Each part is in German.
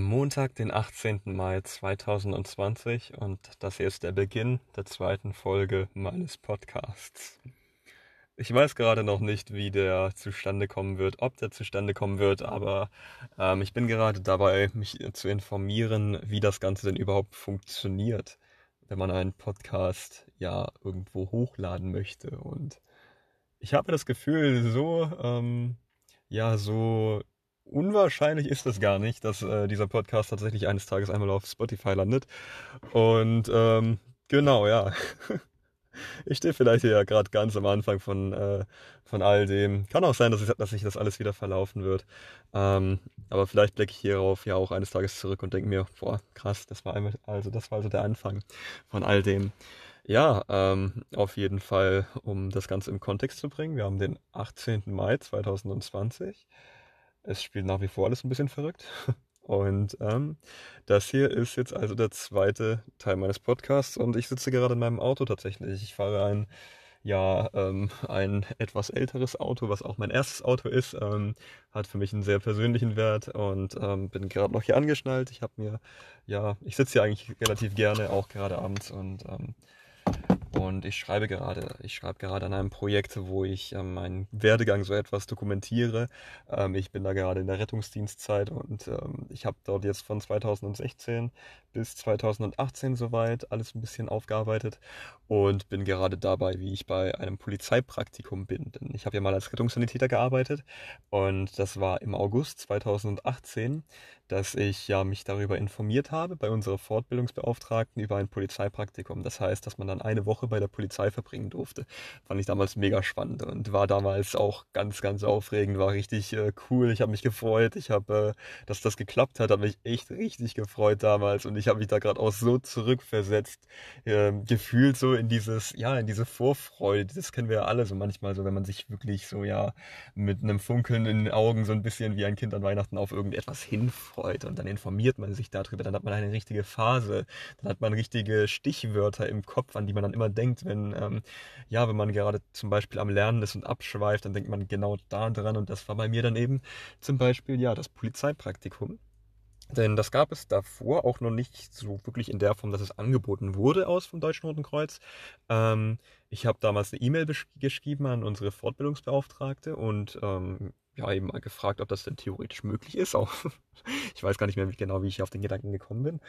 Haben Montag, den 18. Mai 2020 und das hier ist der Beginn der zweiten Folge meines Podcasts. Ich weiß gerade noch nicht, wie der zustande kommen wird, ob der zustande kommen wird, aber ähm, ich bin gerade dabei, mich zu informieren, wie das Ganze denn überhaupt funktioniert, wenn man einen Podcast ja irgendwo hochladen möchte. Und ich habe das Gefühl, so ähm, ja, so unwahrscheinlich ist es gar nicht, dass äh, dieser Podcast tatsächlich eines Tages einmal auf Spotify landet. Und ähm, genau, ja. ich stehe vielleicht hier ja gerade ganz am Anfang von, äh, von all dem. Kann auch sein, dass, ich, dass sich das alles wieder verlaufen wird. Ähm, aber vielleicht blicke ich hierauf ja auch eines Tages zurück und denke mir, boah, krass, das war einmal, also das war also der Anfang von all dem. Ja, ähm, auf jeden Fall, um das Ganze im Kontext zu bringen. Wir haben den 18. Mai 2020. Es spielt nach wie vor alles ein bisschen verrückt. Und ähm, das hier ist jetzt also der zweite Teil meines Podcasts und ich sitze gerade in meinem Auto tatsächlich. Ich fahre ein, ja, ähm, ein etwas älteres Auto, was auch mein erstes Auto ist, ähm, hat für mich einen sehr persönlichen Wert und ähm, bin gerade noch hier angeschnallt. Ich habe mir, ja, ich sitze hier eigentlich relativ gerne, auch gerade abends und ähm, und ich schreibe gerade, ich schreibe gerade an einem Projekt, wo ich ähm, meinen Werdegang so etwas dokumentiere. Ähm, ich bin da gerade in der Rettungsdienstzeit und ähm, ich habe dort jetzt von 2016 bis 2018 soweit alles ein bisschen aufgearbeitet und bin gerade dabei, wie ich bei einem Polizeipraktikum bin. Denn ich habe ja mal als Rettungssanitäter gearbeitet und das war im August 2018 dass ich ja mich darüber informiert habe bei unserer Fortbildungsbeauftragten über ein Polizeipraktikum. Das heißt, dass man dann eine Woche bei der Polizei verbringen durfte. Fand ich damals mega spannend und war damals auch ganz, ganz aufregend, war richtig äh, cool. Ich habe mich gefreut. Ich habe, äh, dass das geklappt hat, habe mich echt richtig gefreut damals und ich habe mich da gerade auch so zurückversetzt, äh, gefühlt so in dieses, ja, in diese Vorfreude. Das kennen wir ja alle so manchmal so, wenn man sich wirklich so ja mit einem Funkeln in den Augen so ein bisschen wie ein Kind an Weihnachten auf irgendetwas hinfreut freut und dann informiert man sich darüber, dann hat man eine richtige Phase, dann hat man richtige Stichwörter im Kopf, an die man dann immer denkt, wenn, ähm, ja, wenn man gerade zum Beispiel am Lernen ist und abschweift, dann denkt man genau da dran und das war bei mir dann eben zum Beispiel, ja, das Polizeipraktikum. Denn das gab es davor auch noch nicht so wirklich in der Form, dass es angeboten wurde aus vom Deutschen Roten Kreuz. Ähm, ich habe damals eine E-Mail geschrieben an unsere Fortbildungsbeauftragte und ähm, ja, eben mal gefragt, ob das denn theoretisch möglich ist. Auch ich weiß gar nicht mehr wie genau, wie ich auf den Gedanken gekommen bin.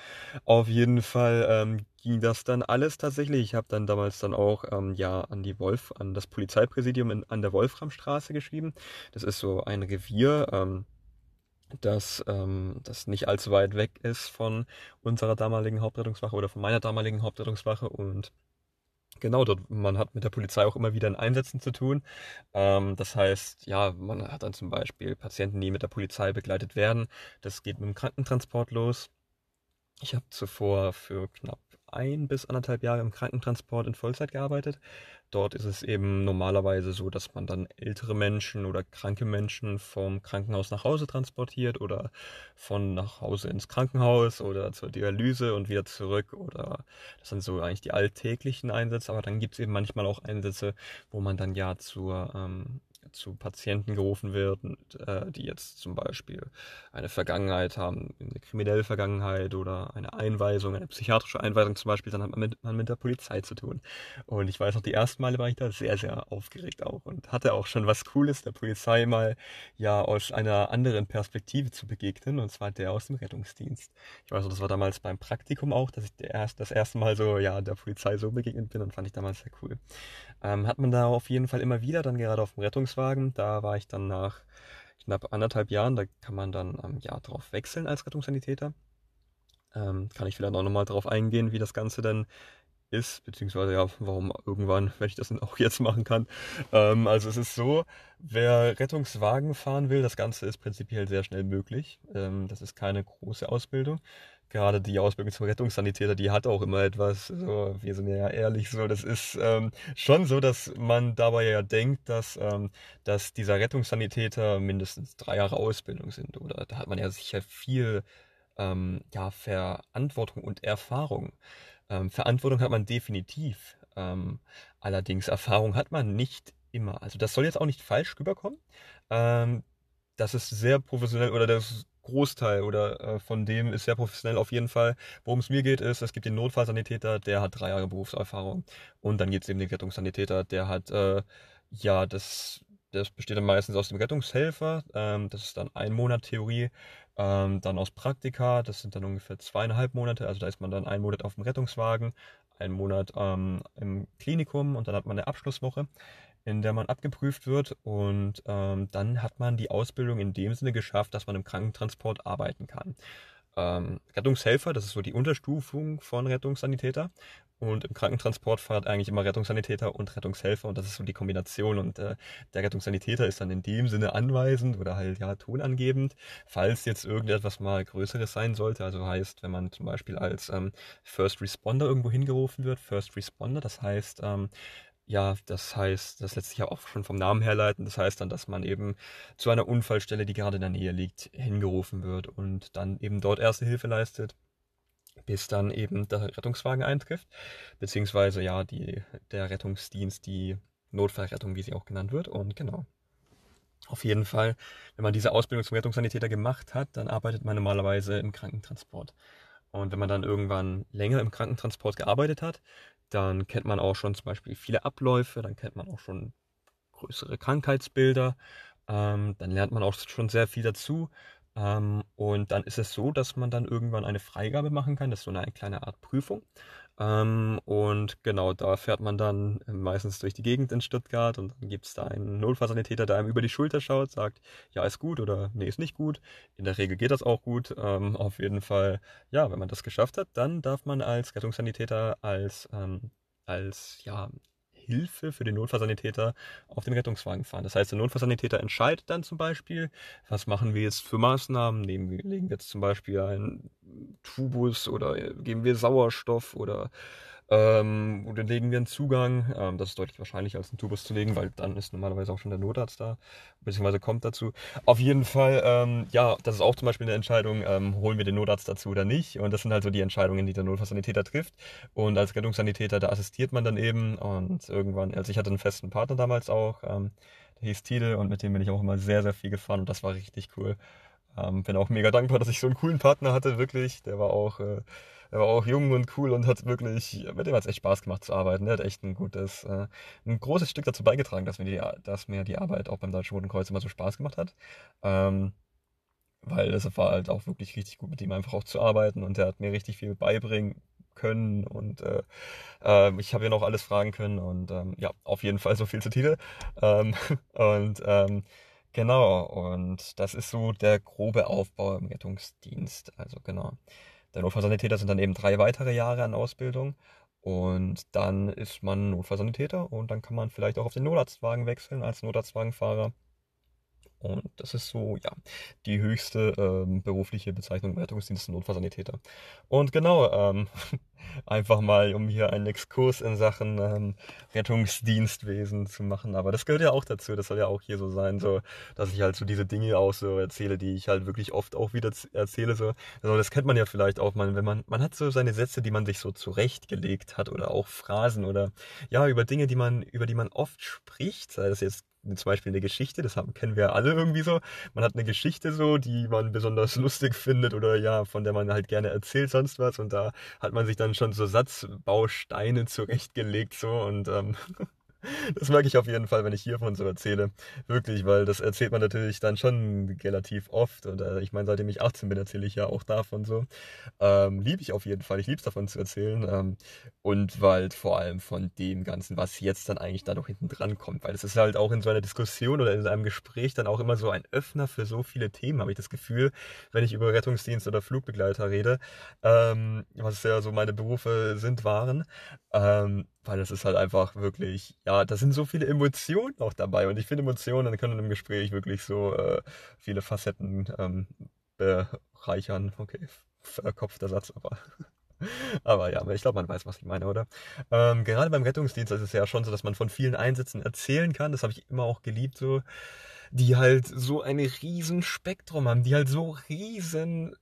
Auf jeden Fall ähm, ging das dann alles tatsächlich. Ich habe dann damals dann auch ähm, ja an die Wolf, an das Polizeipräsidium in, an der Wolframstraße geschrieben. Das ist so ein Revier. Ähm, das, ähm, das nicht allzu weit weg ist von unserer damaligen Hauptrettungswache oder von meiner damaligen Hauptrettungswache und Genau, dort, man hat mit der Polizei auch immer wieder in Einsätzen zu tun. Ähm, das heißt, ja, man hat dann zum Beispiel Patienten, die mit der Polizei begleitet werden. Das geht mit dem Krankentransport los. Ich habe zuvor für knapp ein bis anderthalb Jahre im Krankentransport in Vollzeit gearbeitet. Dort ist es eben normalerweise so, dass man dann ältere Menschen oder kranke Menschen vom Krankenhaus nach Hause transportiert oder von nach Hause ins Krankenhaus oder zur Dialyse und wieder zurück oder das sind so eigentlich die alltäglichen Einsätze, aber dann gibt es eben manchmal auch Einsätze, wo man dann ja zur ähm, zu Patienten gerufen wird, äh, die jetzt zum Beispiel eine Vergangenheit haben, eine kriminelle Vergangenheit oder eine Einweisung, eine psychiatrische Einweisung zum Beispiel, dann hat man mit, man mit der Polizei zu tun. Und ich weiß noch, die ersten Male war ich da sehr, sehr aufgeregt auch und hatte auch schon was Cooles, der Polizei mal ja aus einer anderen Perspektive zu begegnen, und zwar der aus dem Rettungsdienst. Ich weiß noch, das war damals beim Praktikum auch, dass ich erst, das erste Mal so ja der Polizei so begegnet bin und fand ich damals sehr cool. Ähm, hat man da auf jeden Fall immer wieder, dann gerade auf dem Rettungswagen, da war ich dann nach knapp anderthalb Jahren, da kann man dann ähm, ja drauf wechseln als Rettungssanitäter. Ähm, kann ich vielleicht auch nochmal drauf eingehen, wie das Ganze dann ist, beziehungsweise ja, warum irgendwann, wenn ich das auch jetzt machen kann. Ähm, also es ist so, wer Rettungswagen fahren will, das Ganze ist prinzipiell sehr schnell möglich. Ähm, das ist keine große Ausbildung gerade die Ausbildung zum Rettungssanitäter, die hat auch immer etwas, so, wir sind ja ehrlich, so, das ist ähm, schon so, dass man dabei ja denkt, dass, ähm, dass dieser Rettungssanitäter mindestens drei Jahre Ausbildung sind, oder da hat man ja sicher viel ähm, ja, Verantwortung und Erfahrung. Ähm, Verantwortung hat man definitiv, ähm, allerdings Erfahrung hat man nicht immer. Also das soll jetzt auch nicht falsch rüberkommen. Ähm, das ist sehr professionell oder das Großteil oder äh, von dem ist sehr professionell auf jeden Fall. Worum es mir geht, ist, es gibt den Notfallsanitäter, der hat drei Jahre Berufserfahrung. Und dann gibt es eben den Rettungssanitäter, der hat, äh, ja, das, das besteht dann meistens aus dem Rettungshelfer, ähm, das ist dann ein Monat Theorie, ähm, dann aus Praktika, das sind dann ungefähr zweieinhalb Monate, also da ist man dann einen Monat auf dem Rettungswagen, einen Monat ähm, im Klinikum und dann hat man eine Abschlusswoche in der man abgeprüft wird und ähm, dann hat man die Ausbildung in dem Sinne geschafft, dass man im Krankentransport arbeiten kann. Ähm, Rettungshelfer, das ist so die Unterstufung von Rettungssanitäter. Und im Krankentransport fahrt eigentlich immer Rettungssanitäter und Rettungshelfer und das ist so die Kombination. Und äh, der Rettungssanitäter ist dann in dem Sinne anweisend oder halt ja tonangebend, falls jetzt irgendetwas mal Größeres sein sollte. Also heißt, wenn man zum Beispiel als ähm, First Responder irgendwo hingerufen wird, First Responder, das heißt, ähm, ja, das heißt, das lässt sich ja auch schon vom Namen herleiten. Das heißt dann, dass man eben zu einer Unfallstelle, die gerade in der Nähe liegt, hingerufen wird und dann eben dort erste Hilfe leistet, bis dann eben der Rettungswagen eintrifft, beziehungsweise ja, die, der Rettungsdienst, die Notfallrettung, wie sie auch genannt wird. Und genau. Auf jeden Fall, wenn man diese Ausbildung zum Rettungssanitäter gemacht hat, dann arbeitet man normalerweise im Krankentransport. Und wenn man dann irgendwann länger im Krankentransport gearbeitet hat, dann kennt man auch schon zum Beispiel viele Abläufe, dann kennt man auch schon größere Krankheitsbilder, ähm, dann lernt man auch schon sehr viel dazu. Ähm, und dann ist es so, dass man dann irgendwann eine Freigabe machen kann. Das ist so eine kleine Art Prüfung. Ähm, und genau, da fährt man dann meistens durch die Gegend in Stuttgart und dann gibt es da einen Notfallsanitäter, der einem über die Schulter schaut, sagt, ja, ist gut oder nee, ist nicht gut. In der Regel geht das auch gut. Ähm, auf jeden Fall, ja, wenn man das geschafft hat, dann darf man als Rettungssanitäter, als, ähm, als ja, Hilfe für den Notfallsanitäter auf den Rettungswagen fahren. Das heißt, der Notfallsanitäter entscheidet dann zum Beispiel, was machen wir jetzt für Maßnahmen? Nehmen wir, legen wir jetzt zum Beispiel einen Tubus oder geben wir Sauerstoff oder ähm, oder legen wir einen Zugang. Ähm, das ist deutlich wahrscheinlicher als einen Tubus zu legen, weil dann ist normalerweise auch schon der Notarzt da, beziehungsweise kommt dazu. Auf jeden Fall, ähm, ja, das ist auch zum Beispiel eine Entscheidung, ähm, holen wir den Notarzt dazu oder nicht. Und das sind halt so die Entscheidungen, die der Notfallsanitäter trifft. Und als Rettungssanitäter, da assistiert man dann eben. Und irgendwann, also ich hatte einen festen Partner damals auch, ähm, der hieß Tide und mit dem bin ich auch immer sehr, sehr viel gefahren und das war richtig cool. Ähm, bin auch mega dankbar, dass ich so einen coolen Partner hatte, wirklich. Der war auch äh, er war auch jung und cool und hat wirklich, mit dem hat es echt Spaß gemacht zu arbeiten. Er hat echt ein gutes, äh, ein großes Stück dazu beigetragen, dass mir, die, dass mir die Arbeit auch beim Deutschen Roten Kreuz immer so Spaß gemacht hat. Ähm, weil es war halt auch wirklich richtig gut mit ihm einfach auch zu arbeiten und er hat mir richtig viel beibringen können und äh, äh, ich habe ihn auch alles fragen können und ähm, ja, auf jeden Fall so viel zu Titel. Ähm, und ähm, genau, und das ist so der grobe Aufbau im Rettungsdienst. Also genau. Der Notfallsanitäter sind dann eben drei weitere Jahre an Ausbildung. Und dann ist man Notfallsanitäter und dann kann man vielleicht auch auf den Notarztwagen wechseln als Notarztwagenfahrer. Und das ist so, ja, die höchste ähm, berufliche Bezeichnung im Rettungsdienst Notfallsanitäter. Und genau, ähm, einfach mal, um hier einen Exkurs in Sachen ähm, Rettungsdienstwesen zu machen. Aber das gehört ja auch dazu, das soll ja auch hier so sein, so, dass ich halt so diese Dinge auch so erzähle, die ich halt wirklich oft auch wieder erzähle. So. Also das kennt man ja vielleicht auch mal, wenn man, man hat so seine Sätze, die man sich so zurechtgelegt hat oder auch Phrasen oder ja, über Dinge, die man, über die man oft spricht, sei das jetzt zum Beispiel eine Geschichte, das haben, kennen wir alle irgendwie so. Man hat eine Geschichte so, die man besonders lustig findet oder ja, von der man halt gerne erzählt, sonst was. Und da hat man sich dann schon so Satzbausteine zurechtgelegt so und ähm, Das mag ich auf jeden Fall, wenn ich hiervon so erzähle. Wirklich, weil das erzählt man natürlich dann schon relativ oft. Und äh, ich meine, seitdem ich 18 bin, erzähle ich ja auch davon so. Ähm, liebe ich auf jeden Fall. Ich liebe es davon zu erzählen. Ähm, und weil vor allem von dem Ganzen, was jetzt dann eigentlich da noch hinten dran kommt. Weil es ist halt auch in so einer Diskussion oder in einem Gespräch dann auch immer so ein Öffner für so viele Themen, habe ich das Gefühl, wenn ich über Rettungsdienst oder Flugbegleiter rede. Ähm, was ja so meine Berufe sind, waren. Weil das ist halt einfach wirklich, ja, da sind so viele Emotionen auch dabei. Und ich finde, Emotionen können im Gespräch wirklich so äh, viele Facetten ähm, bereichern. Okay, verkopfter Satz, aber. Aber ja, ich glaube, man weiß, was ich meine, oder? Ähm, gerade beim Rettungsdienst ist es ja schon so, dass man von vielen Einsätzen erzählen kann. Das habe ich immer auch geliebt, so. Die halt so ein riesen Spektrum haben, die halt so riesen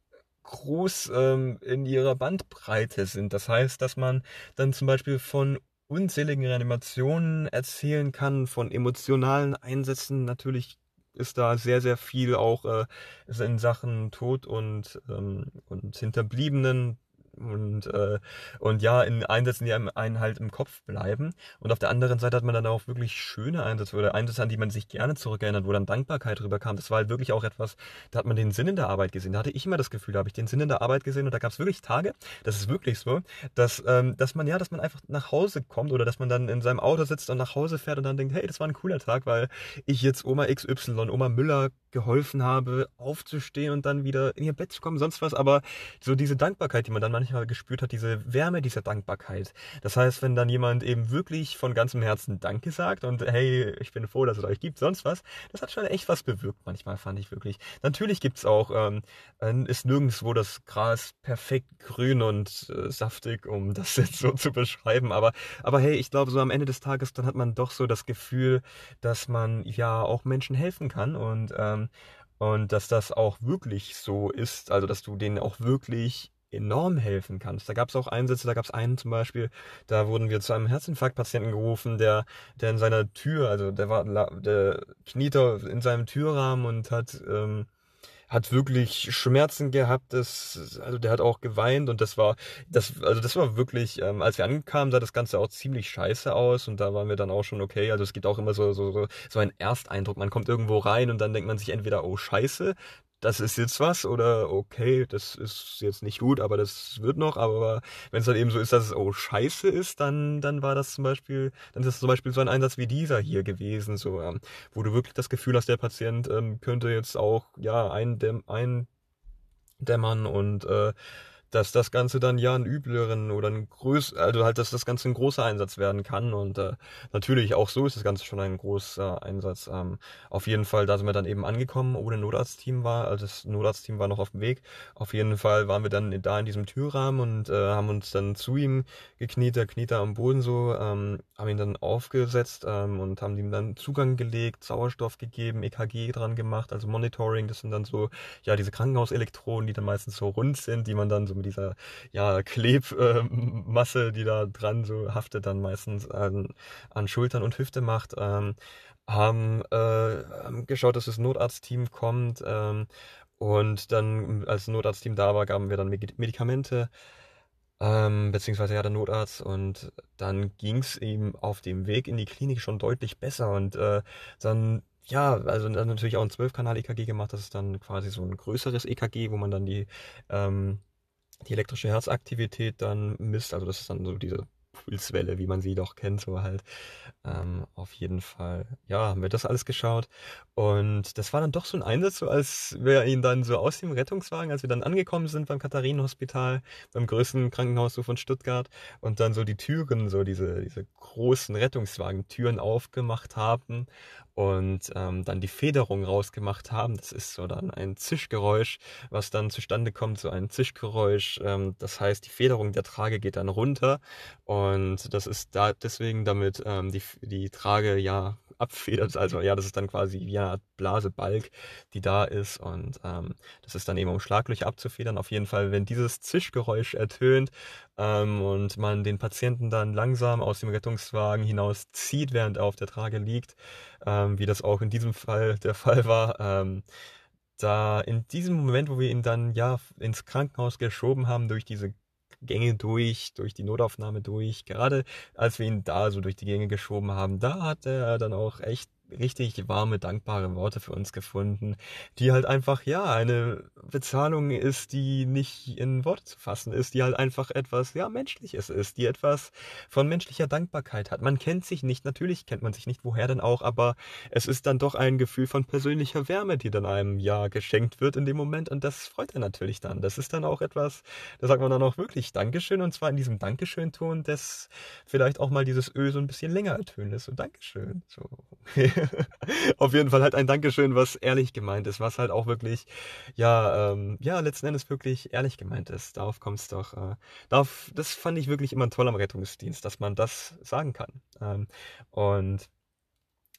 groß ähm, in ihrer Bandbreite sind. Das heißt, dass man dann zum Beispiel von unzähligen Reanimationen erzählen kann, von emotionalen Einsätzen. Natürlich ist da sehr, sehr viel auch äh, in Sachen Tod und, ähm, und Hinterbliebenen und, äh, und ja, in Einsätzen, die einem, einen halt im Kopf bleiben. Und auf der anderen Seite hat man dann auch wirklich schöne Einsätze oder Einsätze, an die man sich gerne zurückerinnert, wo dann Dankbarkeit rüberkam. Das war halt wirklich auch etwas, da hat man den Sinn in der Arbeit gesehen. Da hatte ich immer das Gefühl, da habe ich den Sinn in der Arbeit gesehen und da gab es wirklich Tage, das ist wirklich so, dass, ähm, dass man ja, dass man einfach nach Hause kommt oder dass man dann in seinem Auto sitzt und nach Hause fährt und dann denkt, hey, das war ein cooler Tag, weil ich jetzt Oma XY, Oma Müller geholfen habe, aufzustehen und dann wieder in ihr Bett zu kommen, sonst was. Aber so diese Dankbarkeit, die man dann manchmal gespürt hat, diese Wärme dieser Dankbarkeit. Das heißt, wenn dann jemand eben wirklich von ganzem Herzen Danke sagt und hey, ich bin froh, dass es euch gibt, sonst was, das hat schon echt was bewirkt manchmal, fand ich wirklich. Natürlich gibt's auch, ähm, äh, ist nirgendwo das Gras perfekt grün und äh, saftig, um das jetzt so zu beschreiben. Aber, aber hey, ich glaube, so am Ende des Tages, dann hat man doch so das Gefühl, dass man ja auch Menschen helfen kann und ähm, ähm, und dass das auch wirklich so ist, also dass du denen auch wirklich enorm helfen kannst. Da gab es auch Einsätze, da gab es einen zum Beispiel, da wurden wir zu einem Herzinfarktpatienten gerufen, der, der in seiner Tür, also der war, der kniete in seinem Türrahmen und hat ähm, hat wirklich Schmerzen gehabt, das, also der hat auch geweint und das war, das, also das war wirklich, ähm, als wir ankamen, sah das Ganze auch ziemlich scheiße aus und da waren wir dann auch schon okay. Also es gibt auch immer so, so, so ein Ersteindruck. Man kommt irgendwo rein und dann denkt man sich entweder, oh scheiße, das ist jetzt was oder okay, das ist jetzt nicht gut, aber das wird noch. Aber wenn es dann eben so ist, dass es oh scheiße ist, dann dann war das zum Beispiel, dann ist das zum Beispiel so ein Einsatz wie dieser hier gewesen, so ähm, wo du wirklich das Gefühl hast, der Patient ähm, könnte jetzt auch ja eindämmern und äh, dass das Ganze dann ja einen übleren oder einen größ also halt, dass das Ganze ein großer Einsatz werden kann. Und äh, natürlich auch so ist das Ganze schon ein großer Einsatz. Ähm, auf jeden Fall, da sind wir dann eben angekommen, ohne Notarztteam war, also das Notarztteam war noch auf dem Weg. Auf jeden Fall waren wir dann da in diesem Türrahmen und äh, haben uns dann zu ihm gekniet, der kniet da am Boden so, ähm, haben ihn dann aufgesetzt ähm, und haben ihm dann Zugang gelegt, Sauerstoff gegeben, EKG dran gemacht, also Monitoring, das sind dann so, ja, diese Krankenhauselektroden, die dann meistens so rund sind, die man dann so mit dieser ja, Klebmasse, die da dran so haftet, dann meistens an, an Schultern und Hüfte macht. Ähm, haben äh, geschaut, dass das Notarztteam kommt ähm, und dann, als das Notarztteam da war, gaben wir dann Medikamente, ähm, beziehungsweise ja der Notarzt und dann ging es ihm auf dem Weg in die Klinik schon deutlich besser und äh, dann ja, also dann natürlich auch ein 12-Kanal-EKG gemacht, das ist dann quasi so ein größeres EKG, wo man dann die ähm, die elektrische Herzaktivität dann misst. Also das ist dann so diese Pulswelle, wie man sie doch kennt, so halt. Ähm, auf jeden Fall, ja, haben wir das alles geschaut. Und das war dann doch so ein Einsatz, so als wir ihn dann so aus dem Rettungswagen, als wir dann angekommen sind beim Katharinenhospital, beim größten Krankenhaus so von Stuttgart, und dann so die Türen, so diese, diese großen Rettungswagentüren aufgemacht haben und ähm, dann die Federung rausgemacht haben. Das ist so dann ein Zischgeräusch, was dann zustande kommt, so ein Zischgeräusch. Ähm, das heißt, die Federung der Trage geht dann runter und das ist da deswegen, damit ähm, die, die Trage ja abfedert. Also ja, das ist dann quasi wie eine Art Blasebalg, die da ist und ähm, das ist dann eben um Schlaglöcher abzufedern. Auf jeden Fall, wenn dieses Zischgeräusch ertönt ähm, und man den Patienten dann langsam aus dem Rettungswagen hinaus zieht, während er auf der Trage liegt, ähm, wie das auch in diesem Fall der Fall war, ähm, da in diesem Moment, wo wir ihn dann ja ins Krankenhaus geschoben haben durch diese Gänge durch, durch die Notaufnahme durch. Gerade als wir ihn da so durch die Gänge geschoben haben, da hat er dann auch echt richtig warme, dankbare Worte für uns gefunden, die halt einfach, ja, eine Bezahlung ist, die nicht in Worte zu fassen ist, die halt einfach etwas, ja, Menschliches ist, die etwas von menschlicher Dankbarkeit hat. Man kennt sich nicht, natürlich kennt man sich nicht, woher denn auch, aber es ist dann doch ein Gefühl von persönlicher Wärme, die dann einem, ja, geschenkt wird in dem Moment und das freut er natürlich dann. Das ist dann auch etwas, da sagt man dann auch wirklich Dankeschön und zwar in diesem Dankeschön-Ton, das vielleicht auch mal dieses Ö so ein bisschen länger ertönen ist, so Dankeschön, so. auf jeden Fall halt ein Dankeschön, was ehrlich gemeint ist, was halt auch wirklich, ja, ähm, ja, letzten Endes wirklich ehrlich gemeint ist. Darauf kommt es doch. Äh, darauf, das fand ich wirklich immer toll am Rettungsdienst, dass man das sagen kann. Ähm, und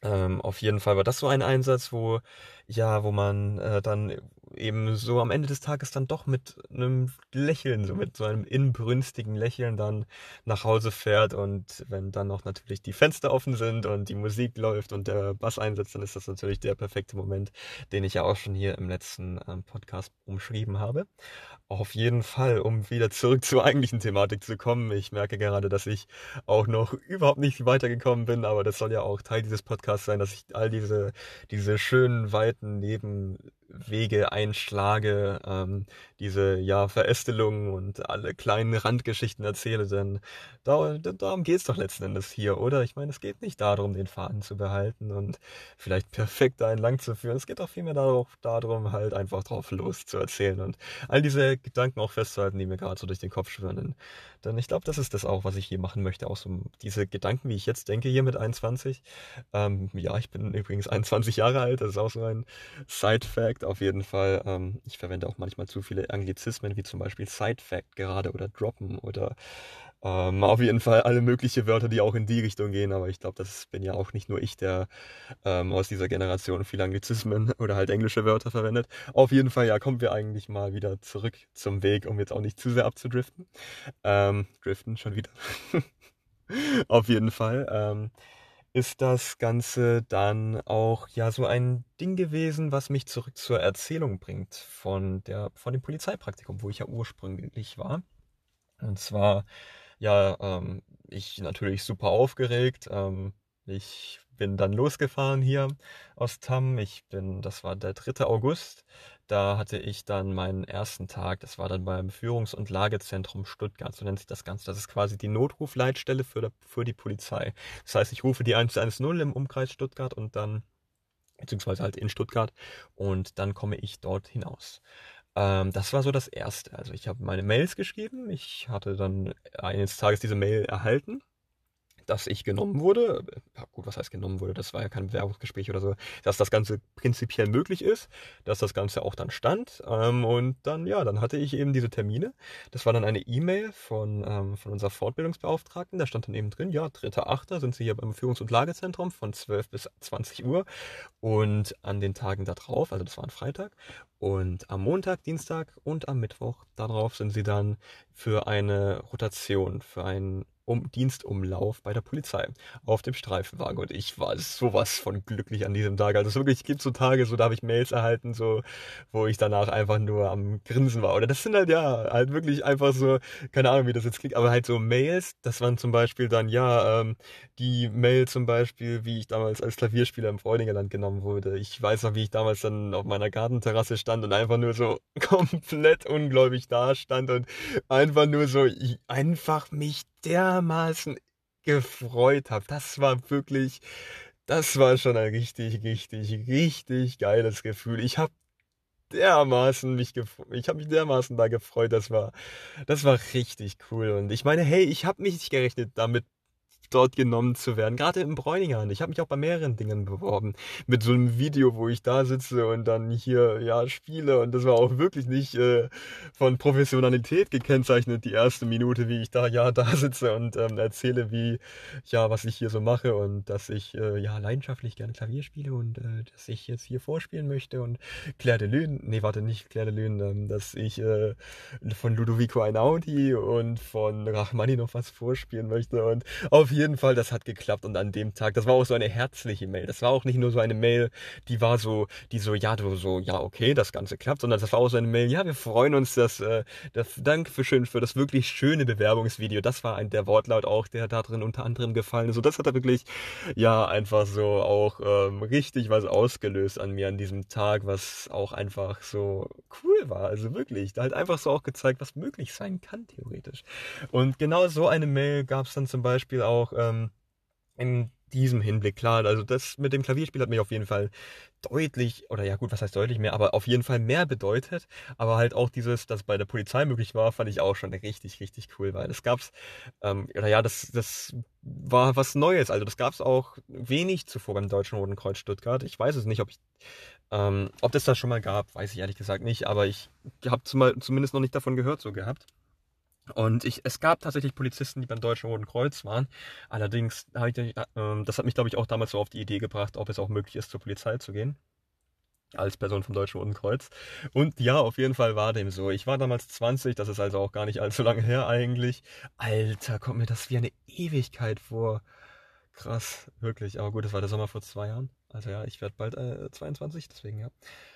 ähm, auf jeden Fall war das so ein Einsatz, wo ja, wo man äh, dann eben so am Ende des Tages dann doch mit einem Lächeln, so mit so einem inbrünstigen Lächeln dann nach Hause fährt und wenn dann noch natürlich die Fenster offen sind und die Musik läuft und der Bass einsetzt, dann ist das natürlich der perfekte Moment, den ich ja auch schon hier im letzten ähm, Podcast umschrieben habe. Auf jeden Fall, um wieder zurück zur eigentlichen Thematik zu kommen. Ich merke gerade, dass ich auch noch überhaupt nicht weitergekommen bin, aber das soll ja auch Teil dieses Podcasts sein, dass ich all diese, diese schönen, weiten Nebenwege einschlage, ähm, diese ja Verästelungen und alle kleinen Randgeschichten erzähle, denn da, darum geht's doch letzten Endes hier, oder? Ich meine, es geht nicht darum, den Faden zu behalten und vielleicht perfekt da entlang zu führen. Es geht auch vielmehr darauf, darum, halt einfach drauf los zu erzählen und all diese Gedanken auch festzuhalten, die mir gerade so durch den Kopf schwirren. Denn ich glaube, das ist das auch, was ich hier machen möchte. Auch so diese Gedanken, wie ich jetzt denke, hier mit 21. Ähm, ja, ich bin übrigens 21 Jahre alt. Das ist auch so ein Side-Fact auf jeden Fall. Ähm, ich verwende auch manchmal zu viele Anglizismen, wie zum Beispiel Side-Fact gerade oder droppen oder ähm, auf jeden Fall alle möglichen Wörter, die auch in die Richtung gehen, aber ich glaube, das bin ja auch nicht nur ich, der ähm, aus dieser Generation viele Anglizismen oder halt englische Wörter verwendet. Auf jeden Fall, ja, kommen wir eigentlich mal wieder zurück zum Weg, um jetzt auch nicht zu sehr abzudriften. Ähm, driften schon wieder. auf jeden Fall. Ist das Ganze dann auch ja so ein Ding gewesen, was mich zurück zur Erzählung bringt von der von dem Polizeipraktikum, wo ich ja ursprünglich war. Und zwar ja, ähm, ich natürlich super aufgeregt. Ähm, ich bin dann losgefahren hier aus Tamm. Ich bin, das war der 3. August. Da hatte ich dann meinen ersten Tag. Das war dann beim Führungs- und Lagezentrum Stuttgart. So nennt sich das Ganze. Das ist quasi die Notrufleitstelle für, für die Polizei. Das heißt, ich rufe die 110 im Umkreis Stuttgart und dann, beziehungsweise halt in Stuttgart und dann komme ich dort hinaus. Ähm, das war so das Erste. Also ich habe meine Mails geschrieben. Ich hatte dann eines Tages diese Mail erhalten dass ich genommen wurde. Ja, gut, was heißt genommen wurde? Das war ja kein Bewerbungsgespräch oder so. Dass das Ganze prinzipiell möglich ist, dass das Ganze auch dann stand. Ähm, und dann, ja, dann hatte ich eben diese Termine. Das war dann eine E-Mail von, ähm, von unserer Fortbildungsbeauftragten. Da stand dann eben drin, ja, 3.8. sind Sie hier beim Führungs- und Lagezentrum von 12 bis 20 Uhr. Und an den Tagen darauf, also das war ein Freitag, und am Montag, Dienstag und am Mittwoch darauf sind Sie dann für eine Rotation, für einen um Dienstumlauf bei der Polizei auf dem Streifenwagen. Und ich war sowas von glücklich an diesem Tag. Also wirklich, es gibt so Tage, so da habe ich Mails erhalten, so, wo ich danach einfach nur am Grinsen war. Oder das sind halt ja, halt wirklich einfach so, keine Ahnung, wie das jetzt klingt, aber halt so Mails, das waren zum Beispiel dann, ja, ähm, die Mail zum Beispiel, wie ich damals als Klavierspieler im Freudingerland genommen wurde. Ich weiß noch, wie ich damals dann auf meiner Gartenterrasse stand und einfach nur so komplett ungläubig da stand und einfach nur so, einfach mich dermaßen gefreut habe. Das war wirklich, das war schon ein richtig, richtig, richtig geiles Gefühl. Ich habe dermaßen mich gefreut. Ich habe mich dermaßen da gefreut. Das war, das war richtig cool. Und ich meine, hey, ich habe mich nicht gerechnet damit dort genommen zu werden. Gerade im Bräuningern. Ich habe mich auch bei mehreren Dingen beworben. Mit so einem Video, wo ich da sitze und dann hier ja spiele. Und das war auch wirklich nicht äh, von Professionalität gekennzeichnet, die erste Minute, wie ich da ja da sitze und ähm, erzähle, wie ja, was ich hier so mache und dass ich äh, ja leidenschaftlich gerne Klavier spiele und äh, dass ich jetzt hier vorspielen möchte und Claire de Lune, nee, warte, nicht Claire de Lune, ähm, dass ich äh, von Ludovico Einaudi und von Rachmaninoff was vorspielen möchte und auf jeden jeden Fall, das hat geklappt und an dem Tag, das war auch so eine herzliche Mail. Das war auch nicht nur so eine Mail, die war so, die so, ja, du so, ja, okay, das Ganze klappt, sondern das war auch so eine Mail, ja, wir freuen uns, dass, äh, das, Dankeschön für das wirklich schöne Bewerbungsvideo. Das war ein, der Wortlaut auch, der da drin unter anderem gefallen ist. So, das hat da wirklich, ja, einfach so auch ähm, richtig was ausgelöst an mir an diesem Tag, was auch einfach so cool war. Also wirklich, da halt einfach so auch gezeigt, was möglich sein kann, theoretisch. Und genau so eine Mail gab es dann zum Beispiel auch auch ähm, in diesem Hinblick klar. Also das mit dem Klavierspiel hat mich auf jeden Fall deutlich, oder ja gut, was heißt deutlich mehr, aber auf jeden Fall mehr bedeutet. Aber halt auch dieses, dass bei der Polizei möglich war, fand ich auch schon richtig, richtig cool, weil das gab's, ähm, oder ja, das, das war was Neues. Also das gab's auch wenig zuvor beim Deutschen Roten Kreuz Stuttgart. Ich weiß es nicht, ob ich, ähm, ob das das schon mal gab, weiß ich ehrlich gesagt nicht, aber ich habe zumindest noch nicht davon gehört so gehabt. Und ich, es gab tatsächlich Polizisten, die beim Deutschen Roten Kreuz waren. Allerdings, ich, äh, das hat mich, glaube ich, auch damals so auf die Idee gebracht, ob es auch möglich ist, zur Polizei zu gehen. als Person vom Deutschen Roten Kreuz. Und ja, auf jeden Fall war dem so. Ich war damals 20, das ist also auch gar nicht allzu lange her eigentlich. Alter, kommt mir das wie eine Ewigkeit vor. Krass, wirklich. Aber gut, das war der Sommer vor zwei Jahren. Also ja, ich werde bald äh, 22, deswegen ja.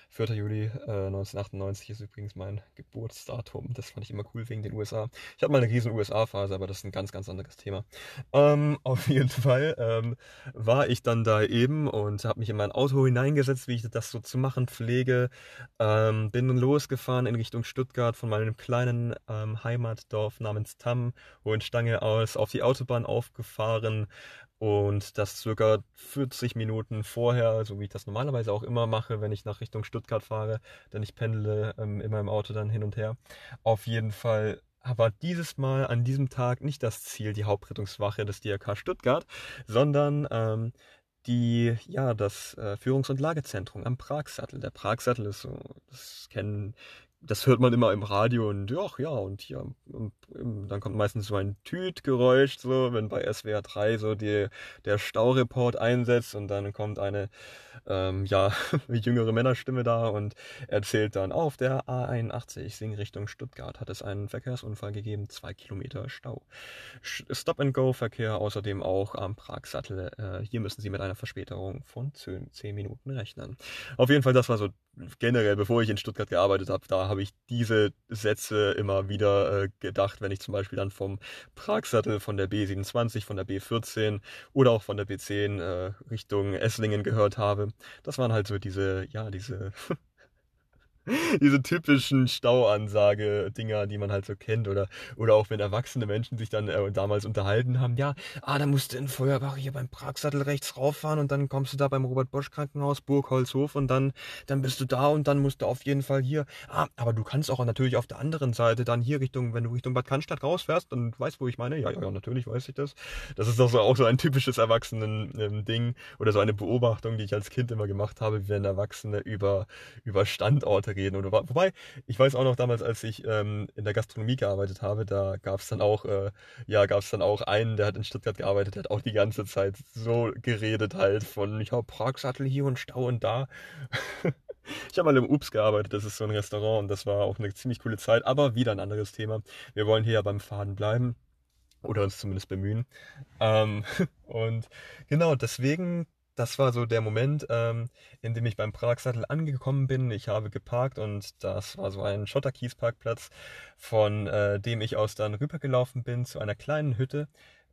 4. Juli äh, 1998 ist übrigens mein Geburtsdatum. Das fand ich immer cool wegen den USA. Ich habe mal eine riesen USA-Phase, aber das ist ein ganz, ganz anderes Thema. Ähm, auf jeden Fall ähm, war ich dann da eben und habe mich in mein Auto hineingesetzt, wie ich das so zu machen pflege. Ähm, bin losgefahren in Richtung Stuttgart von meinem kleinen ähm, Heimatdorf namens Tamm, Hohenstange aus, auf die Autobahn aufgefahren und das circa 40 Minuten vorher, so wie ich das normalerweise auch immer mache, wenn ich nach Richtung Stuttgart fahre, denn ich pendle ähm, immer im Auto dann hin und her. Auf jeden Fall war dieses Mal an diesem Tag nicht das Ziel, die Hauptrettungswache des DRK Stuttgart, sondern ähm, die, ja, das äh, Führungs- und Lagezentrum am Pragsattel. Der Pragsattel ist so, das kennen das hört man immer im Radio und ach ja, und hier, und, und dann kommt meistens so ein Tütgeräusch, so, wenn bei SWR 3 so die, der Staureport einsetzt und dann kommt eine, ähm, ja, jüngere Männerstimme da und erzählt dann, auf der A81 Sing Richtung Stuttgart hat es einen Verkehrsunfall gegeben, zwei Kilometer Stau. Stop-and-Go-Verkehr außerdem auch am Pragsattel. Äh, hier müssen Sie mit einer Verspätung von 10, 10 Minuten rechnen. Auf jeden Fall, das war so generell, bevor ich in Stuttgart gearbeitet habe, da habe ich diese Sätze immer wieder äh, gedacht, wenn ich zum Beispiel dann vom Pragsattel von der B27, von der B14 oder auch von der B10 äh, Richtung Esslingen gehört habe. Das waren halt so diese, ja, diese diese typischen Stauansage-Dinger, die man halt so kennt. Oder, oder auch wenn erwachsene Menschen sich dann äh, damals unterhalten haben, ja, ah, da musst du in Feuerbach hier beim Pragsattel rechts rauffahren und dann kommst du da beim Robert-Bosch-Krankenhaus, Burgholzhof und dann, dann bist du da und dann musst du auf jeden Fall hier. Ah, aber du kannst auch natürlich auf der anderen Seite dann hier Richtung, wenn du Richtung Bad Cannstatt rausfährst, dann weißt wo ich meine. Ja, ja, ja, natürlich weiß ich das. Das ist doch so, auch so ein typisches Erwachsenen-Ding ähm, oder so eine Beobachtung, die ich als Kind immer gemacht habe, wenn Erwachsene über, über Standorte reden. Oder, wobei, ich weiß auch noch damals, als ich ähm, in der Gastronomie gearbeitet habe, da gab es dann auch, äh, ja, gab es dann auch einen, der hat in Stuttgart gearbeitet, der hat auch die ganze Zeit so geredet halt von, ich habe Pragsattel hier und Stau und da. Ich habe mal im Ups gearbeitet, das ist so ein Restaurant und das war auch eine ziemlich coole Zeit, aber wieder ein anderes Thema. Wir wollen hier ja beim Faden bleiben oder uns zumindest bemühen. Ähm, und genau, deswegen das war so der Moment, ähm, in dem ich beim Pragsattel angekommen bin. Ich habe geparkt und das war so ein Schotterkiesparkplatz, von äh, dem ich aus dann rübergelaufen bin zu einer kleinen Hütte.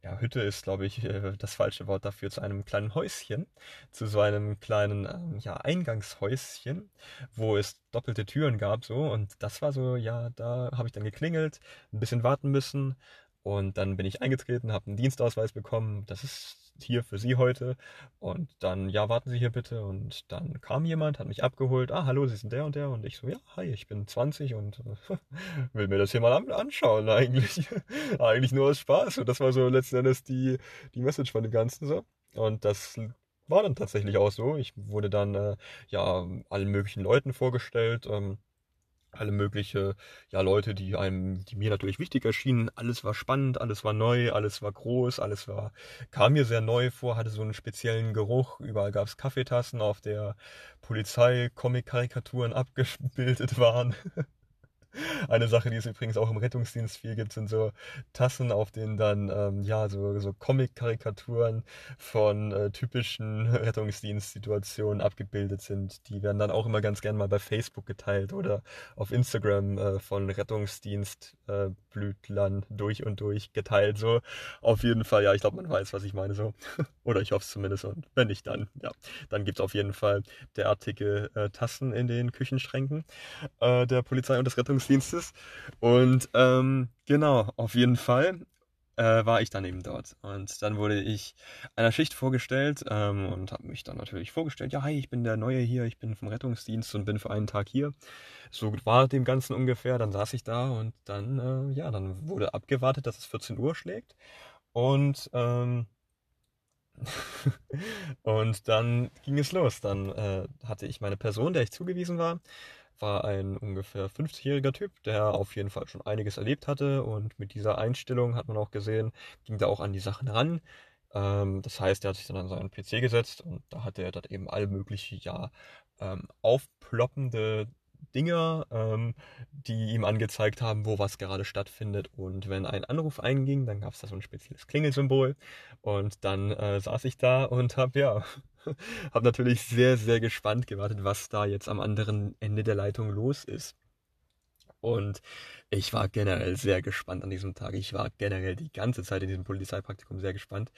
Ja, Hütte ist, glaube ich, äh, das falsche Wort dafür, zu einem kleinen Häuschen, zu so einem kleinen ähm, ja, Eingangshäuschen, wo es doppelte Türen gab, so. Und das war so, ja, da habe ich dann geklingelt, ein bisschen warten müssen. Und dann bin ich eingetreten, habe einen Dienstausweis bekommen. Das ist hier für Sie heute. Und dann, ja, warten Sie hier bitte. Und dann kam jemand, hat mich abgeholt. Ah, hallo, Sie sind der und der. Und ich so, ja, hi, ich bin 20 und will mir das hier mal anschauen eigentlich. eigentlich nur aus Spaß. Und das war so letzten Endes die, die Message von dem Ganzen so. Und das war dann tatsächlich auch so. Ich wurde dann, äh, ja, allen möglichen Leuten vorgestellt. Ähm, alle mögliche ja Leute, die einem, die mir natürlich wichtig erschienen. Alles war spannend, alles war neu, alles war groß, alles war kam mir sehr neu vor, hatte so einen speziellen Geruch. Überall gab es Kaffeetassen, auf der Polizei Comic-Karikaturen abgebildet waren. Eine Sache, die es übrigens auch im Rettungsdienst viel gibt, sind so Tassen, auf denen dann ähm, ja so, so Comic-Karikaturen von äh, typischen Rettungsdienstsituationen abgebildet sind. Die werden dann auch immer ganz gern mal bei Facebook geteilt oder auf Instagram äh, von Rettungsdienstblütlern äh, durch und durch geteilt. So auf jeden Fall, ja, ich glaube, man weiß, was ich meine so. oder ich hoffe es zumindest. Und wenn nicht, dann ja, dann gibt es auf jeden Fall derartige äh, Tassen in den Küchenschränken äh, der Polizei und des Rettungsdienstes. Rettungsdienstes. Und ähm, genau, auf jeden Fall äh, war ich dann eben dort. Und dann wurde ich einer Schicht vorgestellt ähm, und habe mich dann natürlich vorgestellt, ja, hi, ich bin der Neue hier, ich bin vom Rettungsdienst und bin für einen Tag hier. So war dem Ganzen ungefähr. Dann saß ich da und dann, äh, ja, dann wurde abgewartet, dass es 14 Uhr schlägt. Und ähm, und dann ging es los. Dann äh, hatte ich meine Person, der ich zugewiesen war, war ein ungefähr 50-jähriger Typ, der auf jeden Fall schon einiges erlebt hatte und mit dieser Einstellung hat man auch gesehen, ging da auch an die Sachen ran. Ähm, das heißt, er hat sich dann an seinen PC gesetzt und da hatte er dann eben alle möglichen, ja, ähm, aufploppende Dinger, ähm, die ihm angezeigt haben, wo was gerade stattfindet. Und wenn ein Anruf einging, dann gab es da so ein spezielles Klingelsymbol. Und dann äh, saß ich da und habe ja, habe natürlich sehr, sehr gespannt gewartet, was da jetzt am anderen Ende der Leitung los ist. Und ich war generell sehr gespannt an diesem Tag. Ich war generell die ganze Zeit in diesem Polizeipraktikum sehr gespannt.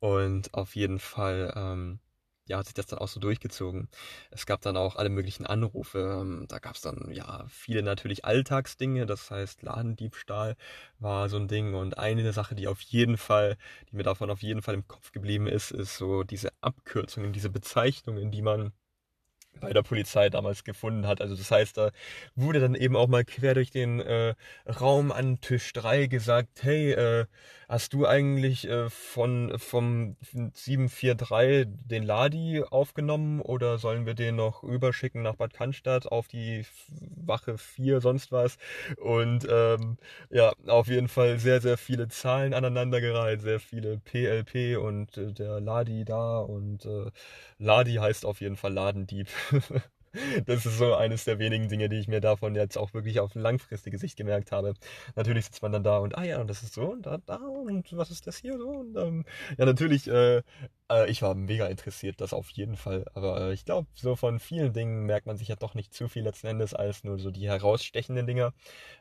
Und auf jeden Fall ähm, ja, hat sich das dann auch so durchgezogen. Es gab dann auch alle möglichen Anrufe. Ähm, da gab es dann ja viele natürlich Alltagsdinge. Das heißt, Ladendiebstahl war so ein Ding. Und eine Sache, die auf jeden Fall, die mir davon auf jeden Fall im Kopf geblieben ist, ist so diese Abkürzungen, diese Bezeichnungen, die man bei der Polizei damals gefunden hat. Also das heißt, da wurde dann eben auch mal quer durch den äh, Raum an Tisch 3 gesagt, hey, äh, hast du eigentlich äh, von vom 743 den Ladi aufgenommen oder sollen wir den noch überschicken nach Bad Cannstatt auf die Wache 4, sonst was? Und ähm, ja, auf jeden Fall sehr, sehr viele Zahlen aneinandergereiht, sehr viele PLP und äh, der Ladi da und äh, Ladi heißt auf jeden Fall Ladendieb. das ist so eines der wenigen Dinge, die ich mir davon jetzt auch wirklich auf langfristige Sicht gemerkt habe. Natürlich sitzt man dann da und, ah ja, und das ist so und da, da und was ist das hier so? Und ähm, ja, natürlich äh, äh, ich war mega interessiert, das auf jeden Fall. Aber äh, ich glaube, so von vielen Dingen merkt man sich ja doch nicht zu viel letzten Endes als nur so die herausstechenden Dinger.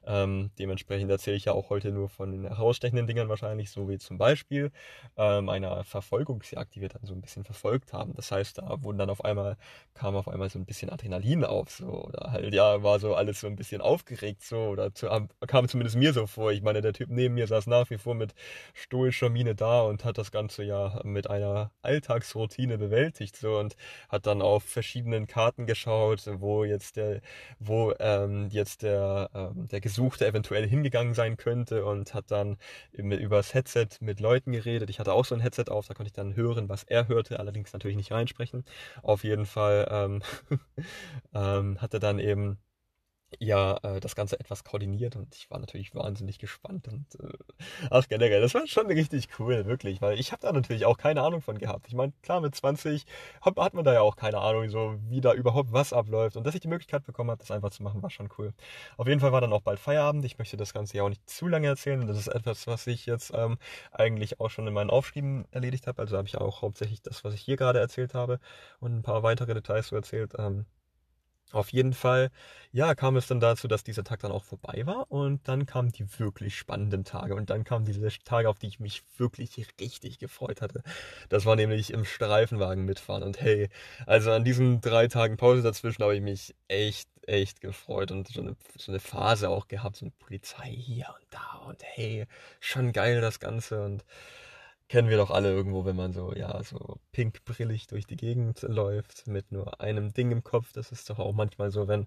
Ähm, dementsprechend erzähle ich ja auch heute nur von den herausstechenden Dingern wahrscheinlich, so wie zum Beispiel ähm, einer Verfolgungsjagd, die wir dann so ein bisschen verfolgt haben. Das heißt, da wurden dann auf einmal, kam auf einmal so ein bisschen Adrenalin auf, so, oder halt, ja, war so alles so ein bisschen aufgeregt, so, oder zu, kam zumindest mir so vor. Ich meine, der Typ neben mir saß nach wie vor mit stoischer Miene da und hat das Ganze ja mit einer Alltagsroutine bewältigt so und hat dann auf verschiedenen Karten geschaut, wo jetzt der, wo ähm, jetzt der, ähm, der Gesuchte eventuell hingegangen sein könnte und hat dann über das Headset mit Leuten geredet. Ich hatte auch so ein Headset auf, da konnte ich dann hören, was er hörte, allerdings natürlich nicht reinsprechen. Auf jeden Fall ähm, ähm, hat er dann eben ja äh, das Ganze etwas koordiniert und ich war natürlich wahnsinnig gespannt und äh, ach generell, das war schon richtig cool, wirklich, weil ich habe da natürlich auch keine Ahnung von gehabt. Ich meine, klar, mit 20 hat, hat, man da ja auch keine Ahnung, so wie da überhaupt was abläuft und dass ich die Möglichkeit bekommen habe, das einfach zu machen, war schon cool. Auf jeden Fall war dann auch bald Feierabend. Ich möchte das Ganze ja auch nicht zu lange erzählen. Das ist etwas, was ich jetzt ähm, eigentlich auch schon in meinen Aufschrieben erledigt habe. Also habe ich auch hauptsächlich das, was ich hier gerade erzählt habe und ein paar weitere Details so erzählt. Ähm, auf jeden Fall, ja, kam es dann dazu, dass dieser Tag dann auch vorbei war und dann kamen die wirklich spannenden Tage und dann kamen diese Tage, auf die ich mich wirklich richtig gefreut hatte. Das war nämlich im Streifenwagen mitfahren und hey, also an diesen drei Tagen Pause dazwischen habe ich mich echt, echt gefreut und so eine, so eine Phase auch gehabt, so eine Polizei hier und da und hey, schon geil das Ganze und kennen wir doch alle irgendwo, wenn man so, ja, so pinkbrillig durch die Gegend läuft mit nur einem Ding im Kopf. Das ist doch auch manchmal so, wenn,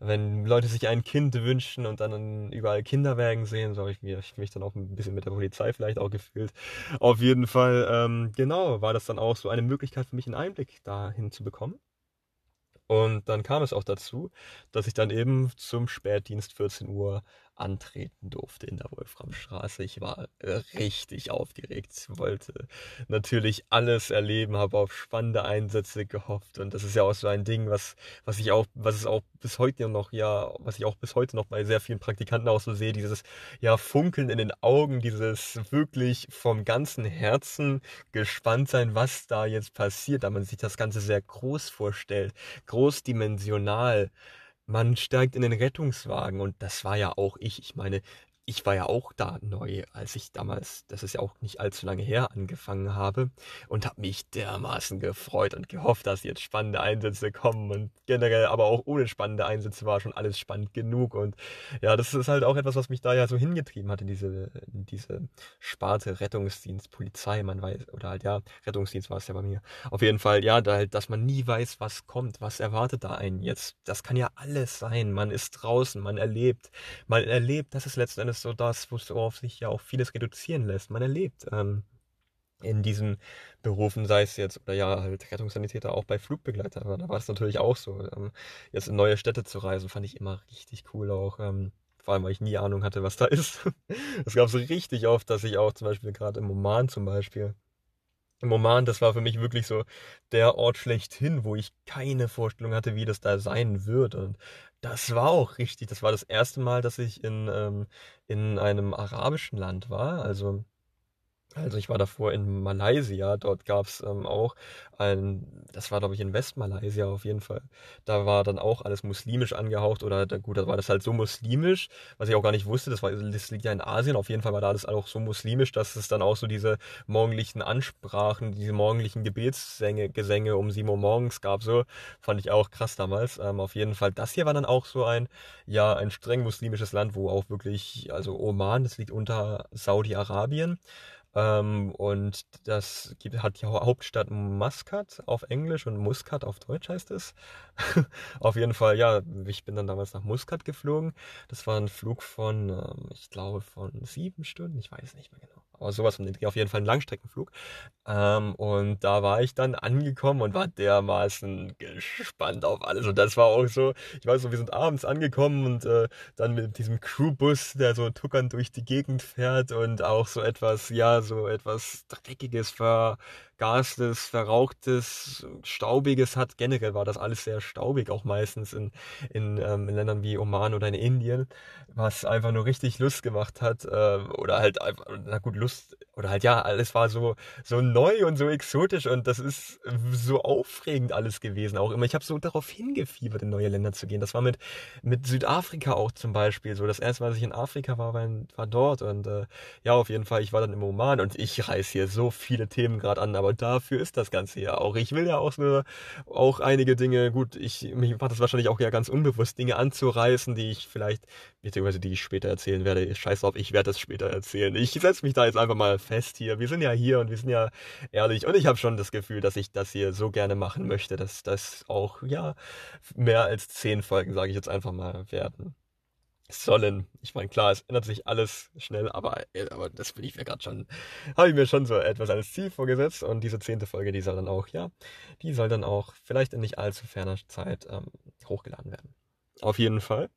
wenn Leute sich ein Kind wünschen und dann überall Kinderwägen sehen, so habe ich mich, mich dann auch ein bisschen mit der Polizei vielleicht auch gefühlt. Auf jeden Fall, ähm, genau, war das dann auch so eine Möglichkeit für mich, einen Einblick dahin zu bekommen. Und dann kam es auch dazu, dass ich dann eben zum Spätdienst 14 Uhr antreten durfte in der Wolframstraße. Ich war äh, richtig aufgeregt, wollte natürlich alles erleben, habe auf spannende Einsätze gehofft. Und das ist ja auch so ein Ding, was was ich auch was es auch bis heute noch ja, was ich auch bis heute noch bei sehr vielen Praktikanten auch so sehe, dieses ja Funkeln in den Augen, dieses wirklich vom ganzen Herzen gespannt sein, was da jetzt passiert, da man sich das Ganze sehr groß vorstellt, großdimensional man steigt in den Rettungswagen und das war ja auch ich. Ich meine, ich war ja auch da neu, als ich damals, das ist ja auch nicht allzu lange her, angefangen habe und habe mich dermaßen gefreut und gehofft, dass jetzt spannende Einsätze kommen und generell aber auch ohne spannende Einsätze war schon alles spannend genug und ja, das ist halt auch etwas, was mich da ja so hingetrieben hat in diese, diese Sparte Rettungsdienst, Polizei, man weiß, oder halt ja, Rettungsdienst war es ja bei mir. Auf jeden Fall, ja, da halt, dass man nie weiß, was kommt, was erwartet da einen jetzt. Das kann ja alles sein. Man ist draußen, man erlebt, man erlebt, das ist letzten Endes ist so das, worauf sich ja auch vieles reduzieren lässt. Man erlebt ähm, in diesen Berufen, sei es jetzt, oder ja, halt Rettungssanitäter auch bei Flugbegleiter, aber da war es natürlich auch so. Ähm, jetzt in neue Städte zu reisen, fand ich immer richtig cool auch. Ähm, vor allem, weil ich nie Ahnung hatte, was da ist. Es gab so richtig oft, dass ich auch zum Beispiel gerade im Oman zum Beispiel im Oman, das war für mich wirklich so der Ort schlechthin, wo ich keine Vorstellung hatte, wie das da sein wird. Und das war auch richtig. Das war das erste Mal, dass ich in, ähm, in einem arabischen Land war. Also also ich war davor in Malaysia, dort gab's ähm, auch ein, das war glaube ich in Westmalaysia auf jeden Fall. Da war dann auch alles muslimisch angehaucht oder gut, da war das halt so muslimisch, was ich auch gar nicht wusste, das war das liegt ja in Asien, auf jeden Fall war da alles auch so muslimisch, dass es dann auch so diese morgendlichen Ansprachen, diese morgendlichen Gebetsgesänge Gesänge um sieben Uhr morgens gab, so fand ich auch krass damals. Ähm, auf jeden Fall, das hier war dann auch so ein, ja, ein streng muslimisches Land, wo auch wirklich, also Oman, das liegt unter Saudi-Arabien. Ähm, und das gibt, hat die Hauptstadt Muscat auf Englisch und Muscat auf Deutsch heißt es. auf jeden Fall, ja, ich bin dann damals nach Muscat geflogen. Das war ein Flug von, ähm, ich glaube, von sieben Stunden, ich weiß nicht mehr genau aber sowas von auf jeden Fall ein Langstreckenflug. Ähm, und da war ich dann angekommen und war dermaßen gespannt auf alles. Und das war auch so, ich weiß so, wir sind abends angekommen und äh, dann mit diesem Crewbus, der so tuckern durch die Gegend fährt und auch so etwas, ja, so etwas Dreckiges, Vergastes, Verrauchtes, Staubiges hat. Generell war das alles sehr staubig, auch meistens in, in, ähm, in Ländern wie Oman oder in Indien, was einfach nur richtig Lust gemacht hat. Äh, oder halt einfach, na gut, Lust oder halt ja, alles war so so neu und so exotisch und das ist so aufregend alles gewesen auch immer. Ich habe so darauf hingefiebert, in neue Länder zu gehen. Das war mit mit Südafrika auch zum Beispiel so. Das erste Mal, dass ich in Afrika war, war, war dort und äh, ja, auf jeden Fall. Ich war dann im Oman und ich reiß hier so viele Themen gerade an, aber dafür ist das Ganze ja auch. Ich will ja auch so auch einige Dinge. Gut, ich mich macht das wahrscheinlich auch ja ganz unbewusst Dinge anzureißen, die ich vielleicht beziehungsweise die ich später erzählen werde. Scheiß drauf, ich werde das später erzählen. Ich setze mich da jetzt einfach mal fest hier. Wir sind ja hier und wir sind ja ehrlich. Und ich habe schon das Gefühl, dass ich das hier so gerne machen möchte, dass das auch, ja, mehr als zehn Folgen, sage ich jetzt einfach mal, werden sollen. Ich meine, klar, es ändert sich alles schnell, aber, aber das bin ich mir gerade schon, habe ich mir schon so etwas als Ziel vorgesetzt und diese zehnte Folge, die soll dann auch, ja, die soll dann auch vielleicht in nicht allzu ferner Zeit ähm, hochgeladen werden. Auf jeden Fall.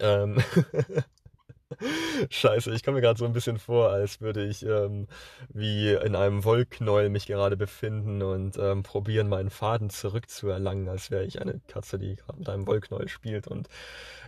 Ähm Scheiße, ich komme mir gerade so ein bisschen vor, als würde ich ähm, wie in einem Wollknäuel mich gerade befinden und ähm, probieren, meinen Faden zurückzuerlangen, als wäre ich eine Katze, die gerade mit einem Wollknäuel spielt. Und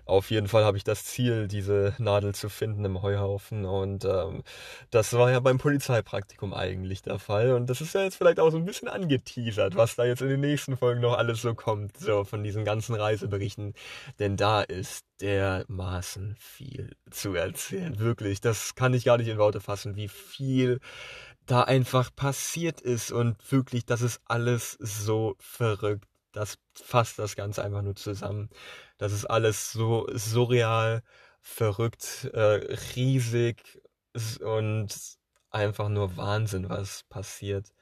auf jeden Fall habe ich das Ziel, diese Nadel zu finden im Heuhaufen. Und ähm, das war ja beim Polizeipraktikum eigentlich der Fall. Und das ist ja jetzt vielleicht auch so ein bisschen angeteasert, was da jetzt in den nächsten Folgen noch alles so kommt, so von diesen ganzen Reiseberichten. Denn da ist dermaßen viel zu erzählen. Wirklich, das kann ich gar nicht in Worte fassen, wie viel da einfach passiert ist und wirklich, das ist alles so verrückt. Das fasst das Ganze einfach nur zusammen. Das ist alles so surreal, verrückt, äh, riesig und einfach nur Wahnsinn, was passiert.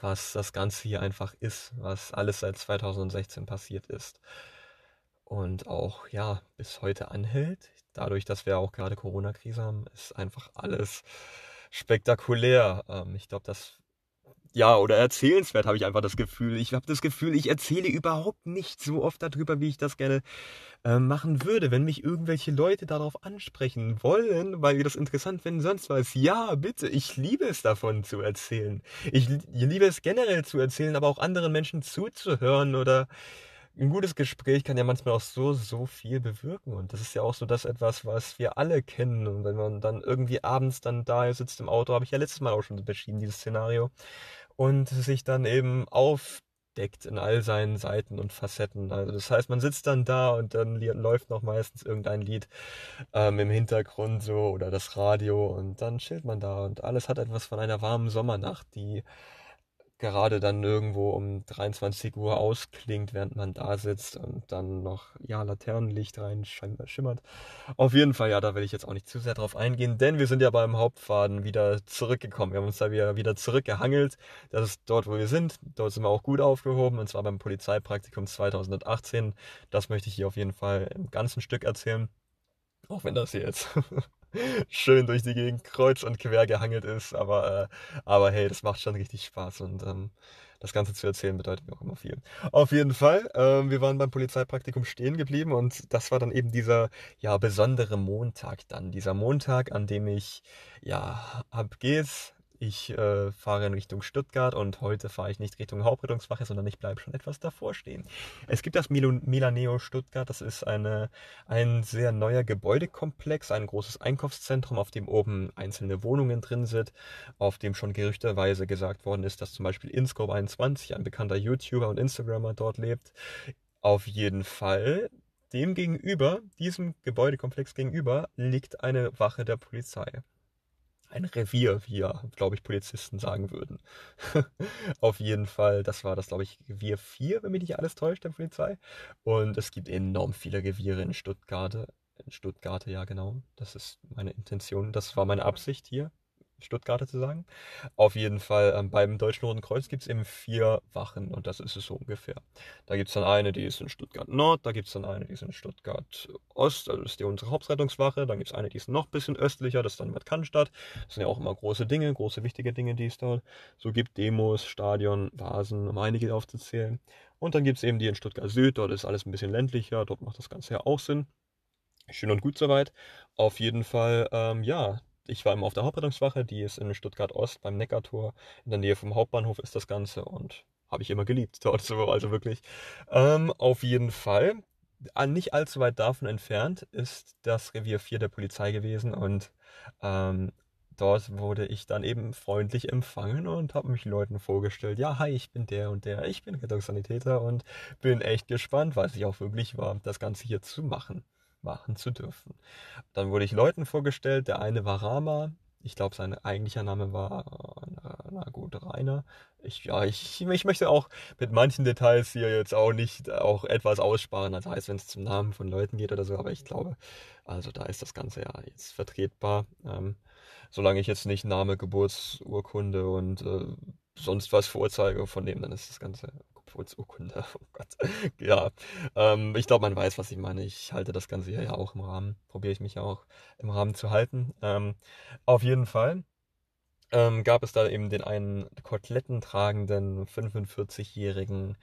Was das Ganze hier einfach ist, was alles seit 2016 passiert ist und auch ja bis heute anhält. Dadurch, dass wir auch gerade Corona-Krise haben, ist einfach alles spektakulär. Ähm, ich glaube, das ja, oder erzählenswert habe ich einfach das Gefühl. Ich habe das Gefühl, ich erzähle überhaupt nicht so oft darüber, wie ich das gerne äh, machen würde. Wenn mich irgendwelche Leute darauf ansprechen wollen, weil wir das interessant finden, sonst was, ja, bitte, ich liebe es davon zu erzählen. Ich, liebe es generell zu erzählen, aber auch anderen Menschen zuzuhören oder ein gutes Gespräch kann ja manchmal auch so, so viel bewirken. Und das ist ja auch so das etwas, was wir alle kennen. Und wenn man dann irgendwie abends dann da sitzt im Auto, habe ich ja letztes Mal auch schon beschrieben, dieses Szenario. Und sich dann eben aufdeckt in all seinen Seiten und Facetten. Also das heißt, man sitzt dann da und dann läuft noch meistens irgendein Lied ähm, im Hintergrund so oder das Radio und dann chillt man da und alles hat etwas von einer warmen Sommernacht, die gerade dann irgendwo um 23 Uhr ausklingt, während man da sitzt und dann noch, ja, Laternenlicht rein schimmert. Auf jeden Fall, ja, da will ich jetzt auch nicht zu sehr drauf eingehen, denn wir sind ja beim Hauptfaden wieder zurückgekommen. Wir haben uns da wieder, wieder zurückgehangelt. Das ist dort, wo wir sind. Dort sind wir auch gut aufgehoben, und zwar beim Polizeipraktikum 2018. Das möchte ich hier auf jeden Fall im ganzen Stück erzählen. Auch wenn das hier jetzt schön durch die Gegend kreuz und quer gehangelt ist. Aber, äh, aber hey, das macht schon richtig Spaß und ähm, das Ganze zu erzählen bedeutet mir auch immer viel. Auf jeden Fall, ähm, wir waren beim Polizeipraktikum stehen geblieben und das war dann eben dieser ja besondere Montag dann. Dieser Montag, an dem ich ja ab geht's Ich äh, fahre in Richtung Stuttgart und heute fahre ich nicht Richtung Hauptrettungswache, sondern ich bleibe schon etwas davor stehen. Es gibt das Mil Milaneo Stuttgart, das ist eine, ein sehr neuer Gebäudekomplex, ein großes Einkaufszentrum, auf dem oben einzelne Wohnungen drin sind, auf dem schon gerüchterweise gesagt worden ist, dass zum Beispiel Inscope21, ein bekannter YouTuber und Instagrammer, dort lebt. Auf jeden Fall dem gegenüber, diesem Gebäudekomplex gegenüber, liegt eine Wache der Polizei. Ein Revier, wie ja, glaube ich, Polizisten sagen würden. Auf jeden Fall, das war das, glaube ich, Revier 4, wenn mich nicht alles täuscht, der Polizei. Und es gibt enorm viele Reviere in Stuttgart. In Stuttgart, ja, genau. Das ist meine Intention. Das war meine Absicht hier. Stuttgarter zu sagen. Auf jeden Fall ähm, beim Deutschen Roten Kreuz gibt es eben vier Wachen und das ist es so ungefähr. Da gibt es dann eine, die ist in Stuttgart Nord, da gibt es dann eine, die ist in Stuttgart Ost, also das ist die unsere Hauptrettungswache, dann gibt es eine, die ist noch ein bisschen östlicher, das ist dann Bad Cannstatt. Das sind ja auch immer große Dinge, große wichtige Dinge, die es dort so gibt. Demos, Stadion, Vasen, um einige aufzuzählen. Und dann gibt es eben die in Stuttgart Süd, dort ist alles ein bisschen ländlicher, dort macht das Ganze ja auch Sinn. Schön und gut soweit. Auf jeden Fall, ähm, ja, ich war immer auf der Hauptrettungswache, die ist in Stuttgart Ost beim Neckartor. In der Nähe vom Hauptbahnhof ist das Ganze und habe ich immer geliebt dort so, also wirklich. Ähm, auf jeden Fall, nicht allzu weit davon entfernt, ist das Revier 4 der Polizei gewesen und ähm, dort wurde ich dann eben freundlich empfangen und habe mich Leuten vorgestellt, ja, hi, ich bin der und der, ich bin Rettungssanitäter und bin echt gespannt, was ich auch wirklich war, das Ganze hier zu machen machen zu dürfen. Dann wurde ich Leuten vorgestellt. Der eine war Rama. Ich glaube, sein eigentlicher Name war, na gut, Rainer. Ich, ja, ich, ich möchte auch mit manchen Details hier jetzt auch nicht auch etwas aussparen. Das heißt, wenn es zum Namen von Leuten geht oder so, aber ich glaube, also da ist das Ganze ja jetzt vertretbar. Ähm, solange ich jetzt nicht Name, Geburtsurkunde und äh, sonst was vorzeige von dem, dann ist das Ganze Geburtsurkunde. Oh Gott. Ja, ähm, ich glaube, man weiß, was ich meine. Ich halte das Ganze hier ja auch im Rahmen. Probiere ich mich ja auch im Rahmen zu halten. Ähm, auf jeden Fall ähm, gab es da eben den einen kotlettentragenden 45-jährigen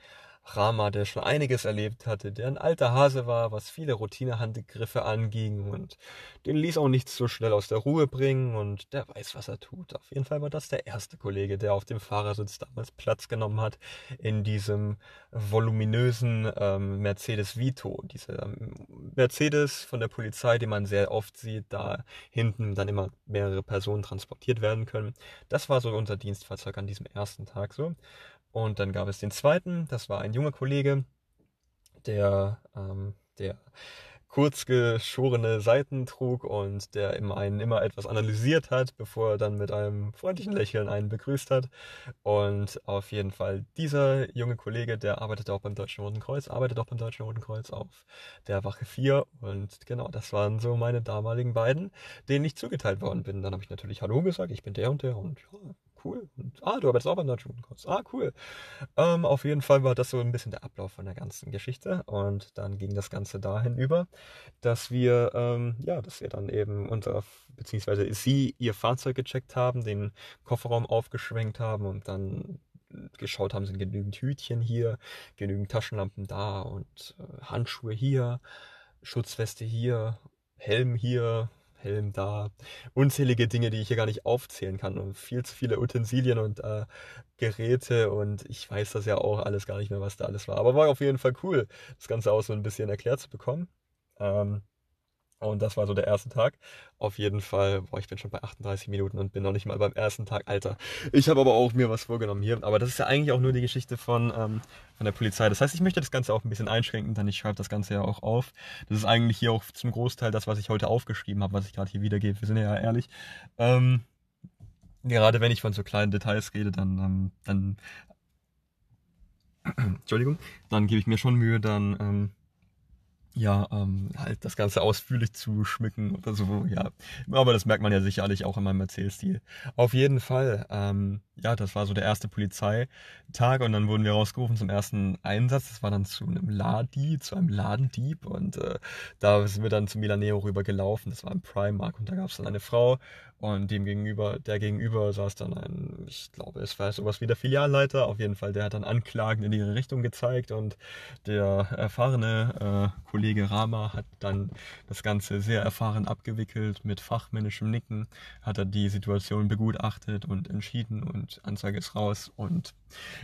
Rama, der schon einiges erlebt hatte, der ein alter Hase war, was viele Routinehandgriffe anging und den ließ auch nichts so schnell aus der Ruhe bringen und der weiß, was er tut. Auf jeden Fall war das der erste Kollege, der auf dem Fahrersitz damals Platz genommen hat in diesem voluminösen ähm, Mercedes Vito. Dieser ähm, Mercedes von der Polizei, den man sehr oft sieht, da hinten dann immer mehrere Personen transportiert werden können. Das war so unser Dienstfahrzeug an diesem ersten Tag so. Und dann gab es den zweiten, das war ein junger Kollege, der, ähm, der kurz geschorene Seiten trug und der immer einen immer etwas analysiert hat, bevor er dann mit einem freundlichen Lächeln einen begrüßt hat. Und auf jeden Fall dieser junge Kollege, der arbeitet auch beim Deutschen Roten Kreuz, arbeitet auch beim Deutschen Roten Kreuz auf der Wache 4. Und genau, das waren so meine damaligen beiden, denen ich zugeteilt worden bin. Dann habe ich natürlich Hallo gesagt, ich bin der und der und ja, cool. Und, ah, du arbeitest auch beim Deutschen Roten Kreuz. Ah, cool. Ähm, auf jeden Fall war das so ein bisschen der Ablauf von der ganzen Geschichte. Und dann ging das Ganze dahin über, dass wir, ähm, ja, dass wir dann eben unser, beziehungsweise sie ihr Fahrzeug gecheckt haben, den Kofferraum aufgeschwenkt haben und dann geschaut haben, sind genügend Hütchen hier, genügend Taschenlampen da und äh, Handschuhe hier, Schutzweste hier, Helm hier, Helm da, unzählige Dinge, die ich hier gar nicht aufzählen kann und viel zu viele Utensilien und äh, Geräte und ich weiß das ja auch alles gar nicht mehr, was da alles war. Aber war auf jeden Fall cool, das Ganze auch so ein bisschen erklärt zu bekommen. Ähm, und das war so der erste Tag. Auf jeden Fall, boah, ich bin schon bei 38 Minuten und bin noch nicht mal beim ersten Tag. Alter, ich habe aber auch mir was vorgenommen hier. Aber das ist ja eigentlich auch nur die Geschichte von, ähm, von der Polizei. Das heißt, ich möchte das Ganze auch ein bisschen einschränken, denn ich schreibe das Ganze ja auch auf. Das ist eigentlich hier auch zum Großteil das, was ich heute aufgeschrieben habe, was ich gerade hier wiedergebe. Wir sind ja ehrlich. Ähm, gerade wenn ich von so kleinen Details rede, dann, ähm, dann Entschuldigung, dann gebe ich mir schon Mühe, dann ähm, ja, ähm, halt das Ganze ausführlich zu schmücken oder so, ja. Aber das merkt man ja sicherlich auch in meinem Erzählstil. Auf jeden Fall, ähm, ja, das war so der erste Polizeitag und dann wurden wir rausgerufen zum ersten Einsatz. Das war dann zu einem Ladi, zu einem Ladendieb und äh, da sind wir dann zu Milaneo rüber gelaufen. Das war im Primark und da gab es dann eine Frau und dem gegenüber, der gegenüber saß dann ein, ich glaube, es war sowas wie der Filialleiter. Auf jeden Fall, der hat dann Anklagen in ihre Richtung gezeigt und der erfahrene äh, Kollege Rama hat dann das Ganze sehr erfahren abgewickelt mit fachmännischem Nicken, hat er die Situation begutachtet und entschieden und Anzeige ist raus und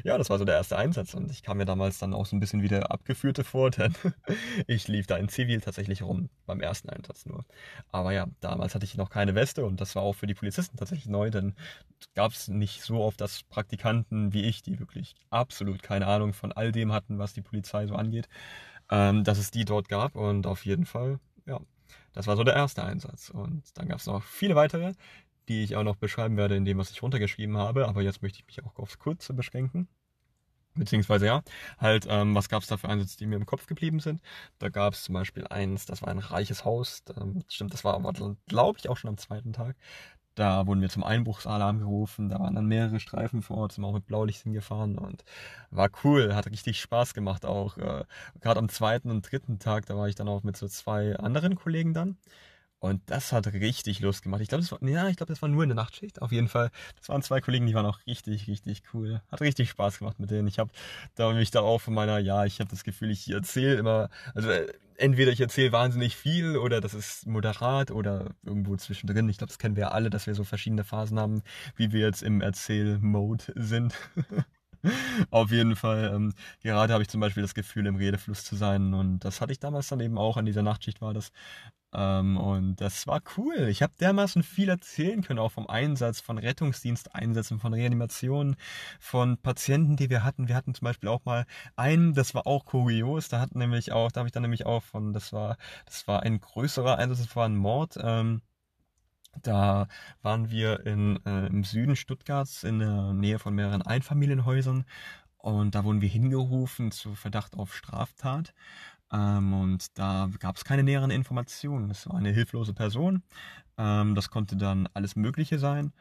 ja, das war so der erste Einsatz und ich kam mir damals dann auch so ein bisschen wie der Abgeführte vor, denn ich lief da in Zivil tatsächlich rum, beim ersten Einsatz nur. Aber ja, damals hatte ich noch keine Weste und das war auch für die Polizisten tatsächlich neu, denn gab es nicht so oft, dass Praktikanten wie ich, die wirklich absolut keine Ahnung von all dem hatten, was die Polizei so angeht, ähm, dass es die dort gab und auf jeden Fall, ja, das war so der erste Einsatz. Und dann gab es noch viele weitere, die ich auch noch beschreiben werde in dem, was ich runtergeschrieben habe. Aber jetzt möchte ich mich auch aufs Kurze beschränken. Beziehungsweise ja, halt, ähm, was gab es da für Einsätze, die mir im Kopf geblieben sind? Da gab es zum Beispiel eins, das war ein reiches Haus. Ähm, stimmt, das war aber, glaube ich, auch schon am zweiten Tag. Da wurden wir zum Einbruchsalarm gerufen, da waren dann mehrere Streifen vor Ort, sind auch mit Blaulicht hingefahren und war cool, hat richtig Spaß gemacht auch. Äh, Gerade am zweiten und dritten Tag, da war ich dann auch mit so zwei anderen Kollegen dann. Und das hat richtig Lust gemacht. Ich glaube, das war, ja, ich glaube, das war nur in der Nachtschicht. Auf jeden Fall. Das waren zwei Kollegen, die waren auch richtig, richtig cool. Hat richtig Spaß gemacht mit denen. Ich habe da mich da auch von meiner, ja, ich habe das Gefühl, ich erzähle immer, also äh, entweder ich erzähle wahnsinnig viel oder das ist moderat oder irgendwo zwischendrin. Ich glaube, das kennen wir ja alle, dass wir so verschiedene Phasen haben, wie wir jetzt im Erzählmode sind. Auf jeden Fall. Ähm, gerade habe ich zum Beispiel das Gefühl, im Redefluss zu sein. Und das hatte ich damals dann eben auch an dieser Nachtschicht war das. Ähm, und das war cool. Ich habe dermaßen viel erzählen können, auch vom Einsatz, von Rettungsdiensteinsätzen, von Reanimationen, von Patienten, die wir hatten. Wir hatten zum Beispiel auch mal einen, das war auch kurios, da hat nämlich auch, da habe ich dann nämlich auch von, das war, das war ein größerer Einsatz, das war ein Mord. Ähm, da waren wir in, äh, im Süden Stuttgarts in der Nähe von mehreren Einfamilienhäusern und da wurden wir hingerufen zu Verdacht auf Straftat. Ähm, und da gab es keine näheren Informationen. Es war eine hilflose Person. Ähm, das konnte dann alles Mögliche sein.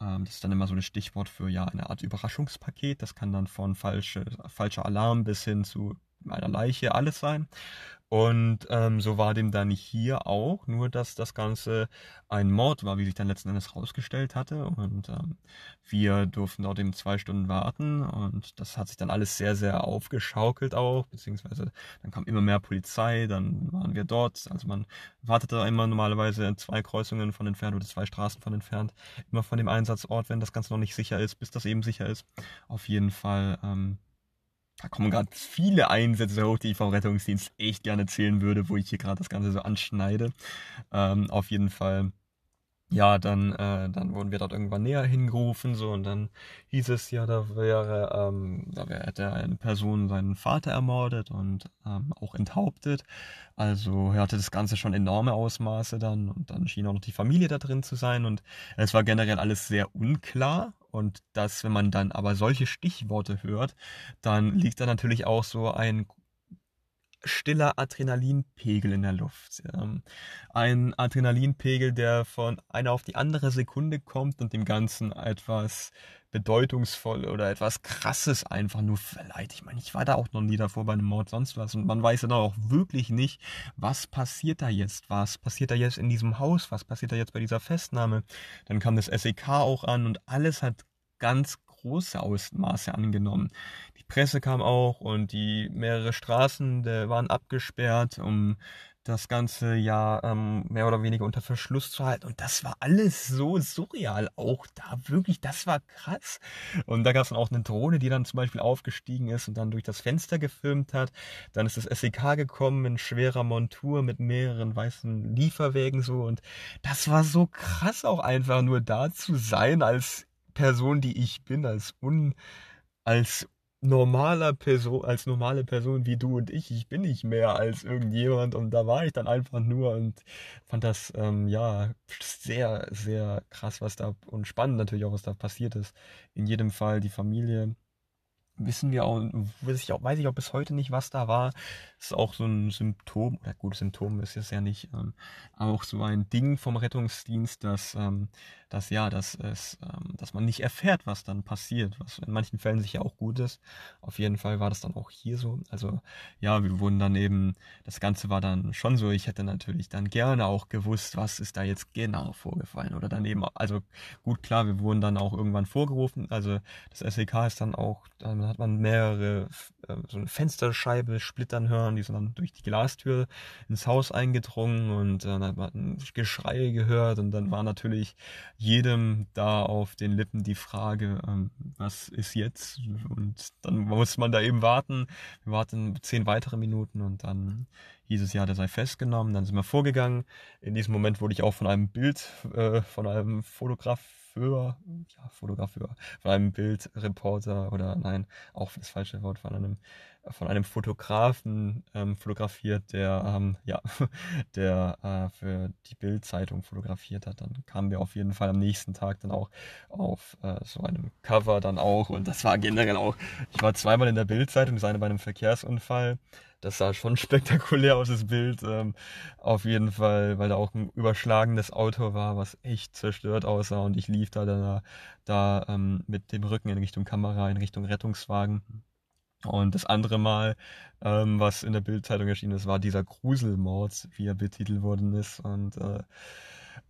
Ähm, das ist dann immer so ein Stichwort für ja eine Art Überraschungspaket. Das kann dann von falsche, falscher Alarm bis hin zu einer Leiche alles sein. Und ähm, so war dem dann hier auch, nur dass das Ganze ein Mord war, wie sich dann letzten Endes rausgestellt hatte. Und ähm, wir durften dort eben zwei Stunden warten und das hat sich dann alles sehr, sehr aufgeschaukelt auch, beziehungsweise dann kam immer mehr Polizei, dann waren wir dort. Also man wartete immer normalerweise zwei Kreuzungen von entfernt oder zwei Straßen von entfernt, immer von dem Einsatzort, wenn das Ganze noch nicht sicher ist, bis das eben sicher ist. Auf jeden Fall. Ähm, da kommen gerade viele Einsätze hoch, die ich vom Rettungsdienst echt gerne erzählen würde, wo ich hier gerade das Ganze so anschneide. Ähm, auf jeden Fall ja, dann, äh, dann wurden wir dort irgendwann näher hingerufen, so, und dann hieß es ja, da wäre, ähm, da wäre, hätte eine Person seinen Vater ermordet und ähm, auch enthauptet. Also hatte das Ganze schon enorme Ausmaße dann und dann schien auch noch die Familie da drin zu sein und es war generell alles sehr unklar. Und das, wenn man dann aber solche Stichworte hört, dann liegt da natürlich auch so ein stiller Adrenalinpegel in der Luft. Ein Adrenalinpegel, der von einer auf die andere Sekunde kommt und dem Ganzen etwas bedeutungsvoll oder etwas krasses einfach nur verleiht. Ich meine, ich war da auch noch nie davor bei einem Mord sonst was und man weiß ja dann auch wirklich nicht, was passiert da jetzt, was passiert da jetzt in diesem Haus, was passiert da jetzt bei dieser Festnahme. Dann kam das SEK auch an und alles hat ganz große Ausmaße angenommen. Die Presse kam auch und die mehrere Straßen der waren abgesperrt, um das ganze ja ähm, mehr oder weniger unter Verschluss zu halten. Und das war alles so surreal. Auch da wirklich, das war krass. Und da gab es dann auch eine Drohne, die dann zum Beispiel aufgestiegen ist und dann durch das Fenster gefilmt hat. Dann ist das SEK gekommen in schwerer Montur mit mehreren weißen Lieferwägen so. Und das war so krass auch einfach nur da zu sein als Person, die ich bin, als un, als normaler Person, als normale Person wie du und ich. Ich bin nicht mehr als irgendjemand und da war ich dann einfach nur und fand das ähm, ja sehr, sehr krass, was da und spannend natürlich auch, was da passiert ist. In jedem Fall die Familie wissen wir auch, weiß ich auch, weiß ich auch bis heute nicht, was da war. Ist auch so ein Symptom, oder gut, Symptom ist es ja nicht, ähm, auch so ein Ding vom Rettungsdienst, dass ähm, dass ja, dass es, ähm, dass man nicht erfährt, was dann passiert, was in manchen Fällen sicher auch gut ist. Auf jeden Fall war das dann auch hier so. Also ja, wir wurden dann eben, das Ganze war dann schon so, ich hätte natürlich dann gerne auch gewusst, was ist da jetzt genau vorgefallen oder daneben, also gut, klar, wir wurden dann auch irgendwann vorgerufen, also das SEK ist dann auch, dann hat man mehrere, so eine Fensterscheibe splittern hören, die sind dann durch die Glastür ins Haus eingedrungen und äh, dann hat man Geschrei gehört und dann war natürlich jedem da auf den Lippen die Frage, ähm, was ist jetzt? Und dann muss man da eben warten. Wir warten zehn weitere Minuten und dann hieß es ja, der sei festgenommen. Dann sind wir vorgegangen. In diesem Moment wurde ich auch von einem Bild, äh, von einem Fotograf Fotografeur, ja, Fotografeur, von einem Bildreporter oder nein, auch das falsche Wort, von einem, von einem Fotografen ähm, fotografiert, der, ähm, ja, der äh, für die Bildzeitung fotografiert hat. Dann kamen wir auf jeden Fall am nächsten Tag dann auch auf äh, so einem Cover dann auch und das war generell auch, ich war zweimal in der Bildzeitung, das eine bei einem Verkehrsunfall, das sah schon spektakulär aus, das Bild. Ähm, auf jeden Fall, weil da auch ein überschlagendes Auto war, was echt zerstört aussah. Und ich lief da, da, da ähm, mit dem Rücken in Richtung Kamera, in Richtung Rettungswagen. Und das andere Mal, ähm, was in der Bildzeitung erschienen ist, war dieser Gruselmord, wie er betitelt worden ist. Und äh,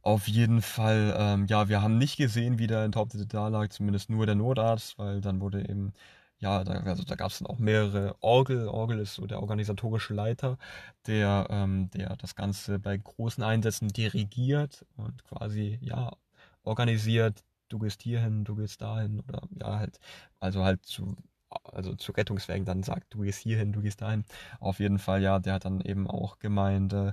auf jeden Fall, ähm, ja, wir haben nicht gesehen, wie der Enthauptete da lag, zumindest nur der Notarzt, weil dann wurde eben ja, da, also da gab es dann auch mehrere Orgel. Orgel ist so der organisatorische Leiter, der, ähm, der das Ganze bei großen Einsätzen dirigiert und quasi, ja, organisiert, du gehst hierhin, du gehst dahin oder ja, halt, also halt zu, also zu Rettungswegen dann sagt, du gehst hierhin, du gehst dahin. Auf jeden Fall, ja, der hat dann eben auch gemeint, äh,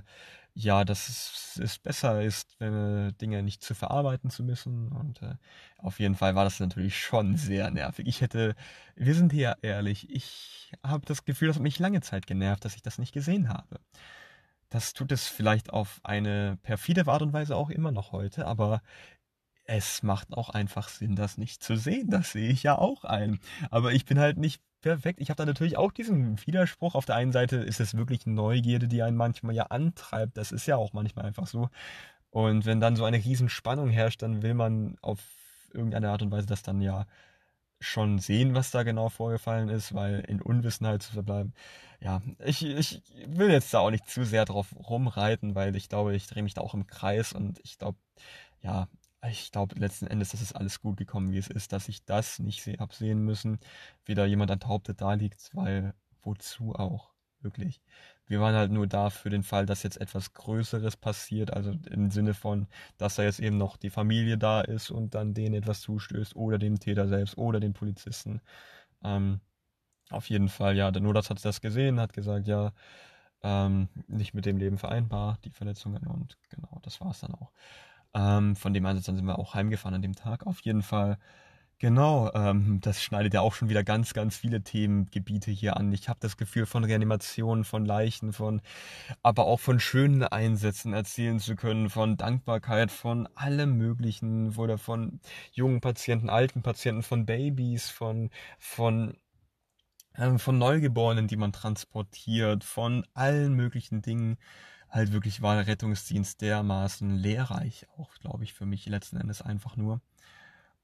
ja, dass es, es besser ist, wenn, Dinge nicht zu verarbeiten zu müssen. Und äh, auf jeden Fall war das natürlich schon sehr nervig. Ich hätte, wir sind hier ehrlich, ich habe das Gefühl, das hat mich lange Zeit genervt, dass ich das nicht gesehen habe. Das tut es vielleicht auf eine perfide Art und Weise auch immer noch heute, aber es macht auch einfach Sinn, das nicht zu sehen. Das sehe ich ja auch ein. Aber ich bin halt nicht perfekt. Ich habe da natürlich auch diesen Widerspruch. Auf der einen Seite ist es wirklich Neugierde, die einen manchmal ja antreibt. Das ist ja auch manchmal einfach so. Und wenn dann so eine Riesenspannung herrscht, dann will man auf irgendeine Art und Weise das dann ja schon sehen, was da genau vorgefallen ist, weil in Unwissenheit zu verbleiben. Ja, ich, ich will jetzt da auch nicht zu sehr drauf rumreiten, weil ich glaube, ich drehe mich da auch im Kreis und ich glaube, ja, ich glaube letzten Endes, dass es alles gut gekommen, wie es ist, dass ich das nicht absehen müssen, wie da jemand enthauptet da liegt, weil wozu auch, wirklich. Wir waren halt nur da für den Fall, dass jetzt etwas Größeres passiert, also im Sinne von, dass da jetzt eben noch die Familie da ist und dann denen etwas zustößt oder dem Täter selbst oder den Polizisten. Ähm, auf jeden Fall, ja, der Notarzt hat das gesehen, hat gesagt, ja, ähm, nicht mit dem Leben vereinbar, die Verletzungen und genau, das war es dann auch. Ähm, von dem Einsatz sind wir auch heimgefahren an dem Tag. Auf jeden Fall, genau, ähm, das schneidet ja auch schon wieder ganz, ganz viele Themengebiete hier an. Ich habe das Gefühl von Reanimationen, von Leichen, von, aber auch von schönen Einsätzen erzählen zu können, von Dankbarkeit, von allem Möglichen, oder von jungen Patienten, alten Patienten, von Babys, von, von ähm, von Neugeborenen, die man transportiert, von allen möglichen Dingen halt wirklich war der Rettungsdienst dermaßen lehrreich, auch glaube ich für mich letzten Endes einfach nur.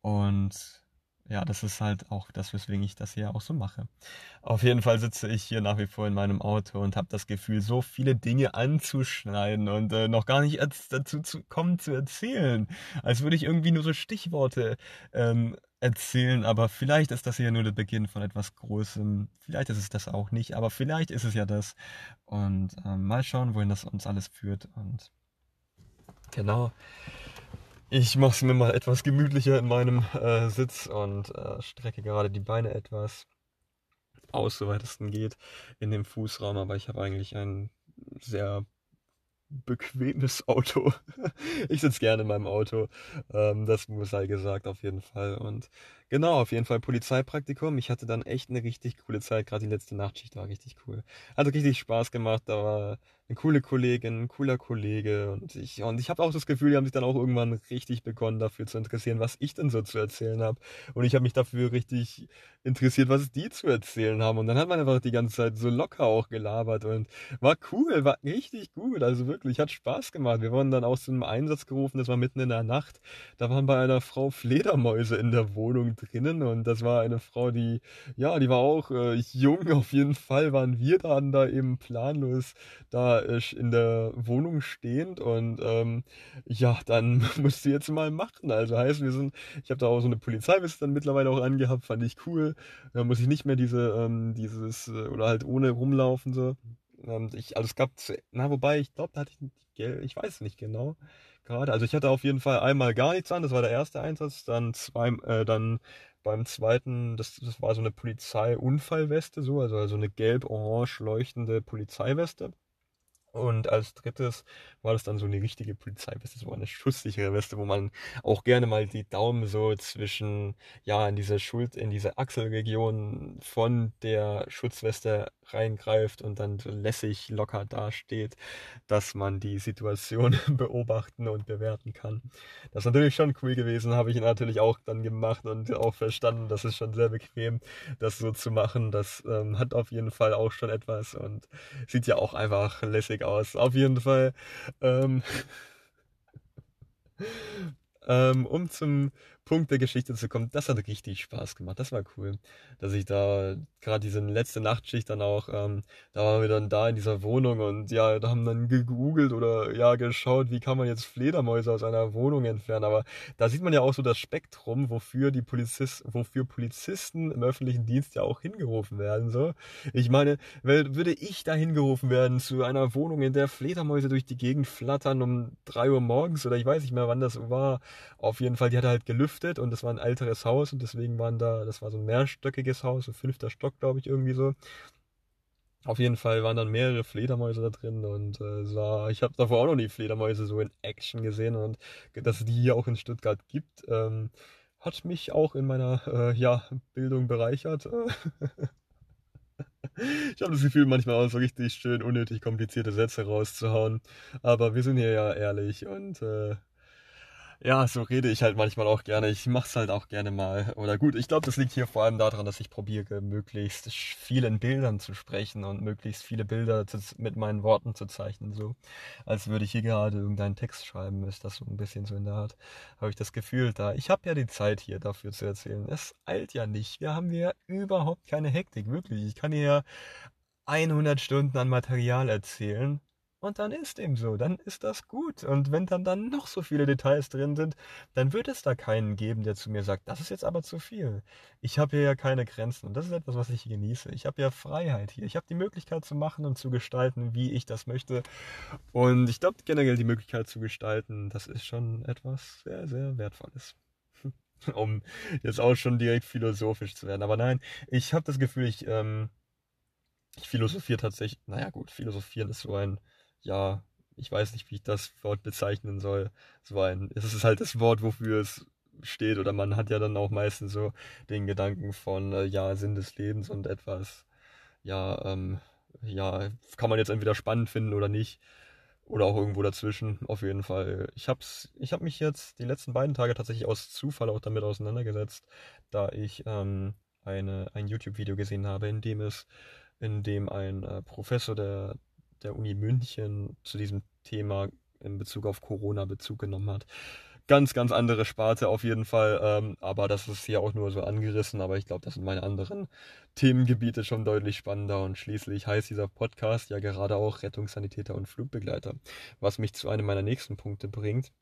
Und ja, das ist halt auch das, weswegen ich das hier auch so mache. Auf jeden Fall sitze ich hier nach wie vor in meinem Auto und habe das Gefühl, so viele Dinge anzuschneiden und äh, noch gar nicht dazu zu kommen zu erzählen. Als würde ich irgendwie nur so Stichworte ähm, erzählen, aber vielleicht ist das hier nur der Beginn von etwas Großem. Vielleicht ist es das auch nicht, aber vielleicht ist es ja das. Und ähm, mal schauen, wohin das uns alles führt. Und genau. Ich mache es mir mal etwas gemütlicher in meinem äh, Sitz und äh, strecke gerade die Beine etwas aus, soweit es denn geht, in dem Fußraum. Aber ich habe eigentlich einen sehr bequemes Auto. ich sitze gerne in meinem Auto. Ähm, das muss sei gesagt, auf jeden Fall. Und Genau, auf jeden Fall Polizeipraktikum. Ich hatte dann echt eine richtig coole Zeit. Gerade die letzte Nachtschicht war richtig cool. Hat richtig Spaß gemacht. Da war eine coole Kollegin, ein cooler Kollege und ich und ich habe auch das Gefühl, die haben sich dann auch irgendwann richtig begonnen dafür zu interessieren, was ich denn so zu erzählen habe und ich habe mich dafür richtig interessiert, was die zu erzählen haben und dann hat man einfach die ganze Zeit so locker auch gelabert und war cool, war richtig gut, also wirklich hat Spaß gemacht. Wir wurden dann auch zu Einsatz gerufen, das war mitten in der Nacht. Da waren bei einer Frau Fledermäuse in der Wohnung drinnen und das war eine Frau, die ja, die war auch äh, jung auf jeden Fall, waren wir dann da eben planlos da in der Wohnung stehend und ähm, ja, dann musst du jetzt mal machen. Also heißt, wir sind, ich habe da auch so eine Polizeiweste dann mittlerweile auch angehabt, fand ich cool. Da muss ich nicht mehr diese, ähm, dieses, äh, oder halt ohne rumlaufen so. Ich, also es gab, na wobei, ich glaube, da hatte ich ich weiß nicht genau gerade. Also ich hatte auf jeden Fall einmal gar nichts an, das war der erste Einsatz, dann zwei, äh, dann beim zweiten, das, das war so eine Polizeiunfallweste, so, also, also eine gelb-orange leuchtende Polizeiweste. Und als drittes war das dann so eine richtige Polizeiweste, so eine schusssichere Weste, wo man auch gerne mal die Daumen so zwischen, ja, in diese Schuld, in diese Achselregion von der Schutzweste reingreift und dann so lässig locker dasteht, dass man die Situation beobachten und bewerten kann. Das ist natürlich schon cool gewesen, habe ich natürlich auch dann gemacht und auch verstanden. Das ist schon sehr bequem, das so zu machen. Das ähm, hat auf jeden Fall auch schon etwas und sieht ja auch einfach lässig aus. Auf jeden Fall. Ähm, ähm, um zum Punkt der Geschichte zu kommen, das hat richtig Spaß gemacht. Das war cool, dass ich da gerade diese letzte Nachtschicht dann auch, ähm, da waren wir dann da in dieser Wohnung und ja, da haben dann gegoogelt oder ja geschaut, wie kann man jetzt Fledermäuse aus einer Wohnung entfernen. Aber da sieht man ja auch so das Spektrum, wofür die Polizist, wofür Polizisten im öffentlichen Dienst ja auch hingerufen werden. So, ich meine, würde ich da hingerufen werden zu einer Wohnung, in der Fledermäuse durch die Gegend flattern um drei Uhr morgens oder ich weiß nicht mehr, wann das war. Auf jeden Fall, die hat halt gelüftet gelüftet und das war ein älteres Haus und deswegen waren da, das war so ein mehrstöckiges Haus, so fünfter Stock, glaube ich, irgendwie so. Auf jeden Fall waren dann mehrere Fledermäuse da drin und äh, sah, ich habe davor auch noch nie Fledermäuse so in Action gesehen und dass es die hier auch in Stuttgart gibt, ähm, hat mich auch in meiner äh, ja, Bildung bereichert. ich habe das Gefühl, manchmal auch so richtig schön unnötig komplizierte Sätze rauszuhauen. Aber wir sind hier ja ehrlich und äh, ja, so rede ich halt manchmal auch gerne. Ich mach's halt auch gerne mal. Oder gut, ich glaube, das liegt hier vor allem daran, dass ich probiere, möglichst viel in Bildern zu sprechen und möglichst viele Bilder zu, mit meinen Worten zu zeichnen. So, als würde ich hier gerade irgendeinen Text schreiben, ist das so ein bisschen so in der Art. Habe ich das Gefühl da. Ich habe ja die Zeit hier dafür zu erzählen. Es eilt ja nicht. Wir haben hier überhaupt keine Hektik, wirklich. Ich kann hier 100 Stunden an Material erzählen und dann ist dem so, dann ist das gut. Und wenn dann, dann noch so viele Details drin sind, dann wird es da keinen geben, der zu mir sagt, das ist jetzt aber zu viel. Ich habe hier ja keine Grenzen und das ist etwas, was ich genieße. Ich habe ja Freiheit hier. Ich habe die Möglichkeit zu machen und zu gestalten, wie ich das möchte. Und ich glaube generell die Möglichkeit zu gestalten, das ist schon etwas sehr, sehr Wertvolles um jetzt auch schon direkt philosophisch zu werden. Aber nein, ich habe das Gefühl, ich, ähm, ich philosophiere tatsächlich, naja gut, philosophieren ist so ein ja, ich weiß nicht, wie ich das Wort bezeichnen soll. So ein, es ist halt das Wort, wofür es steht. Oder man hat ja dann auch meistens so den Gedanken von, äh, ja, Sinn des Lebens und etwas, ja, ähm, ja, kann man jetzt entweder spannend finden oder nicht. Oder auch irgendwo dazwischen, auf jeden Fall. Ich hab's, ich habe mich jetzt die letzten beiden Tage tatsächlich aus Zufall auch damit auseinandergesetzt, da ich ähm, eine, ein YouTube-Video gesehen habe, in dem es, in dem ein äh, Professor der der Uni München zu diesem Thema in Bezug auf Corona Bezug genommen hat. Ganz, ganz andere Sparte auf jeden Fall, ähm, aber das ist hier auch nur so angerissen, aber ich glaube, das sind meine anderen Themengebiete schon deutlich spannender und schließlich heißt dieser Podcast ja gerade auch Rettungssanitäter und Flugbegleiter, was mich zu einem meiner nächsten Punkte bringt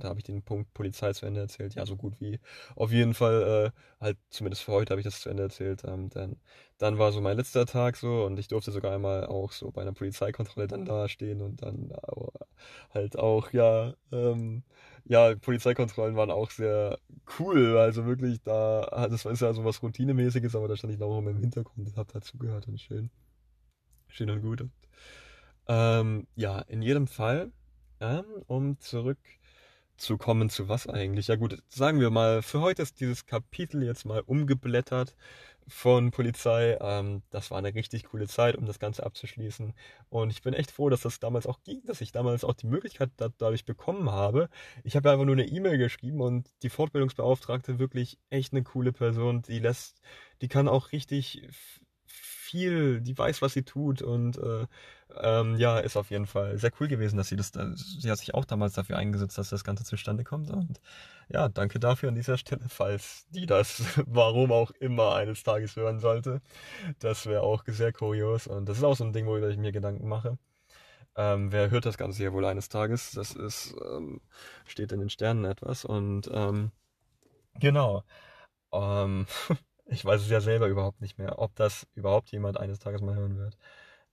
da habe ich den Punkt Polizei zu Ende erzählt. Ja, so gut wie. Auf jeden Fall, äh, halt zumindest für heute habe ich das zu Ende erzählt. Ähm, dann, dann war so mein letzter Tag so und ich durfte sogar einmal auch so bei einer Polizeikontrolle dann da stehen und dann äh, halt auch, ja, ähm, ja, Polizeikontrollen waren auch sehr cool. Also wirklich, da, das ist ja so was Routinemäßiges, aber da stand ich noch im Hintergrund und habe dazugehört und schön. Schön und gut. Und, ähm, ja, in jedem Fall, ähm, um zurück zu kommen zu was eigentlich? Ja gut, sagen wir mal, für heute ist dieses Kapitel jetzt mal umgeblättert von Polizei. Ähm, das war eine richtig coole Zeit, um das Ganze abzuschließen. Und ich bin echt froh, dass das damals auch ging, dass ich damals auch die Möglichkeit da, dadurch bekommen habe. Ich habe einfach nur eine E-Mail geschrieben und die Fortbildungsbeauftragte wirklich echt eine coole Person. Die lässt, die kann auch richtig viel, die weiß, was sie tut und äh, ähm, ja, ist auf jeden Fall sehr cool gewesen, dass sie das, da, sie hat sich auch damals dafür eingesetzt, dass das Ganze zustande kommt und ja, danke dafür an dieser Stelle, falls die das, warum auch immer, eines Tages hören sollte. Das wäre auch sehr kurios und das ist auch so ein Ding, worüber ich mir Gedanken mache. Ähm, wer hört das Ganze ja wohl eines Tages? Das ist, ähm, steht in den Sternen etwas und ähm, genau. Ähm, ich weiß es ja selber überhaupt nicht mehr, ob das überhaupt jemand eines Tages mal hören wird.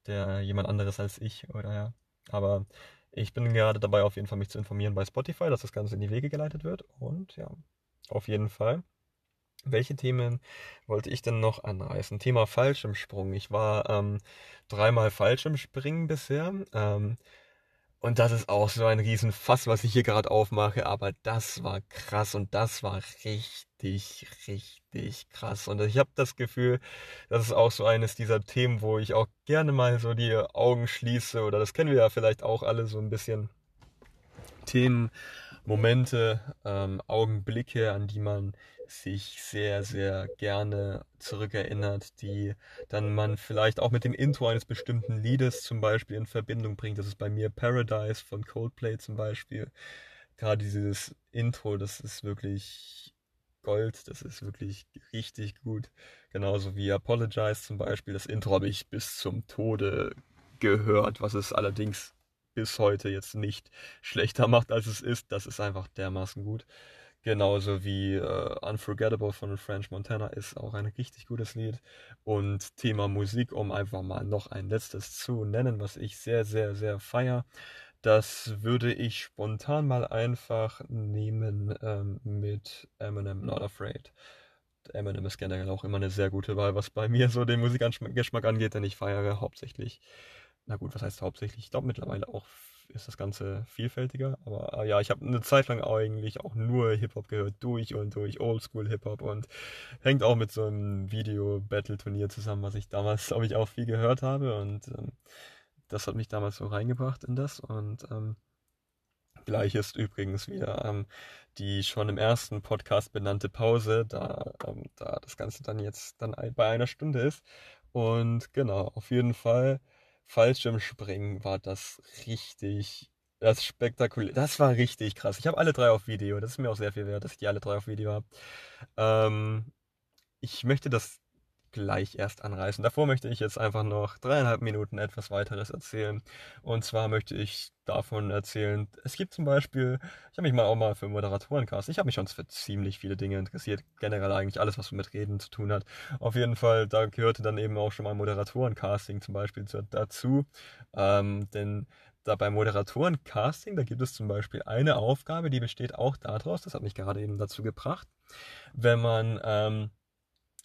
Der jemand anderes als ich oder ja. Aber ich bin gerade dabei, auf jeden Fall mich zu informieren bei Spotify, dass das Ganze in die Wege geleitet wird. Und ja, auf jeden Fall. Welche Themen wollte ich denn noch anreißen? Thema Fallschirmsprung. Ich war ähm, dreimal Fallschirmspringen bisher. Ähm, und das ist auch so ein Riesenfass, was ich hier gerade aufmache, aber das war krass und das war richtig, richtig krass. Und ich habe das Gefühl, das ist auch so eines dieser Themen, wo ich auch gerne mal so die Augen schließe oder das kennen wir ja vielleicht auch alle so ein bisschen. Themen, Momente, ähm, Augenblicke, an die man sich sehr, sehr gerne zurückerinnert, die dann man vielleicht auch mit dem Intro eines bestimmten Liedes zum Beispiel in Verbindung bringt. Das ist bei mir Paradise von Coldplay zum Beispiel. Gerade dieses Intro, das ist wirklich Gold, das ist wirklich richtig gut. Genauso wie Apologize zum Beispiel. Das Intro habe ich bis zum Tode gehört, was es allerdings bis heute jetzt nicht schlechter macht, als es ist. Das ist einfach dermaßen gut. Genauso wie äh, Unforgettable von French Montana ist auch ein richtig gutes Lied. Und Thema Musik, um einfach mal noch ein letztes zu nennen, was ich sehr, sehr, sehr feier. Das würde ich spontan mal einfach nehmen ähm, mit Eminem Not Afraid. Eminem ist generell auch immer eine sehr gute Wahl, was bei mir so den Musikgeschmack angeht, denn ich feiere hauptsächlich, na gut, was heißt hauptsächlich? Ich glaube mittlerweile auch ist das Ganze vielfältiger. Aber äh, ja, ich habe eine Zeit lang eigentlich auch nur Hip-Hop gehört, durch und durch, Oldschool-Hip-Hop und hängt auch mit so einem Video-Battle-Turnier zusammen, was ich damals, glaube ich, auch viel gehört habe. Und ähm, das hat mich damals so reingebracht in das. Und ähm, gleich ist übrigens wieder ähm, die schon im ersten Podcast benannte Pause, da, ähm, da das Ganze dann jetzt dann bei einer Stunde ist. Und genau, auf jeden Fall Fallschirmspringen war das richtig, das spektakulär. Das war richtig krass. Ich habe alle drei auf Video. Das ist mir auch sehr viel wert, dass ich die alle drei auf Video habe. Ähm, ich möchte das gleich erst anreißen. Davor möchte ich jetzt einfach noch dreieinhalb Minuten etwas weiteres erzählen. Und zwar möchte ich davon erzählen, es gibt zum Beispiel, ich habe mich mal auch mal für Moderatorencast, ich habe mich schon für ziemlich viele Dinge interessiert, generell eigentlich alles, was mit Reden zu tun hat. Auf jeden Fall, da gehörte dann eben auch schon mal Moderatorencasting zum Beispiel dazu. Ähm, denn da beim Moderatorencasting, da gibt es zum Beispiel eine Aufgabe, die besteht auch daraus, das hat mich gerade eben dazu gebracht, wenn man ähm,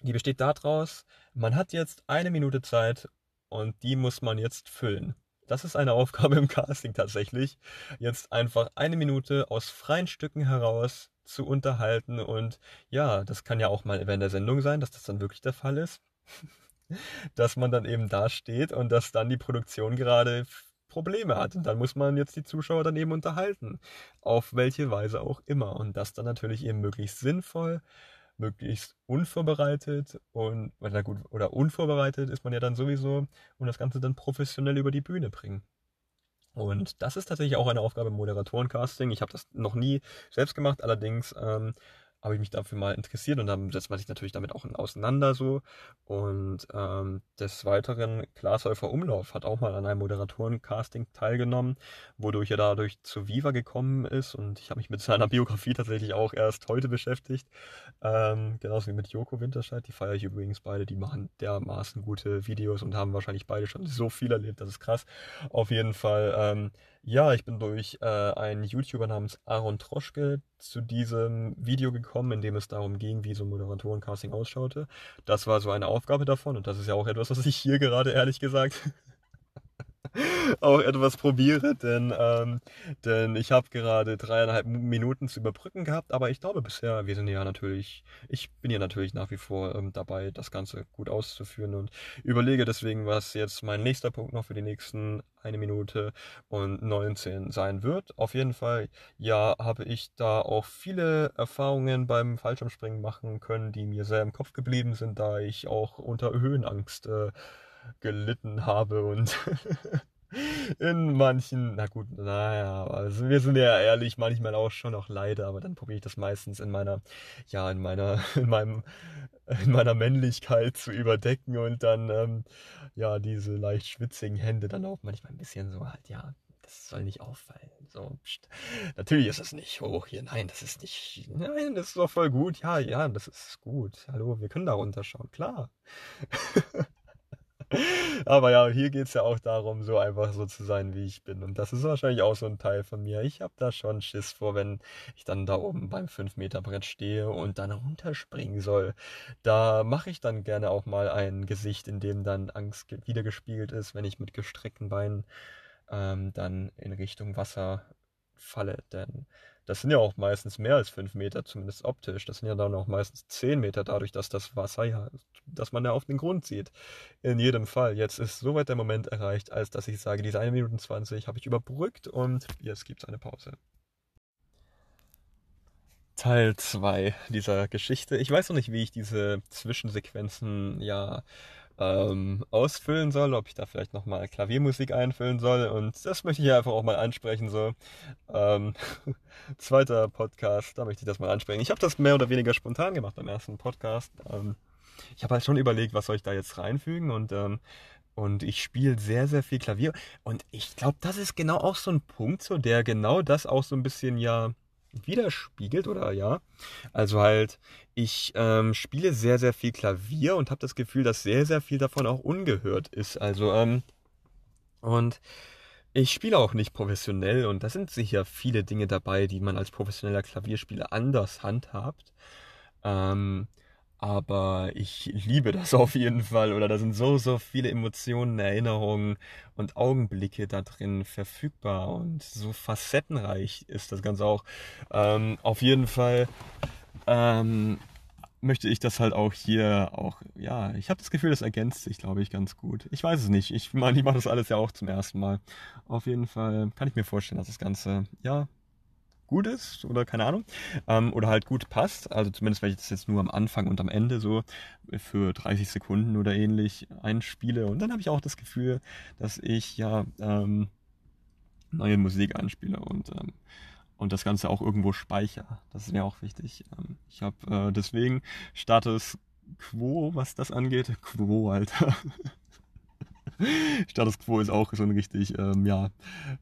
die besteht daraus, man hat jetzt eine Minute Zeit und die muss man jetzt füllen. Das ist eine Aufgabe im Casting tatsächlich. Jetzt einfach eine Minute aus freien Stücken heraus zu unterhalten und ja, das kann ja auch mal während der Sendung sein, dass das dann wirklich der Fall ist. dass man dann eben da steht und dass dann die Produktion gerade Probleme hat. Und dann muss man jetzt die Zuschauer dann eben unterhalten. Auf welche Weise auch immer. Und das dann natürlich eben möglichst sinnvoll möglichst unvorbereitet und, na gut, oder unvorbereitet ist man ja dann sowieso und das Ganze dann professionell über die Bühne bringen. Und das ist tatsächlich auch eine Aufgabe im Moderatorencasting. Ich habe das noch nie selbst gemacht, allerdings ähm, habe ich mich dafür mal interessiert und dann setzt man sich natürlich damit auch auseinander so. Und ähm, des Weiteren, Klaas Häufer Umlauf hat auch mal an einem Moderatoren-Casting teilgenommen, wodurch er dadurch zu Viva gekommen ist und ich habe mich mit seiner Biografie tatsächlich auch erst heute beschäftigt. Ähm, genauso wie mit Joko Winterscheid, die feiere ich übrigens beide, die machen dermaßen gute Videos und haben wahrscheinlich beide schon so viel erlebt, das ist krass. Auf jeden Fall, ähm, ja, ich bin durch äh, einen YouTuber namens Aaron Troschke zu diesem Video gekommen, in dem es darum ging, wie so ein Moderatorencasting ausschaute. Das war so eine Aufgabe davon und das ist ja auch etwas, was ich hier gerade ehrlich gesagt auch etwas probiere, denn, ähm, denn ich habe gerade dreieinhalb Minuten zu überbrücken gehabt, aber ich glaube bisher, wir sind ja natürlich, ich bin ja natürlich nach wie vor ähm, dabei, das Ganze gut auszuführen und überlege deswegen, was jetzt mein nächster Punkt noch für die nächsten eine Minute und 19 sein wird. Auf jeden Fall, ja, habe ich da auch viele Erfahrungen beim Fallschirmspringen machen können, die mir sehr im Kopf geblieben sind, da ich auch unter Höhenangst äh, gelitten habe und in manchen, na gut, naja, also wir sind ja ehrlich, manchmal auch schon noch leide, aber dann probiere ich das meistens in meiner, ja, in meiner, in meinem, in meiner Männlichkeit zu überdecken und dann, ähm, ja, diese leicht schwitzigen Hände dann auch manchmal ein bisschen so halt, ja, das soll nicht auffallen. So, pst. natürlich ist es nicht hoch hier. Nein, das ist nicht. Nein, das ist doch voll gut. Ja, ja, das ist gut. Hallo, wir können da runterschauen. Klar. Aber ja, hier geht es ja auch darum, so einfach so zu sein, wie ich bin. Und das ist wahrscheinlich auch so ein Teil von mir. Ich habe da schon Schiss vor, wenn ich dann da oben beim 5-Meter-Brett stehe und dann runterspringen soll. Da mache ich dann gerne auch mal ein Gesicht, in dem dann Angst wiedergespiegelt ist, wenn ich mit gestreckten Beinen ähm, dann in Richtung Wasser falle. Denn das sind ja auch meistens mehr als fünf Meter, zumindest optisch. Das sind ja dann auch meistens zehn Meter, dadurch, dass das Wasser ja, dass man ja auf den Grund sieht. In jedem Fall. Jetzt ist soweit der Moment erreicht, als dass ich sage, diese 1 Minute 20 habe ich überbrückt und jetzt gibt es eine Pause. Teil 2 dieser Geschichte. Ich weiß noch nicht, wie ich diese Zwischensequenzen ja ähm, ausfüllen soll, ob ich da vielleicht nochmal Klaviermusik einfüllen soll. Und das möchte ich einfach auch mal ansprechen. So. Ähm, zweiter Podcast, da möchte ich das mal ansprechen. Ich habe das mehr oder weniger spontan gemacht beim ersten Podcast. Ähm, ich habe halt schon überlegt, was soll ich da jetzt reinfügen und ähm, und ich spiele sehr, sehr viel Klavier. Und ich glaube, das ist genau auch so ein Punkt, so der genau das auch so ein bisschen ja widerspiegelt oder ja. Also halt, ich ähm, spiele sehr, sehr viel Klavier und habe das Gefühl, dass sehr, sehr viel davon auch ungehört ist. Also, ähm, und ich spiele auch nicht professionell und da sind sicher viele Dinge dabei, die man als professioneller Klavierspieler anders handhabt. Ähm, aber ich liebe das auf jeden Fall. Oder da sind so, so viele Emotionen, Erinnerungen und Augenblicke da drin verfügbar. Und so facettenreich ist das Ganze auch. Ähm, auf jeden Fall ähm, möchte ich das halt auch hier auch, ja, ich habe das Gefühl, das ergänzt sich, glaube ich, ganz gut. Ich weiß es nicht. Ich meine, ich mache das alles ja auch zum ersten Mal. Auf jeden Fall kann ich mir vorstellen, dass das Ganze, ja, gut ist oder keine Ahnung. Ähm, oder halt gut passt. Also zumindest, wenn ich das jetzt nur am Anfang und am Ende so für 30 Sekunden oder ähnlich einspiele. Und dann habe ich auch das Gefühl, dass ich ja ähm, neue Musik einspiele und, ähm, und das Ganze auch irgendwo speichere. Das ist mir auch wichtig. Ähm, ich habe äh, deswegen Status Quo, was das angeht. Quo, Alter. Status Quo ist auch so ein richtig, ähm, ja,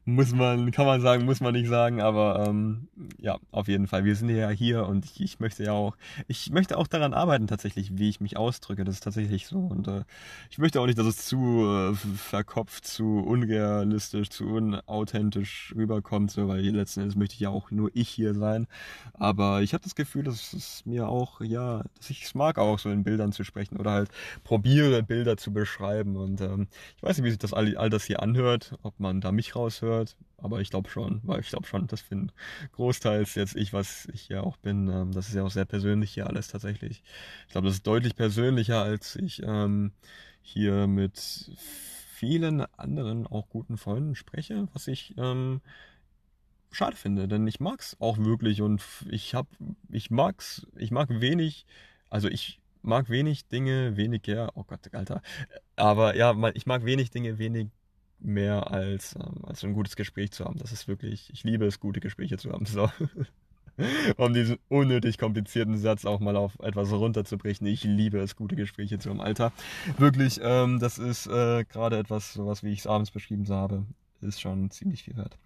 muss man, kann man sagen, muss man nicht sagen, aber ähm, ja, auf jeden Fall. Wir sind ja hier und ich, ich, möchte ja auch, ich möchte auch daran arbeiten tatsächlich, wie ich mich ausdrücke. Das ist tatsächlich so. Und äh, ich möchte auch nicht, dass es zu äh, verkopft, zu unrealistisch, zu unauthentisch rüberkommt, so, weil letzten Endes möchte ich ja auch nur ich hier sein. Aber ich habe das Gefühl, dass es mir auch, ja, dass ich es mag, auch so in Bildern zu sprechen oder halt probiere, Bilder zu beschreiben. Und ähm, ich weiß nicht, wie sich das all, all das hier anhört, ob man da mich raushört, aber ich glaube schon, weil ich glaube schon, das finde großteils jetzt ich, was ich ja auch bin. Ähm, das ist ja auch sehr persönlich hier alles tatsächlich. Ich glaube, das ist deutlich persönlicher, als ich ähm, hier mit vielen anderen auch guten Freunden spreche, was ich ähm, schade finde, denn ich mag es auch wirklich und ich habe, ich mag's, ich mag wenig, also ich mag wenig Dinge weniger, oh Gott, Alter, aber ja, ich mag wenig Dinge wenig mehr als, ähm, als ein gutes Gespräch zu haben. Das ist wirklich, ich liebe es, gute Gespräche zu haben. So. um diesen unnötig komplizierten Satz auch mal auf etwas runterzubrechen. Ich liebe es, gute Gespräche zu haben. Alter, wirklich, ähm, das ist äh, gerade etwas, sowas wie ich es abends beschrieben habe, ist schon ziemlich viel wert.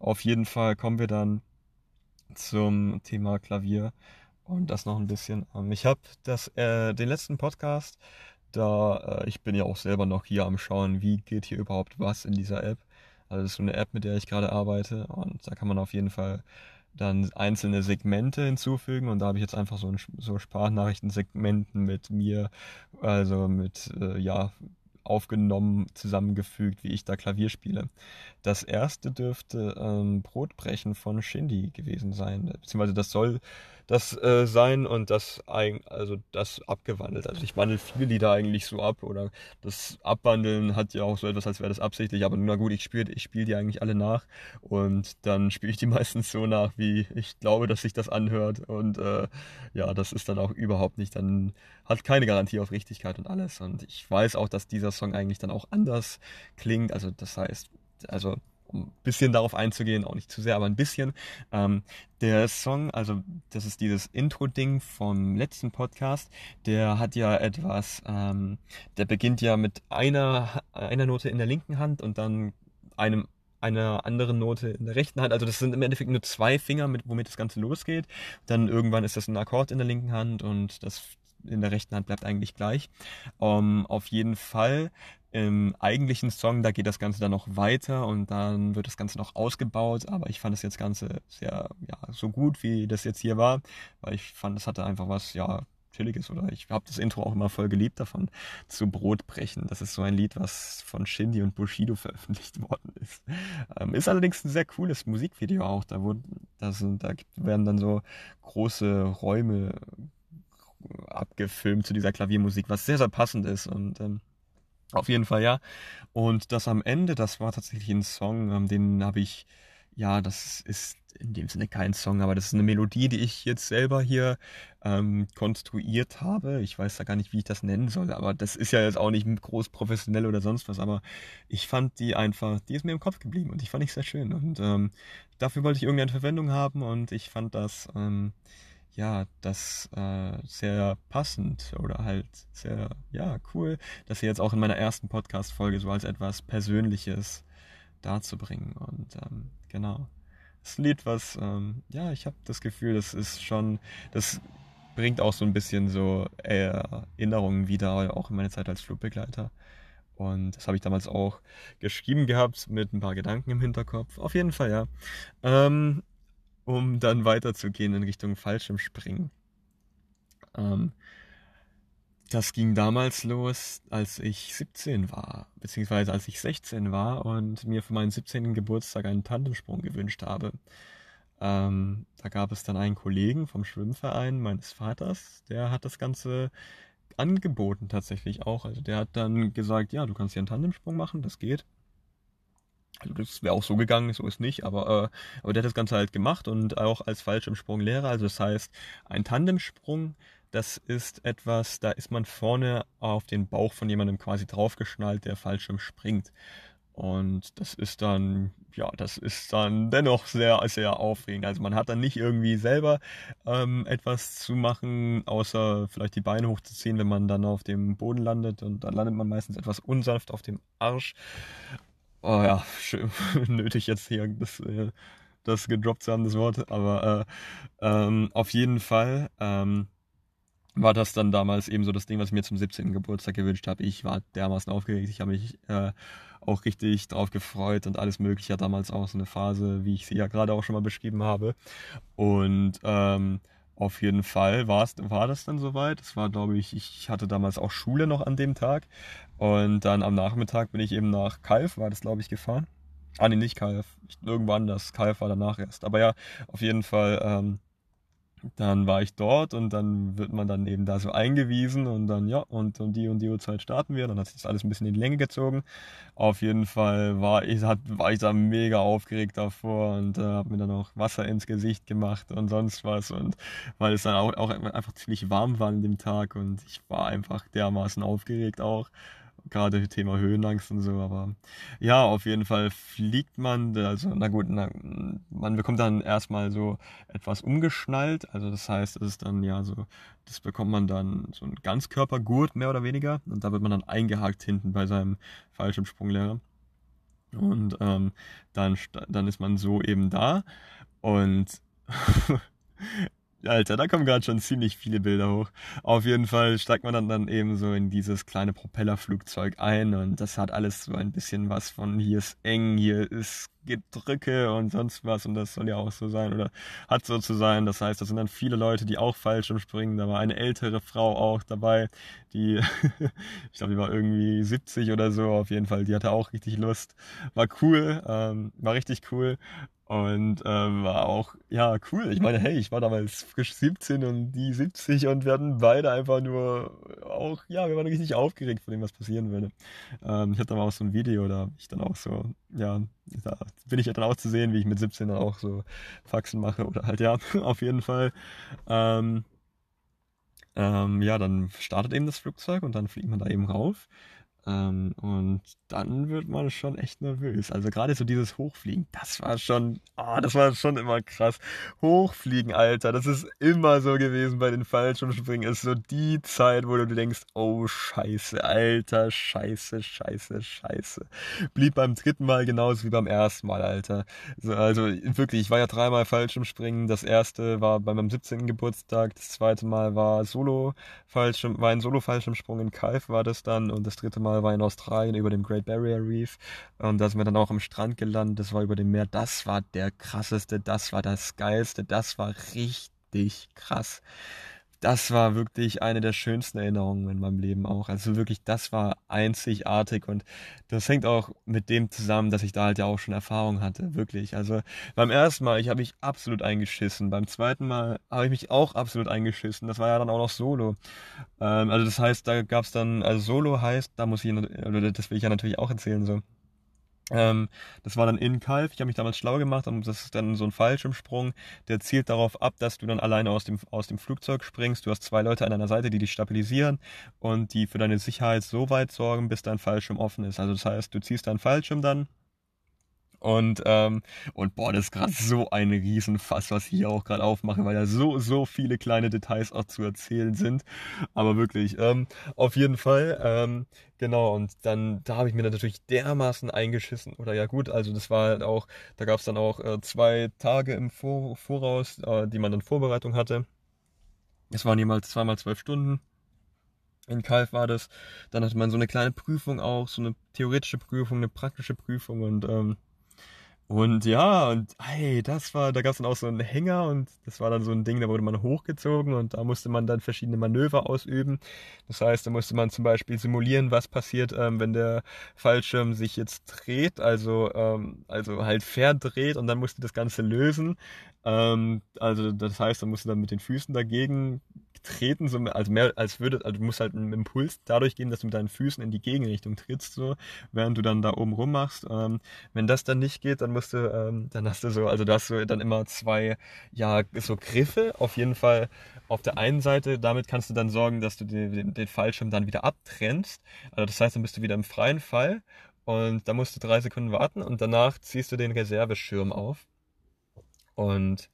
Auf jeden Fall kommen wir dann zum Thema Klavier und das noch ein bisschen. Ähm, ich habe das äh, den letzten Podcast, da äh, ich bin ja auch selber noch hier am schauen, wie geht hier überhaupt was in dieser App. Also das ist so eine App, mit der ich gerade arbeite und da kann man auf jeden Fall dann einzelne Segmente hinzufügen und da habe ich jetzt einfach so, ein, so Sprachnachrichtensegmenten mit mir, also mit äh, ja aufgenommen, zusammengefügt, wie ich da Klavier spiele. Das erste dürfte ähm, Brotbrechen von Shindy gewesen sein, beziehungsweise das soll das äh, sein und das also das abgewandelt. Also ich wandle viele Lieder eigentlich so ab oder das Abwandeln hat ja auch so etwas, als wäre das absichtlich, aber na gut, ich spiele ich spiel die eigentlich alle nach und dann spiele ich die meistens so nach, wie ich glaube, dass sich das anhört und äh, ja, das ist dann auch überhaupt nicht, dann hat keine Garantie auf Richtigkeit und alles und ich weiß auch, dass dieser Song eigentlich dann auch anders klingt, also das heißt, also um ein bisschen darauf einzugehen, auch nicht zu sehr, aber ein bisschen. Ähm, der Song, also das ist dieses Intro-Ding vom letzten Podcast, der hat ja etwas, ähm, der beginnt ja mit einer, einer Note in der linken Hand und dann einem einer anderen Note in der rechten Hand. Also das sind im Endeffekt nur zwei Finger, mit, womit das Ganze losgeht. Dann irgendwann ist das ein Akkord in der linken Hand und das in der rechten Hand bleibt eigentlich gleich. Um, ähm, auf jeden Fall im eigentlichen Song, da geht das Ganze dann noch weiter und dann wird das Ganze noch ausgebaut, aber ich fand das jetzt Ganze sehr, ja, so gut, wie das jetzt hier war, weil ich fand, es hatte einfach was, ja, chilliges oder ich habe das Intro auch immer voll geliebt davon, zu Brotbrechen. Das ist so ein Lied, was von Shindy und Bushido veröffentlicht worden ist. Ähm, ist allerdings ein sehr cooles Musikvideo auch, da, wurde, da, sind, da werden dann so große Räume abgefilmt zu dieser Klaviermusik, was sehr, sehr passend ist und ähm, auf jeden Fall ja. Und das am Ende, das war tatsächlich ein Song, ähm, den habe ich, ja, das ist in dem Sinne kein Song, aber das ist eine Melodie, die ich jetzt selber hier ähm, konstruiert habe. Ich weiß da gar nicht, wie ich das nennen soll, aber das ist ja jetzt auch nicht groß professionell oder sonst was, aber ich fand die einfach, die ist mir im Kopf geblieben und ich fand ich sehr schön und ähm, dafür wollte ich irgendeine Verwendung haben und ich fand das, ähm, ja, das äh, sehr passend oder halt sehr, ja, cool, das hier jetzt auch in meiner ersten Podcast-Folge so als etwas Persönliches darzubringen. Und ähm, genau. Das Lied, was, ähm, ja, ich habe das Gefühl, das ist schon, das bringt auch so ein bisschen so Erinnerungen wieder, auch in meine Zeit als Flugbegleiter. Und das habe ich damals auch geschrieben gehabt mit ein paar Gedanken im Hinterkopf. Auf jeden Fall, ja. Ähm, um dann weiterzugehen in Richtung Fallschirmspringen. Ähm, das ging damals los, als ich 17 war, beziehungsweise als ich 16 war und mir für meinen 17. Geburtstag einen Tandemsprung gewünscht habe. Ähm, da gab es dann einen Kollegen vom Schwimmverein meines Vaters, der hat das Ganze angeboten tatsächlich auch. Also der hat dann gesagt, ja, du kannst hier einen Tandemsprung machen, das geht. Also das wäre auch so gegangen, so ist nicht, aber, äh, aber der hat das Ganze halt gemacht und auch als Fallschirmsprunglehrer. Also das heißt, ein Tandemsprung, das ist etwas, da ist man vorne auf den Bauch von jemandem quasi draufgeschnallt, der Fallschirm springt. Und das ist dann, ja, das ist dann dennoch sehr, sehr aufregend. Also man hat dann nicht irgendwie selber ähm, etwas zu machen, außer vielleicht die Beine hochzuziehen, wenn man dann auf dem Boden landet. Und dann landet man meistens etwas unsanft auf dem Arsch. Oh ja, schön, nötig jetzt hier das, äh, das gedroppt zu haben, das Wort. Aber äh, ähm, auf jeden Fall ähm, war das dann damals eben so das Ding, was ich mir zum 17. Geburtstag gewünscht habe. Ich war dermaßen aufgeregt. Ich habe mich äh, auch richtig drauf gefreut und alles Mögliche. Damals auch so eine Phase, wie ich sie ja gerade auch schon mal beschrieben habe. Und ähm, auf jeden Fall war das dann soweit. Es war, glaube ich, ich hatte damals auch Schule noch an dem Tag. Und dann am Nachmittag bin ich eben nach Kalf, war das, glaube ich, gefahren. Ah, nee, nicht Kalf. Irgendwann das Kalf war danach erst. Aber ja, auf jeden Fall ähm, dann war ich dort und dann wird man dann eben da so eingewiesen und dann, ja, und um die und die Uhrzeit starten wir. Dann hat sich das alles ein bisschen in die Länge gezogen. Auf jeden Fall war ich, hat, war ich da mega aufgeregt davor und äh, habe mir dann auch Wasser ins Gesicht gemacht und sonst was. Und weil es dann auch, auch einfach ziemlich warm war an dem Tag und ich war einfach dermaßen aufgeregt auch gerade Thema Höhenangst und so, aber ja, auf jeden Fall fliegt man, also na gut, na, man bekommt dann erstmal so etwas umgeschnallt, also das heißt, es ist dann ja so, das bekommt man dann so ein Ganzkörpergurt mehr oder weniger. Und da wird man dann eingehakt hinten bei seinem Fallschirmsprunglehrer. Und ähm, dann, dann ist man so eben da. Und Alter, da kommen gerade schon ziemlich viele Bilder hoch. Auf jeden Fall steigt man dann, dann eben so in dieses kleine Propellerflugzeug ein und das hat alles so ein bisschen was von hier ist eng, hier ist Gedrücke und sonst was und das soll ja auch so sein oder hat so zu sein. Das heißt, das sind dann viele Leute, die auch falsch springen. Da war eine ältere Frau auch dabei, die, ich glaube, die war irgendwie 70 oder so auf jeden Fall. Die hatte auch richtig Lust. War cool, ähm, war richtig cool. Und ähm, war auch, ja, cool. Ich meine, hey, ich war damals frisch 17 und die 70 und wir hatten beide einfach nur auch, ja, wir waren richtig aufgeregt von dem, was passieren würde. Ähm, ich hatte dann auch so ein Video, da ich dann auch so, ja, da bin ich ja dann auch zu sehen, wie ich mit 17 dann auch so Faxen mache oder halt, ja, auf jeden Fall. Ähm, ähm, ja, dann startet eben das Flugzeug und dann fliegt man da eben rauf. Ähm, und dann wird man schon echt nervös. Also gerade so dieses Hochfliegen, das war schon, oh, das war schon immer krass. Hochfliegen, Alter, das ist immer so gewesen bei den Fallschirmspringen. Ist so die Zeit, wo du denkst, oh Scheiße, Alter, Scheiße, Scheiße, Scheiße. Blieb beim dritten Mal genauso wie beim ersten Mal, Alter. Also wirklich, ich war ja dreimal Fallschirmspringen. Das erste war bei meinem 17. Geburtstag, das zweite Mal war Solo Fallschirm, war ein Solo-Fallschirmsprung in Kalf war das dann und das dritte Mal Mal war in Australien über dem Great Barrier Reef und da sind wir dann auch am Strand gelandet, das war über dem Meer, das war der krasseste, das war das geilste, das war richtig krass das war wirklich eine der schönsten Erinnerungen in meinem Leben auch. Also wirklich, das war einzigartig und das hängt auch mit dem zusammen, dass ich da halt ja auch schon Erfahrung hatte, wirklich. Also beim ersten Mal, ich habe mich absolut eingeschissen. Beim zweiten Mal habe ich mich auch absolut eingeschissen. Das war ja dann auch noch Solo. Ähm, also das heißt, da gab es dann, also Solo heißt, da muss ich, das will ich ja natürlich auch erzählen so. Ähm, das war dann in Kalf. Ich habe mich damals schlau gemacht und das ist dann so ein Fallschirmsprung, der zielt darauf ab, dass du dann alleine aus dem, aus dem Flugzeug springst. Du hast zwei Leute an deiner Seite, die dich stabilisieren und die für deine Sicherheit so weit sorgen, bis dein Fallschirm offen ist. Also das heißt, du ziehst deinen Fallschirm dann und, ähm, und boah, das ist gerade so ein Riesenfass, was ich hier auch gerade aufmache, weil da so, so viele kleine Details auch zu erzählen sind. Aber wirklich, ähm, auf jeden Fall, ähm, genau, und dann, da habe ich mir dann natürlich dermaßen eingeschissen. Oder ja gut, also das war halt auch, da gab es dann auch äh, zwei Tage im Vor Voraus, äh, die man dann Vorbereitung hatte. Es waren jemals zweimal zwölf Stunden. In Kalf war das. Dann hatte man so eine kleine Prüfung auch, so eine theoretische Prüfung, eine praktische Prüfung und ähm, und ja, und hey, das war, da gab es dann auch so einen Hänger und das war dann so ein Ding, da wurde man hochgezogen und da musste man dann verschiedene Manöver ausüben. Das heißt, da musste man zum Beispiel simulieren, was passiert, ähm, wenn der Fallschirm sich jetzt dreht, also, ähm, also halt verdreht und dann musste das Ganze lösen. Ähm, also das heißt, da musste dann mit den Füßen dagegen treten, so, also mehr als würde, also du musst halt einen Impuls dadurch geben, dass du mit deinen Füßen in die Gegenrichtung trittst, so, während du dann da oben rum machst. Ähm, wenn das dann nicht geht, dann musst du, ähm, dann hast du so, also da hast du dann immer zwei, ja, so Griffe, auf jeden Fall auf der einen Seite, damit kannst du dann sorgen, dass du den, den Fallschirm dann wieder abtrennst. Also das heißt, dann bist du wieder im freien Fall und da musst du drei Sekunden warten und danach ziehst du den Reserveschirm auf. Und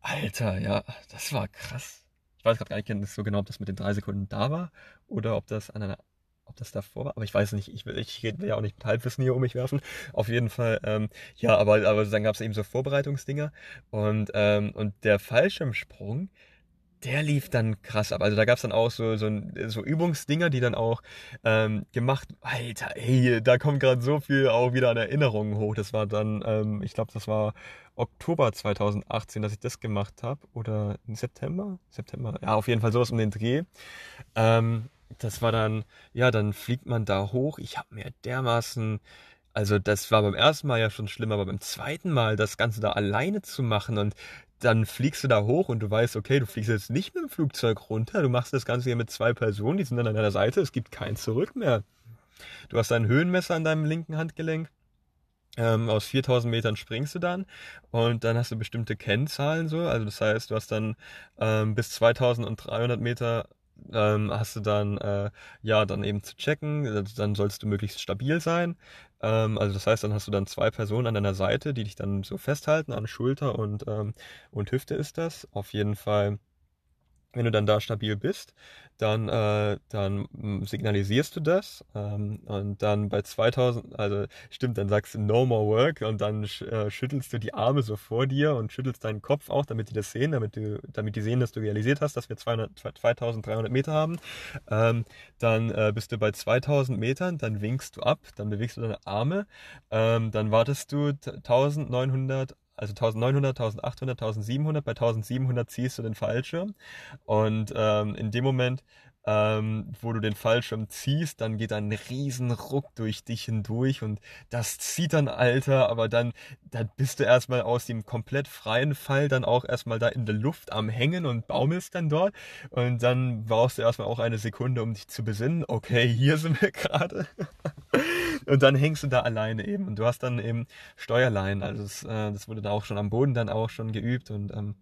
Alter, ja, das war krass. Ich weiß gerade gar nicht so genau, ob das mit den drei Sekunden da war oder ob das an einer ob das davor war, aber ich weiß nicht, ich will, ich will ja auch nicht mit Halbwissen hier um mich werfen. Auf jeden Fall, ähm, ja, aber, aber dann gab es eben so Vorbereitungsdinger und, ähm, und der Fallschirmsprung, der lief dann krass ab. Also da gab es dann auch so, so, so Übungsdinger, die dann auch ähm, gemacht. Alter, ey, da kommt gerade so viel auch wieder an Erinnerungen hoch. Das war dann, ähm, ich glaube, das war Oktober 2018, dass ich das gemacht habe. Oder im September? September. Ja, auf jeden Fall sowas um den Dreh. Ähm, das war dann, ja, dann fliegt man da hoch. Ich habe mir dermaßen also das war beim ersten Mal ja schon schlimm, aber beim zweiten Mal das Ganze da alleine zu machen und dann fliegst du da hoch und du weißt, okay, du fliegst jetzt nicht mit dem Flugzeug runter, du machst das Ganze hier mit zwei Personen, die sind dann an deiner Seite, es gibt kein Zurück mehr. Du hast ein Höhenmesser an deinem linken Handgelenk. Ähm, aus 4000 Metern springst du dann und dann hast du bestimmte Kennzahlen so, also das heißt, du hast dann ähm, bis 2300 Meter ähm, hast du dann äh, ja dann eben zu checken, dann sollst du möglichst stabil sein. Ähm, also das heißt, dann hast du dann zwei Personen an deiner Seite, die dich dann so festhalten an Schulter und, ähm, und Hüfte ist das. Auf jeden Fall wenn du dann da stabil bist, dann, äh, dann signalisierst du das ähm, und dann bei 2000, also stimmt, dann sagst du No More Work und dann äh, schüttelst du die Arme so vor dir und schüttelst deinen Kopf auch, damit die das sehen, damit, du, damit die sehen, dass du realisiert hast, dass wir 200, 2300 Meter haben. Ähm, dann äh, bist du bei 2000 Metern, dann winkst du ab, dann bewegst du deine Arme, ähm, dann wartest du 1900 also 1900, 1800, 1700. Bei 1700 ziehst du den Fallschirm und ähm, in dem Moment, ähm, wo du den Fallschirm ziehst, dann geht ein riesen Ruck durch dich hindurch und das zieht dann, Alter, aber dann, dann bist du erstmal aus dem komplett freien Fall dann auch erstmal da in der Luft am Hängen und baumelst dann dort und dann brauchst du erstmal auch eine Sekunde, um dich zu besinnen, okay, hier sind wir gerade. und dann hängst du da alleine eben. Und du hast dann eben Steuerlein. Also das, äh, das wurde da auch schon am Boden dann auch schon geübt und ähm,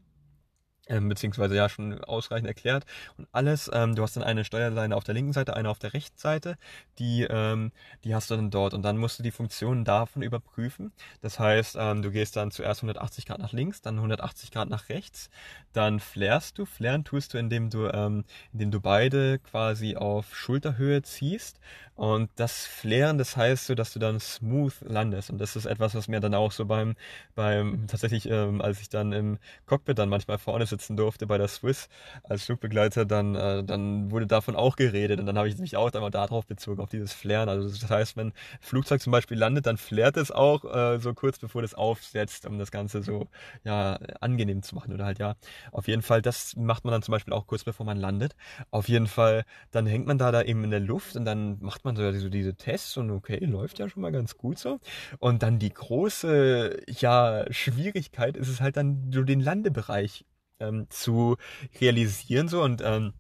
ähm, beziehungsweise ja schon ausreichend erklärt und alles. Ähm, du hast dann eine Steuerleine auf der linken Seite, eine auf der rechten Seite, die, ähm, die hast du dann dort und dann musst du die Funktionen davon überprüfen. Das heißt, ähm, du gehst dann zuerst 180 Grad nach links, dann 180 Grad nach rechts, dann flärst du. Flären tust du, indem du, ähm, indem du beide quasi auf Schulterhöhe ziehst und das Flären, das heißt so, dass du dann smooth landest und das ist etwas, was mir dann auch so beim, beim tatsächlich, ähm, als ich dann im Cockpit dann manchmal vorne sitzen durfte bei der Swiss als Flugbegleiter, dann, äh, dann wurde davon auch geredet und dann habe ich mich auch einmal darauf bezogen, auf dieses Flären. Also das heißt, wenn ein Flugzeug zum Beispiel landet, dann flärt es auch äh, so kurz bevor das aufsetzt, um das Ganze so ja angenehm zu machen oder halt ja. Auf jeden Fall, das macht man dann zum Beispiel auch kurz bevor man landet. Auf jeden Fall, dann hängt man da da eben in der Luft und dann macht man so, so diese Tests und okay, läuft ja schon mal ganz gut so. Und dann die große ja Schwierigkeit ist es halt dann so den Landebereich ähm, zu realisieren so und ähm,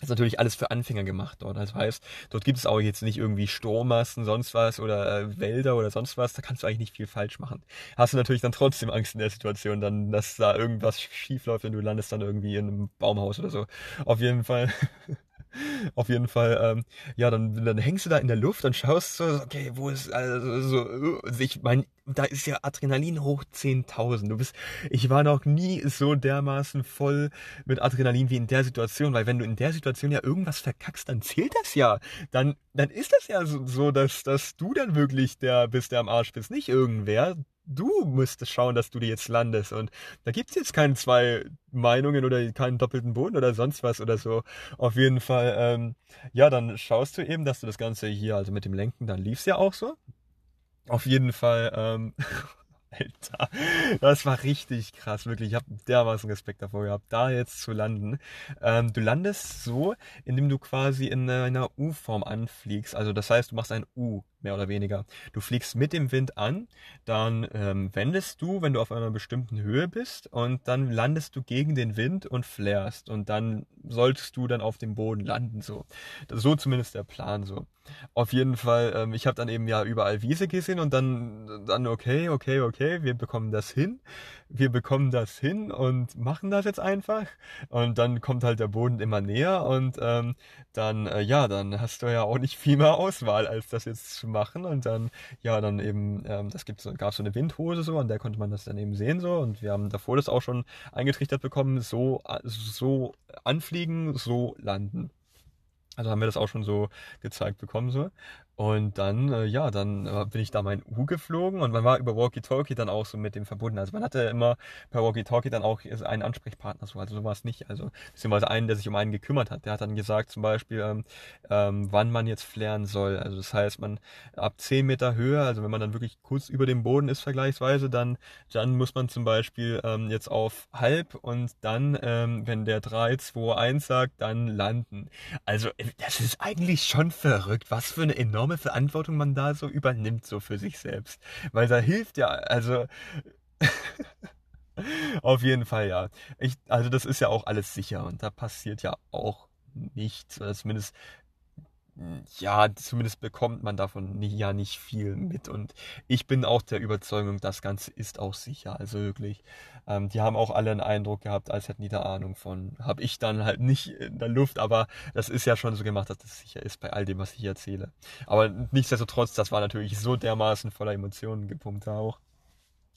das ist natürlich alles für Anfänger gemacht dort. Das heißt, dort gibt es auch jetzt nicht irgendwie Sturmmassen, sonst was oder äh, Wälder oder sonst was. Da kannst du eigentlich nicht viel falsch machen. Hast du natürlich dann trotzdem Angst in der Situation, dann, dass da irgendwas schief läuft und du landest dann irgendwie in einem Baumhaus oder so. Auf jeden Fall Auf jeden Fall, ähm, ja, dann, dann hängst du da in der Luft und schaust so, okay, wo ist, also, so, ich mein, da ist ja Adrenalin hoch 10.000. Du bist, ich war noch nie so dermaßen voll mit Adrenalin wie in der Situation, weil wenn du in der Situation ja irgendwas verkackst, dann zählt das ja. Dann, dann ist das ja so, so dass, dass du dann wirklich der bist, der am Arsch bist, nicht irgendwer du müsstest schauen, dass du dir jetzt landest. Und da gibt es jetzt keine zwei Meinungen oder keinen doppelten Boden oder sonst was oder so. Auf jeden Fall, ähm, ja, dann schaust du eben, dass du das Ganze hier, also mit dem Lenken, dann lief es ja auch so. Auf jeden Fall, ähm, Alter, das war richtig krass, wirklich. Ich habe dermaßen Respekt davor gehabt, da jetzt zu landen. Ähm, du landest so, indem du quasi in einer U-Form anfliegst. Also das heißt, du machst ein U mehr oder weniger. Du fliegst mit dem Wind an, dann ähm, wendest du, wenn du auf einer bestimmten Höhe bist, und dann landest du gegen den Wind und flärst. Und dann solltest du dann auf dem Boden landen. So, so zumindest der Plan so. Auf jeden Fall, ähm, ich habe dann eben ja überall Wiese gesehen und dann, dann okay, okay, okay, wir bekommen das hin wir bekommen das hin und machen das jetzt einfach. Und dann kommt halt der Boden immer näher und ähm, dann, äh, ja, dann hast du ja auch nicht viel mehr Auswahl, als das jetzt zu machen. Und dann, ja, dann eben, ähm, das gibt, gab so eine Windhose so, an der konnte man das dann eben sehen so. Und wir haben davor das auch schon eingetrichtert bekommen, so, so anfliegen, so landen. Also haben wir das auch schon so gezeigt bekommen so. Und dann, äh, ja, dann äh, bin ich da mein U geflogen und man war über Walkie-Talkie dann auch so mit dem verbunden. Also man hatte immer per Walkie-Talkie dann auch einen Ansprechpartner, so, also sowas nicht. Also beziehungsweise einen, der sich um einen gekümmert hat. Der hat dann gesagt zum Beispiel, ähm, ähm, wann man jetzt flären soll. Also das heißt, man ab 10 Meter Höhe, also wenn man dann wirklich kurz über dem Boden ist vergleichsweise, dann, dann muss man zum Beispiel ähm, jetzt auf halb und dann, ähm, wenn der 3, 2, 1 sagt, dann landen. Also äh, das ist eigentlich schon verrückt. Was für eine enorme enorme Verantwortung man da so übernimmt, so für sich selbst. Weil da hilft ja, also. Auf jeden Fall, ja. Ich, also das ist ja auch alles sicher und da passiert ja auch nichts. Oder zumindest ja, zumindest bekommt man davon ja nicht viel mit. Und ich bin auch der Überzeugung, das Ganze ist auch sicher. Also wirklich, ähm, die haben auch alle einen Eindruck gehabt, als hätten die da Ahnung von. Habe ich dann halt nicht in der Luft, aber das ist ja schon so gemacht, dass das sicher ist bei all dem, was ich erzähle. Aber nichtsdestotrotz, das war natürlich so dermaßen voller Emotionen gepumpt auch.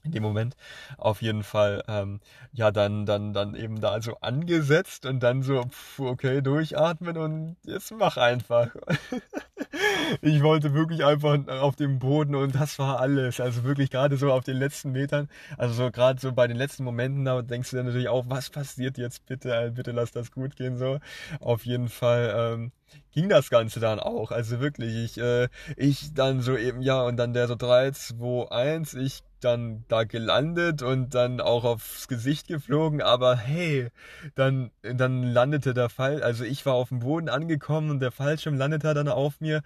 In dem Moment auf jeden Fall ähm, ja dann dann dann eben da so angesetzt und dann so pf, okay durchatmen und jetzt mach einfach. Ich wollte wirklich einfach auf dem Boden und das war alles. Also wirklich gerade so auf den letzten Metern also so gerade so bei den letzten Momenten da denkst du dann natürlich auch was passiert jetzt? Bitte bitte lass das gut gehen so. Auf jeden Fall ähm, ging das Ganze dann auch. Also wirklich, ich, äh, ich dann so eben, ja, und dann der so 3, 2, 1, ich dann da gelandet und dann auch aufs Gesicht geflogen, aber hey, dann, dann landete der Fall, also ich war auf dem Boden angekommen und der Fallschirm landete dann auf mir.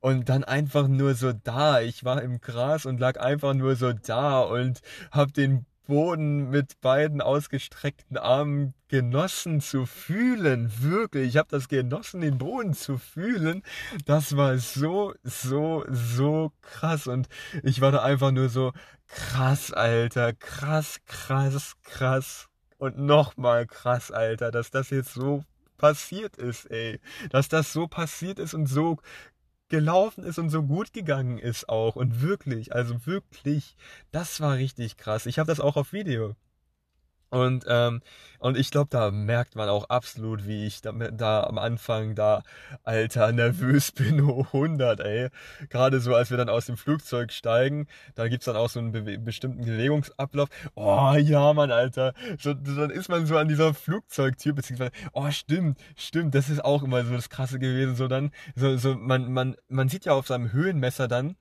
Und dann einfach nur so da, ich war im Gras und lag einfach nur so da und hab den Boden mit beiden ausgestreckten Armen genossen zu fühlen. Wirklich, ich habe das genossen, den Boden zu fühlen. Das war so, so, so krass. Und ich war da einfach nur so, krass, Alter, krass, krass, krass. Und nochmal krass, Alter, dass das jetzt so passiert ist, ey. Dass das so passiert ist und so gelaufen ist und so gut gegangen ist auch. Und wirklich, also wirklich, das war richtig krass. Ich habe das auch auf Video. Und, ähm, und ich glaube, da merkt man auch absolut, wie ich da, da am Anfang da, alter, nervös bin, hoch 100, ey. Gerade so, als wir dann aus dem Flugzeug steigen, da gibt's dann auch so einen be bestimmten Bewegungsablauf. Oh, ja, Mann, alter. So, dann ist man so an dieser Flugzeugtür, beziehungsweise, oh, stimmt, stimmt, das ist auch immer so das Krasse gewesen. So dann, so, so, man, man, man sieht ja auf seinem Höhenmesser dann,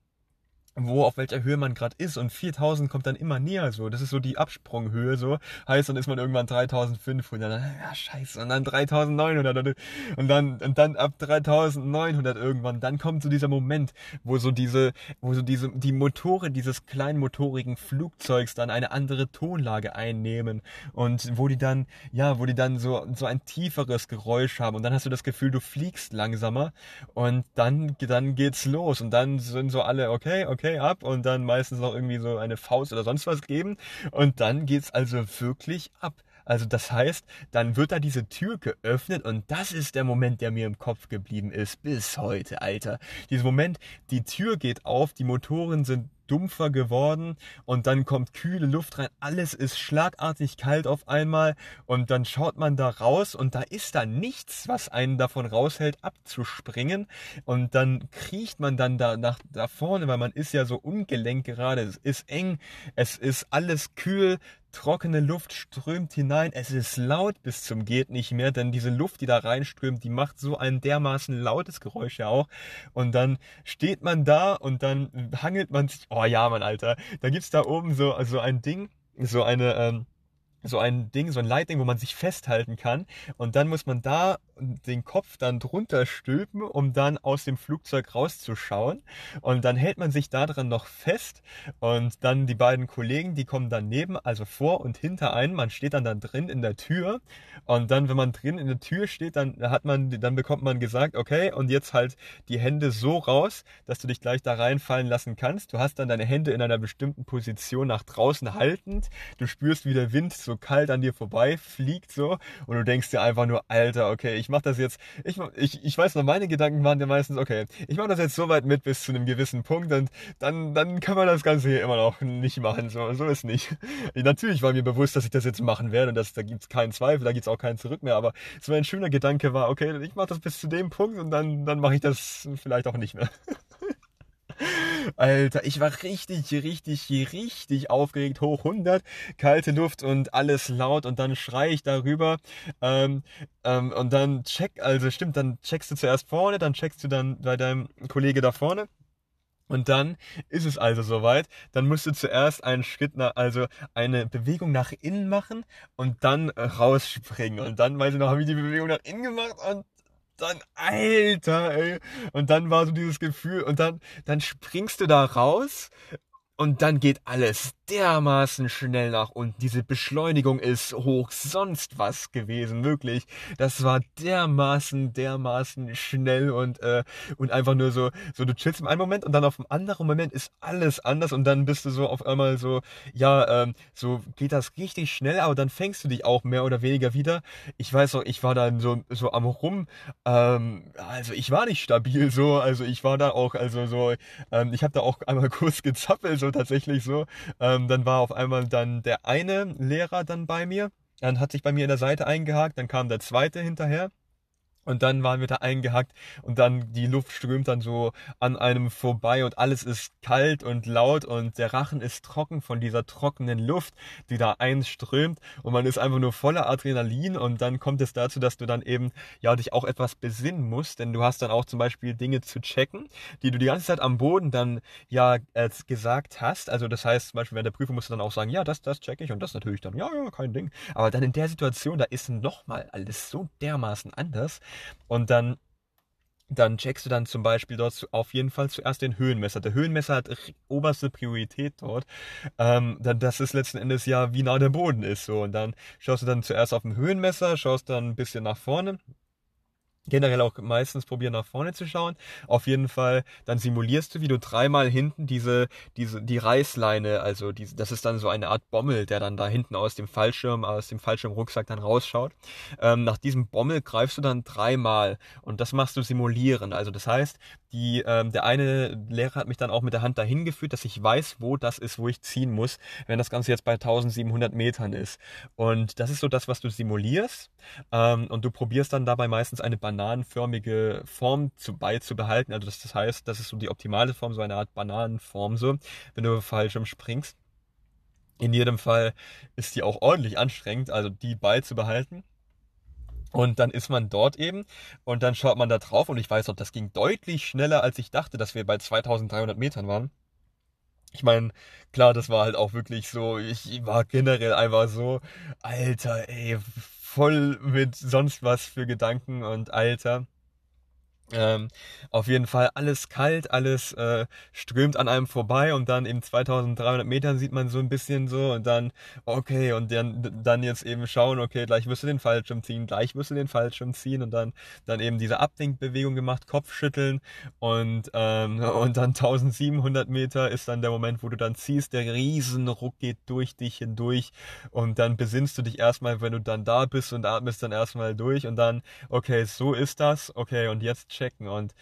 wo auf welcher Höhe man gerade ist. Und 4000 kommt dann immer näher so. Das ist so die Absprunghöhe so. Heißt, dann ist man irgendwann 3500, ja scheiße, und dann 3900 und dann und dann ab 3900 irgendwann, dann kommt so dieser Moment, wo so diese wo so diese die Motore dieses kleinmotorigen Flugzeugs dann eine andere Tonlage einnehmen. Und wo die dann ja, wo die dann so so ein tieferes Geräusch haben. Und dann hast du das Gefühl, du fliegst langsamer. Und dann dann geht's los. Und dann sind so alle okay, okay okay, ab und dann meistens noch irgendwie so eine Faust oder sonst was geben und dann geht's also wirklich ab. Also das heißt, dann wird da diese Tür geöffnet und das ist der Moment, der mir im Kopf geblieben ist bis heute, Alter. Dieser Moment, die Tür geht auf, die Motoren sind dumpfer geworden und dann kommt kühle Luft rein. Alles ist schlagartig kalt auf einmal und dann schaut man da raus und da ist da nichts, was einen davon raushält, abzuspringen und dann kriecht man dann da nach da vorne, weil man ist ja so ungelenk gerade. Es ist eng, es ist alles kühl, trockene Luft strömt hinein. Es ist laut bis zum geht nicht mehr, denn diese Luft, die da reinströmt, die macht so ein dermaßen lautes Geräusch ja auch. Und dann steht man da und dann hangelt man sich. Oh ja, mein Alter, da gibt's da oben so so ein Ding, so eine ähm, so ein Ding, so ein Leitding, wo man sich festhalten kann. Und dann muss man da den Kopf dann drunter stülpen, um dann aus dem Flugzeug rauszuschauen. Und dann hält man sich daran noch fest. Und dann die beiden Kollegen, die kommen dann neben, also vor und hinter einen. Man steht dann da drin in der Tür. Und dann, wenn man drin in der Tür steht, dann hat man, dann bekommt man gesagt, okay, und jetzt halt die Hände so raus, dass du dich gleich da reinfallen lassen kannst. Du hast dann deine Hände in einer bestimmten Position nach draußen haltend. Du spürst, wie der Wind so kalt an dir vorbei fliegt so. Und du denkst dir einfach nur, Alter, okay, ich mach das jetzt, ich, ich, ich weiß noch, meine Gedanken waren ja meistens, okay, ich mach das jetzt so weit mit bis zu einem gewissen Punkt und dann, dann kann man das Ganze hier immer noch nicht machen. So, so ist nicht. Natürlich war mir bewusst, dass ich das jetzt machen werde und dass, da gibt's keinen Zweifel, da gibt's auch keinen Zurück mehr, aber so ein schöner Gedanke war, okay, ich mach das bis zu dem Punkt und dann, dann mache ich das vielleicht auch nicht mehr. Alter, ich war richtig, richtig, richtig aufgeregt. Hoch 100, kalte Luft und alles laut und dann schrei ich darüber. Ähm, ähm, und dann check, also stimmt, dann checkst du zuerst vorne, dann checkst du dann bei deinem Kollege da vorne. Und dann ist es also soweit. Dann musst du zuerst einen Schritt nach, also eine Bewegung nach innen machen und dann rausspringen. Und dann, weiß ich noch, habe ich die Bewegung nach innen gemacht und dann, Alter, ey. Und dann war so dieses Gefühl, und dann, dann springst du da raus und dann geht alles dermaßen schnell nach unten. Diese Beschleunigung ist hoch sonst was gewesen, wirklich. Das war dermaßen, dermaßen schnell und, äh, und einfach nur so, so du chillst im einen Moment und dann auf dem anderen Moment ist alles anders und dann bist du so auf einmal so, ja, ähm, so geht das richtig schnell, aber dann fängst du dich auch mehr oder weniger wieder. Ich weiß auch, ich war dann so, so am rum, ähm, also ich war nicht stabil so, also ich war da auch, also so, ähm, ich habe da auch einmal kurz gezappelt, so tatsächlich so, ähm, ähm, dann war auf einmal dann der eine Lehrer dann bei mir, dann hat sich bei mir in der Seite eingehakt, dann kam der zweite hinterher und dann waren wir da eingehackt und dann die Luft strömt dann so an einem vorbei und alles ist kalt und laut und der Rachen ist trocken von dieser trockenen Luft, die da einströmt und man ist einfach nur voller Adrenalin und dann kommt es dazu, dass du dann eben ja dich auch etwas besinnen musst, denn du hast dann auch zum Beispiel Dinge zu checken, die du die ganze Zeit am Boden dann ja äh, gesagt hast. Also das heißt zum Beispiel während der Prüfung musst du dann auch sagen, ja das das check ich und das natürlich dann ja ja kein Ding. Aber dann in der Situation da ist nochmal alles so dermaßen anders und dann dann checkst du dann zum Beispiel dort auf jeden Fall zuerst den Höhenmesser. Der Höhenmesser hat oberste Priorität dort. Ähm, dann, das ist letzten Endes ja, wie nah der Boden ist. So. Und dann schaust du dann zuerst auf den Höhenmesser, schaust dann ein bisschen nach vorne, generell auch meistens probieren nach vorne zu schauen. Auf jeden Fall, dann simulierst du, wie du dreimal hinten diese, diese, die Reißleine, also die, das ist dann so eine Art Bommel, der dann da hinten aus dem Fallschirm, aus dem Fallschirmrucksack dann rausschaut. Ähm, nach diesem Bommel greifst du dann dreimal und das machst du simulieren. Also das heißt, die, ähm, der eine Lehrer hat mich dann auch mit der Hand dahin geführt, dass ich weiß, wo das ist, wo ich ziehen muss, wenn das Ganze jetzt bei 1700 Metern ist. Und das ist so das, was du simulierst. Ähm, und du probierst dann dabei meistens eine bananenförmige Form zu, beizubehalten. Also das, das heißt, das ist so die optimale Form, so eine Art Bananenform so, wenn du falsch umspringst. In jedem Fall ist die auch ordentlich anstrengend, also die beizubehalten. Und dann ist man dort eben und dann schaut man da drauf und ich weiß noch, das ging deutlich schneller, als ich dachte, dass wir bei 2300 Metern waren. Ich meine, klar, das war halt auch wirklich so, ich war generell einfach so, Alter, ey, voll mit sonst was für Gedanken und Alter. Ähm, auf jeden Fall alles kalt, alles äh, strömt an einem vorbei und dann eben 2300 Metern sieht man so ein bisschen so und dann, okay, und dann, dann jetzt eben schauen, okay, gleich wirst du den Fallschirm ziehen, gleich wirst du den Fallschirm ziehen und dann, dann eben diese Abdenkbewegung gemacht, Kopfschütteln und, ähm, und dann 1700 Meter ist dann der Moment, wo du dann ziehst, der Riesenruck geht durch dich hindurch und dann besinnst du dich erstmal, wenn du dann da bist und atmest dann erstmal durch und dann, okay, so ist das, okay, und jetzt checken und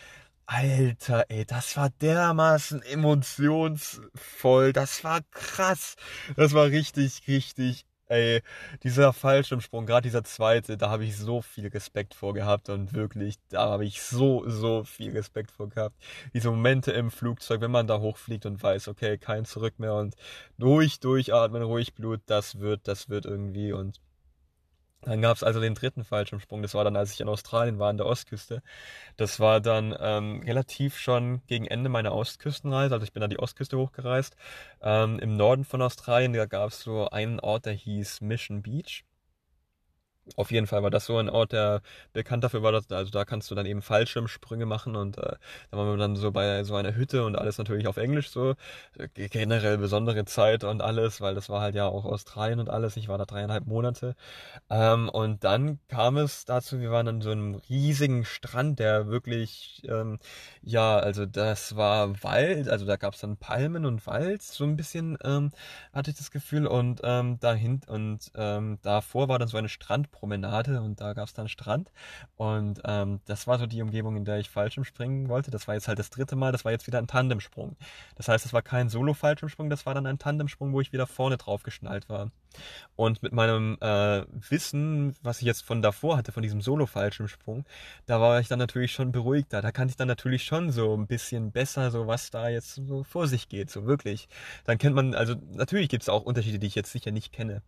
Alter, ey, das war dermaßen emotionsvoll. Das war krass. Das war richtig, richtig, ey, dieser Fallschirmsprung, gerade dieser zweite, da habe ich so viel Respekt vor gehabt und wirklich, da habe ich so, so viel Respekt vor gehabt. Diese Momente im Flugzeug, wenn man da hochfliegt und weiß, okay, kein Zurück mehr und ruhig durchatmen, ruhig Blut, das wird, das wird irgendwie und dann gab es also den dritten Fallschirmsprung. Das war dann, als ich in Australien war, an der Ostküste. Das war dann ähm, relativ schon gegen Ende meiner Ostküstenreise. Also ich bin da die Ostküste hochgereist. Ähm, Im Norden von Australien, da gab es so einen Ort, der hieß Mission Beach. Auf jeden Fall war das so ein Ort, der bekannt dafür war, dass, also da kannst du dann eben Fallschirmsprünge machen und äh, da waren wir dann so bei so einer Hütte und alles natürlich auf Englisch so. Generell besondere Zeit und alles, weil das war halt ja auch Australien und alles. Ich war da dreieinhalb Monate. Ähm, und dann kam es dazu, wir waren an so einem riesigen Strand, der wirklich, ähm, ja, also das war Wald, also da gab es dann Palmen und Wald, so ein bisschen ähm, hatte ich das Gefühl und ähm, dahin und ähm, davor war dann so eine Strand Promenade und da gab es dann Strand. Und ähm, das war so die Umgebung, in der ich Fallschirmspringen wollte. Das war jetzt halt das dritte Mal, das war jetzt wieder ein Tandemsprung. Das heißt, es war kein Solo-Fallschirmsprung, das war dann ein Tandemsprung, wo ich wieder vorne drauf geschnallt war. Und mit meinem äh, Wissen, was ich jetzt von davor hatte, von diesem Solo-Fallschirmsprung, da war ich dann natürlich schon beruhigter. Da kannte ich dann natürlich schon so ein bisschen besser, so was da jetzt so vor sich geht, so wirklich. Dann kennt man, also natürlich gibt es auch Unterschiede, die ich jetzt sicher nicht kenne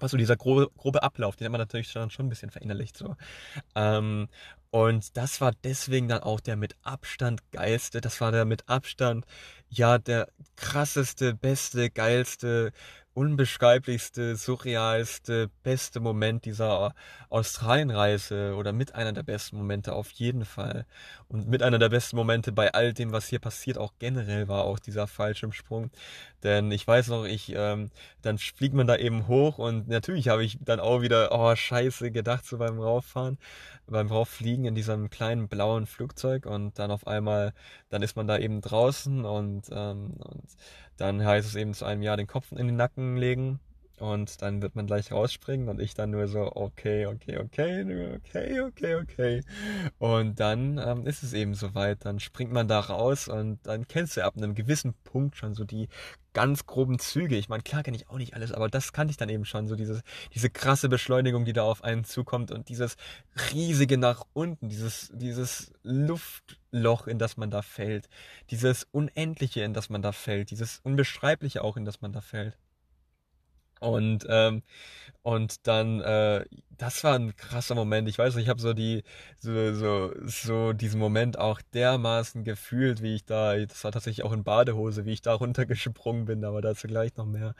was so dieser grobe, grobe Ablauf, den hat man natürlich schon, schon ein bisschen verinnerlicht so. Ähm, und das war deswegen dann auch der mit Abstand geilste, das war der mit Abstand, ja, der krasseste, beste, geilste unbeschreiblichste, surrealste, beste Moment dieser Australienreise oder mit einer der besten Momente auf jeden Fall. Und mit einer der besten Momente bei all dem, was hier passiert, auch generell war auch dieser Fallschirmsprung. Denn ich weiß noch, ich, ähm, dann fliegt man da eben hoch und natürlich habe ich dann auch wieder, oh scheiße, gedacht so beim Rauffahren, beim Rauffliegen in diesem kleinen blauen Flugzeug und dann auf einmal, dann ist man da eben draußen und, ähm, und dann heißt es eben zu einem Jahr den Kopf in den Nacken legen und dann wird man gleich rausspringen und ich dann nur so, okay, okay, okay, okay, okay, okay. Und dann ähm, ist es eben soweit, dann springt man da raus und dann kennst du ab einem gewissen Punkt schon so die ganz groben Züge. Ich meine, klar kenne ich auch nicht alles, aber das kannte ich dann eben schon, so diese, diese krasse Beschleunigung, die da auf einen zukommt und dieses riesige nach unten, dieses, dieses Luftloch, in das man da fällt, dieses Unendliche, in das man da fällt, dieses Unbeschreibliche auch, in das man da fällt. Und, ähm, und dann, äh, das war ein krasser Moment. Ich weiß nicht, ich habe so die, so, so, so diesen Moment auch dermaßen gefühlt, wie ich da, das war tatsächlich auch in Badehose, wie ich da runtergesprungen bin, aber dazu gleich noch mehr.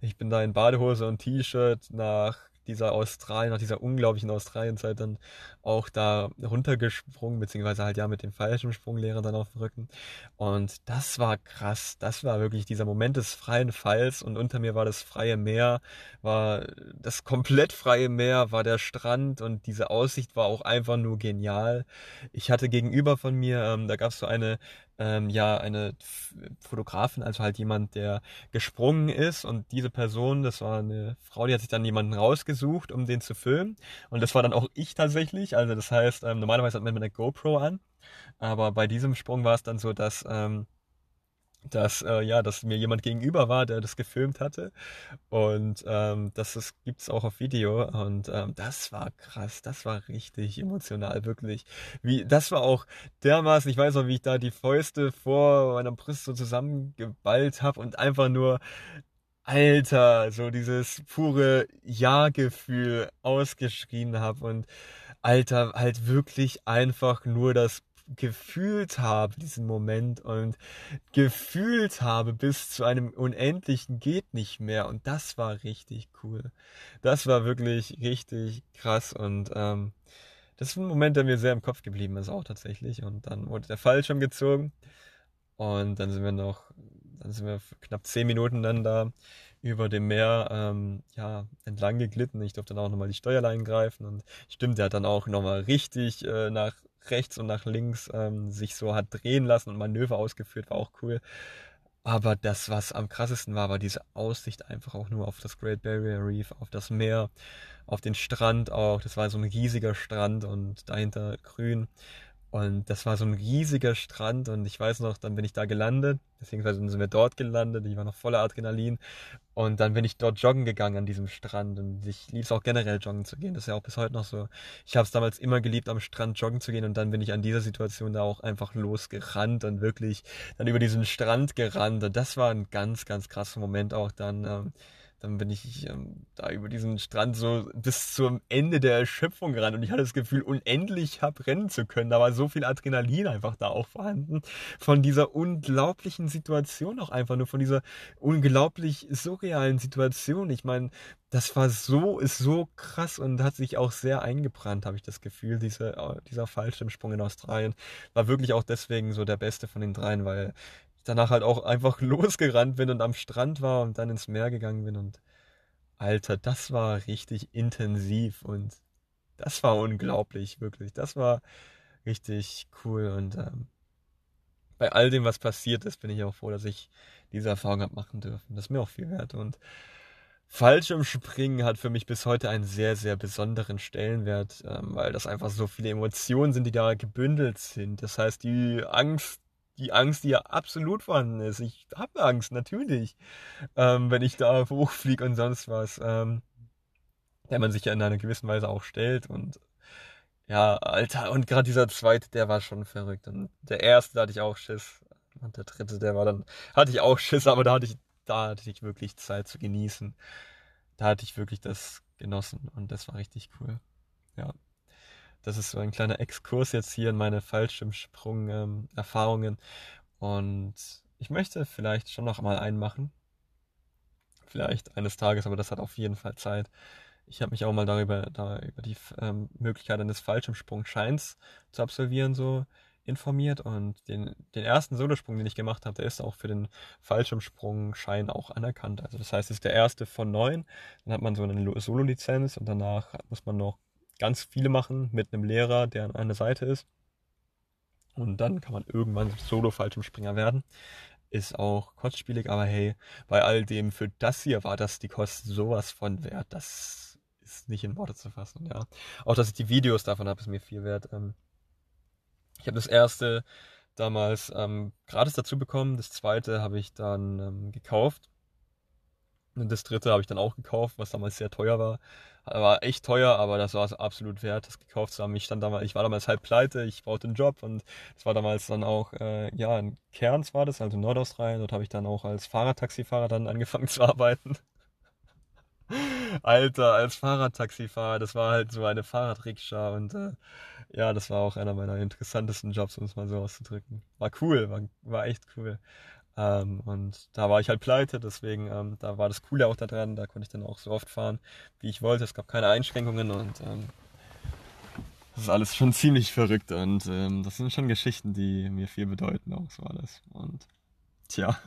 Ich bin da in Badehose und T-Shirt nach dieser Australien, nach dieser unglaublichen Australienzeit dann auch da runtergesprungen, beziehungsweise halt ja mit dem falschen Sprunglehrer dann auf dem Rücken. Und das war krass. Das war wirklich dieser Moment des freien Falls und unter mir war das freie Meer, war das komplett freie Meer, war der Strand und diese Aussicht war auch einfach nur genial. Ich hatte gegenüber von mir, ähm, da gab es so eine ähm, ja eine Fotografin, also halt jemand, der gesprungen ist. Und diese Person, das war eine Frau, die hat sich dann jemanden rausgesucht, um den zu filmen. Und das war dann auch ich tatsächlich, also das heißt, ähm, normalerweise hat man eine GoPro an, aber bei diesem Sprung war es dann so, dass ähm, dass äh, ja, dass mir jemand gegenüber war, der das gefilmt hatte. Und ähm, das ist, gibt's auch auf Video. Und ähm, das war krass, das war richtig emotional, wirklich. Wie, das war auch dermaßen, ich weiß noch, wie ich da die Fäuste vor meiner Brust so zusammengeballt habe und einfach nur Alter, so dieses pure Ja-Gefühl ausgeschrien habe und Alter, halt wirklich einfach nur das gefühlt habe, diesen Moment und gefühlt habe bis zu einem unendlichen geht nicht mehr. Und das war richtig cool. Das war wirklich richtig krass. Und ähm, das ist ein Moment, der mir sehr im Kopf geblieben ist auch tatsächlich. Und dann wurde der Fallschirm gezogen. Und dann sind wir noch, dann sind wir knapp zehn Minuten dann da über dem Meer ähm, ja, entlang geglitten. Ich durfte dann auch nochmal die Steuerlein greifen. Und stimmt, der hat dann auch nochmal richtig äh, nach rechts und nach links ähm, sich so hat drehen lassen und Manöver ausgeführt, war auch cool. Aber das, was am krassesten war, war diese Aussicht einfach auch nur auf das Great Barrier Reef, auf das Meer, auf den Strand auch. Das war so ein riesiger Strand und dahinter grün. Und das war so ein riesiger Strand und ich weiß noch, dann bin ich da gelandet, beziehungsweise sind wir dort gelandet, ich war noch voller Adrenalin. Und dann bin ich dort joggen gegangen an diesem Strand. Und ich liebe es auch generell joggen zu gehen, das ist ja auch bis heute noch so. Ich habe es damals immer geliebt, am Strand joggen zu gehen. Und dann bin ich an dieser Situation da auch einfach losgerannt und wirklich dann über diesen Strand gerannt. Und das war ein ganz, ganz krasser Moment auch dann. Ähm, dann bin ich ähm, da über diesen Strand so bis zum Ende der Erschöpfung gerannt und ich hatte das Gefühl, unendlich hab rennen zu können. Da war so viel Adrenalin einfach da auch vorhanden. Von dieser unglaublichen Situation auch einfach nur, von dieser unglaublich surrealen Situation. Ich meine, das war so, ist so krass und hat sich auch sehr eingebrannt, habe ich das Gefühl. Diese, äh, dieser Fallschirmsprung in Australien war wirklich auch deswegen so der beste von den dreien, weil danach halt auch einfach losgerannt bin und am Strand war und dann ins Meer gegangen bin und Alter, das war richtig intensiv und das war unglaublich, wirklich. Das war richtig cool und ähm, bei all dem, was passiert ist, bin ich auch froh, dass ich diese Erfahrung habe machen dürfen. Das ist mir auch viel wert und Fallschirmspringen hat für mich bis heute einen sehr, sehr besonderen Stellenwert, ähm, weil das einfach so viele Emotionen sind, die da gebündelt sind. Das heißt, die Angst die Angst, die ja absolut vorhanden ist. Ich habe Angst, natürlich, ähm, wenn ich da hochfliege und sonst was. Ähm, der man sich ja in einer gewissen Weise auch stellt und ja, Alter, und gerade dieser zweite, der war schon verrückt. Und der erste, da hatte ich auch Schiss. Und der dritte, der war dann, hatte ich auch Schiss, aber da hatte ich, da hatte ich wirklich Zeit zu genießen. Da hatte ich wirklich das genossen und das war richtig cool. Ja. Das ist so ein kleiner Exkurs jetzt hier in meine Fallschirmsprung-Erfahrungen. und ich möchte vielleicht schon noch mal einen machen. Vielleicht eines Tages, aber das hat auf jeden Fall Zeit. Ich habe mich auch mal darüber, da, über die ähm, Möglichkeit eines Fallschirmsprungscheins zu absolvieren, so informiert. Und den, den ersten Solosprung, den ich gemacht habe, der ist auch für den Fallschirmsprungschein auch anerkannt. Also das heißt, es ist der erste von neun. Dann hat man so eine Solo-Lizenz und danach muss man noch ganz viele machen mit einem Lehrer, der an einer Seite ist. Und dann kann man irgendwann Solo-Fallschirmspringer werden. ist auch kostspielig, aber hey, bei all dem für das hier war das die Kosten sowas von wert. Das ist nicht in Worte zu fassen, ja. Auch dass ich die Videos davon habe, ist mir viel wert. Ähm, ich habe das erste damals ähm, gratis dazu bekommen, das zweite habe ich dann ähm, gekauft. Und das dritte habe ich dann auch gekauft, was damals sehr teuer war. War echt teuer, aber das war es absolut wert, das gekauft zu haben. Ich, stand damals, ich war damals halb pleite, ich brauchte einen Job und das war damals dann auch, äh, ja, in Cairns war das, also in Nordaustralien. Dort habe ich dann auch als Fahrradtaxifahrer dann angefangen zu arbeiten. Alter, als Fahrradtaxifahrer, das war halt so eine Fahrradrikscha und äh, ja, das war auch einer meiner interessantesten Jobs, um es mal so auszudrücken. War cool, war, war echt cool. Ähm, und da war ich halt pleite, deswegen, ähm, da war das Coole auch daran, da konnte ich dann auch so oft fahren, wie ich wollte. Es gab keine Einschränkungen und ähm, das ist alles schon ziemlich verrückt und ähm, das sind schon Geschichten, die mir viel bedeuten, auch so alles. Und tja,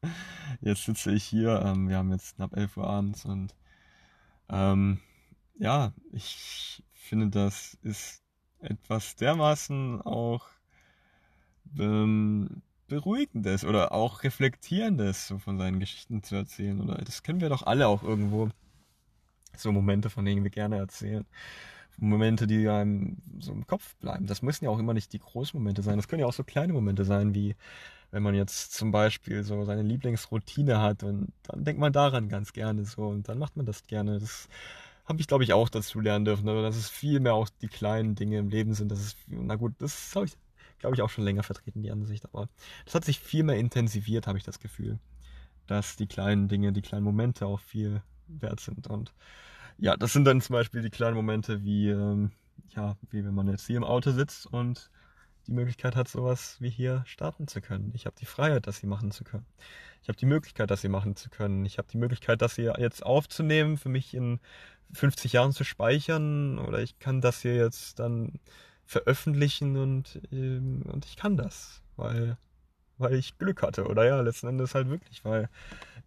jetzt sitze ich hier, ähm, wir haben jetzt knapp 11 Uhr abends und ähm, ja, ich finde, das ist etwas dermaßen auch Beruhigendes oder auch Reflektierendes so von seinen Geschichten zu erzählen. Oder das kennen wir doch alle auch irgendwo. So Momente, von denen wir gerne erzählen. Momente, die einem so im Kopf bleiben. Das müssen ja auch immer nicht die großen Momente sein. Das können ja auch so kleine Momente sein, wie wenn man jetzt zum Beispiel so seine Lieblingsroutine hat und dann denkt man daran ganz gerne so und dann macht man das gerne. Das habe ich, glaube ich, auch dazu lernen dürfen, ne? dass es viel mehr auch die kleinen Dinge im Leben sind. Das ist, na gut, das habe ich, glaube ich, auch schon länger vertreten, die Ansicht, aber das hat sich viel mehr intensiviert, habe ich das Gefühl, dass die kleinen Dinge, die kleinen Momente auch viel wert sind. Und ja, das sind dann zum Beispiel die kleinen Momente wie, ähm, ja, wie wenn man jetzt hier im Auto sitzt und die Möglichkeit hat, sowas wie hier starten zu können. Ich habe die Freiheit, das hier machen zu können. Ich habe die Möglichkeit, das hier machen zu können. Ich habe die Möglichkeit, das hier jetzt aufzunehmen, für mich in 50 Jahren zu speichern oder ich kann das hier jetzt dann veröffentlichen und, ähm, und ich kann das, weil, weil ich Glück hatte. Oder ja, letzten Endes halt wirklich, weil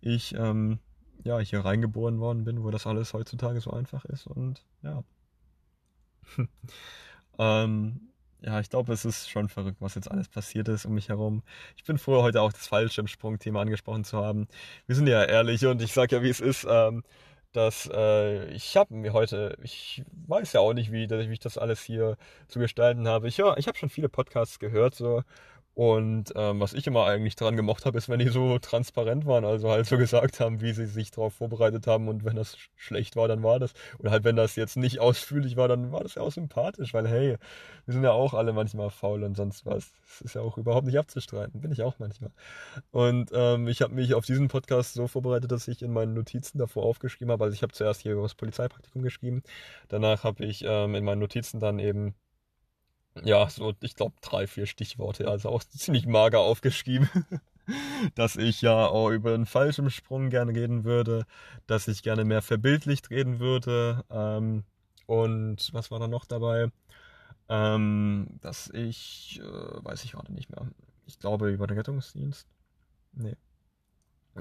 ich ähm, ja, hier reingeboren worden bin, wo das alles heutzutage so einfach ist und ja. ähm, ja, ich glaube, es ist schon verrückt, was jetzt alles passiert ist um mich herum. Ich bin froh, heute auch das Fallschirmsprung-Thema angesprochen zu haben. Wir sind ja ehrlich und ich sage ja, wie es ist. Ähm, dass äh, ich habe mir heute, ich weiß ja auch nicht, wie, ich mich das alles hier zu gestalten habe. Ich, ja, ich habe schon viele Podcasts gehört so und ähm, was ich immer eigentlich dran gemocht habe, ist, wenn die so transparent waren, also halt so gesagt haben, wie sie sich darauf vorbereitet haben und wenn das schlecht war, dann war das. Oder halt, wenn das jetzt nicht ausführlich war, dann war das ja auch sympathisch, weil hey, wir sind ja auch alle manchmal faul und sonst was. Das ist ja auch überhaupt nicht abzustreiten, bin ich auch manchmal. Und ähm, ich habe mich auf diesen Podcast so vorbereitet, dass ich in meinen Notizen davor aufgeschrieben habe. Also ich habe zuerst hier über das Polizeipraktikum geschrieben, danach habe ich ähm, in meinen Notizen dann eben ja, so, ich glaube, drei, vier Stichworte, also auch ziemlich mager aufgeschrieben. dass ich ja auch über den Fallschirmsprung gerne reden würde, dass ich gerne mehr verbildlicht reden würde. Ähm, und was war da noch dabei? Ähm, dass ich, äh, weiß ich gerade nicht mehr. Ich glaube über den Rettungsdienst. Nee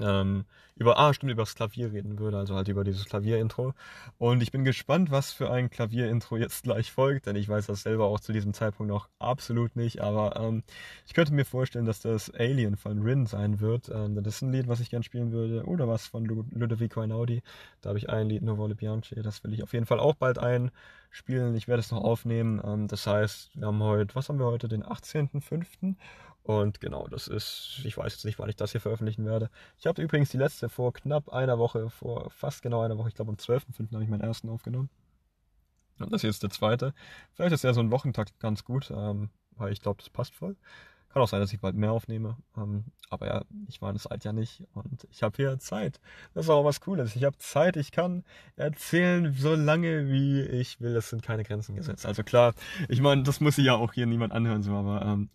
ähm, über, ah, stimmt, über das Klavier reden würde, also halt über dieses Klavierintro. Und ich bin gespannt, was für ein Klavierintro jetzt gleich folgt, denn ich weiß das selber auch zu diesem Zeitpunkt noch absolut nicht, aber ähm, ich könnte mir vorstellen, dass das Alien von Rin sein wird. Ähm, das ist ein Lied, was ich gern spielen würde, oder was von Ludovico Einaudi. Da habe ich ein Lied, Novole Bianchi, das will ich auf jeden Fall auch bald einspielen. Ich werde es noch aufnehmen. Ähm, das heißt, wir haben heute, was haben wir heute, den 18.05. Und genau, das ist, ich weiß jetzt nicht, wann ich das hier veröffentlichen werde. Ich habe übrigens die letzte vor knapp einer Woche, vor fast genau einer Woche, ich glaube am 12.05. habe ich meinen ersten aufgenommen. Und das ist jetzt der zweite. Vielleicht ist ja so ein Wochentakt ganz gut, ähm, weil ich glaube, das passt voll. Kann auch sein, dass ich bald mehr aufnehme. Ähm, aber ja, ich meine, das alt ja nicht. Und ich habe hier Zeit. Das ist auch was Cooles. Ich habe Zeit, ich kann erzählen, so lange wie ich will. Es sind keine Grenzen gesetzt. Also klar, ich meine, das muss sich ja auch hier niemand anhören, so, aber ähm,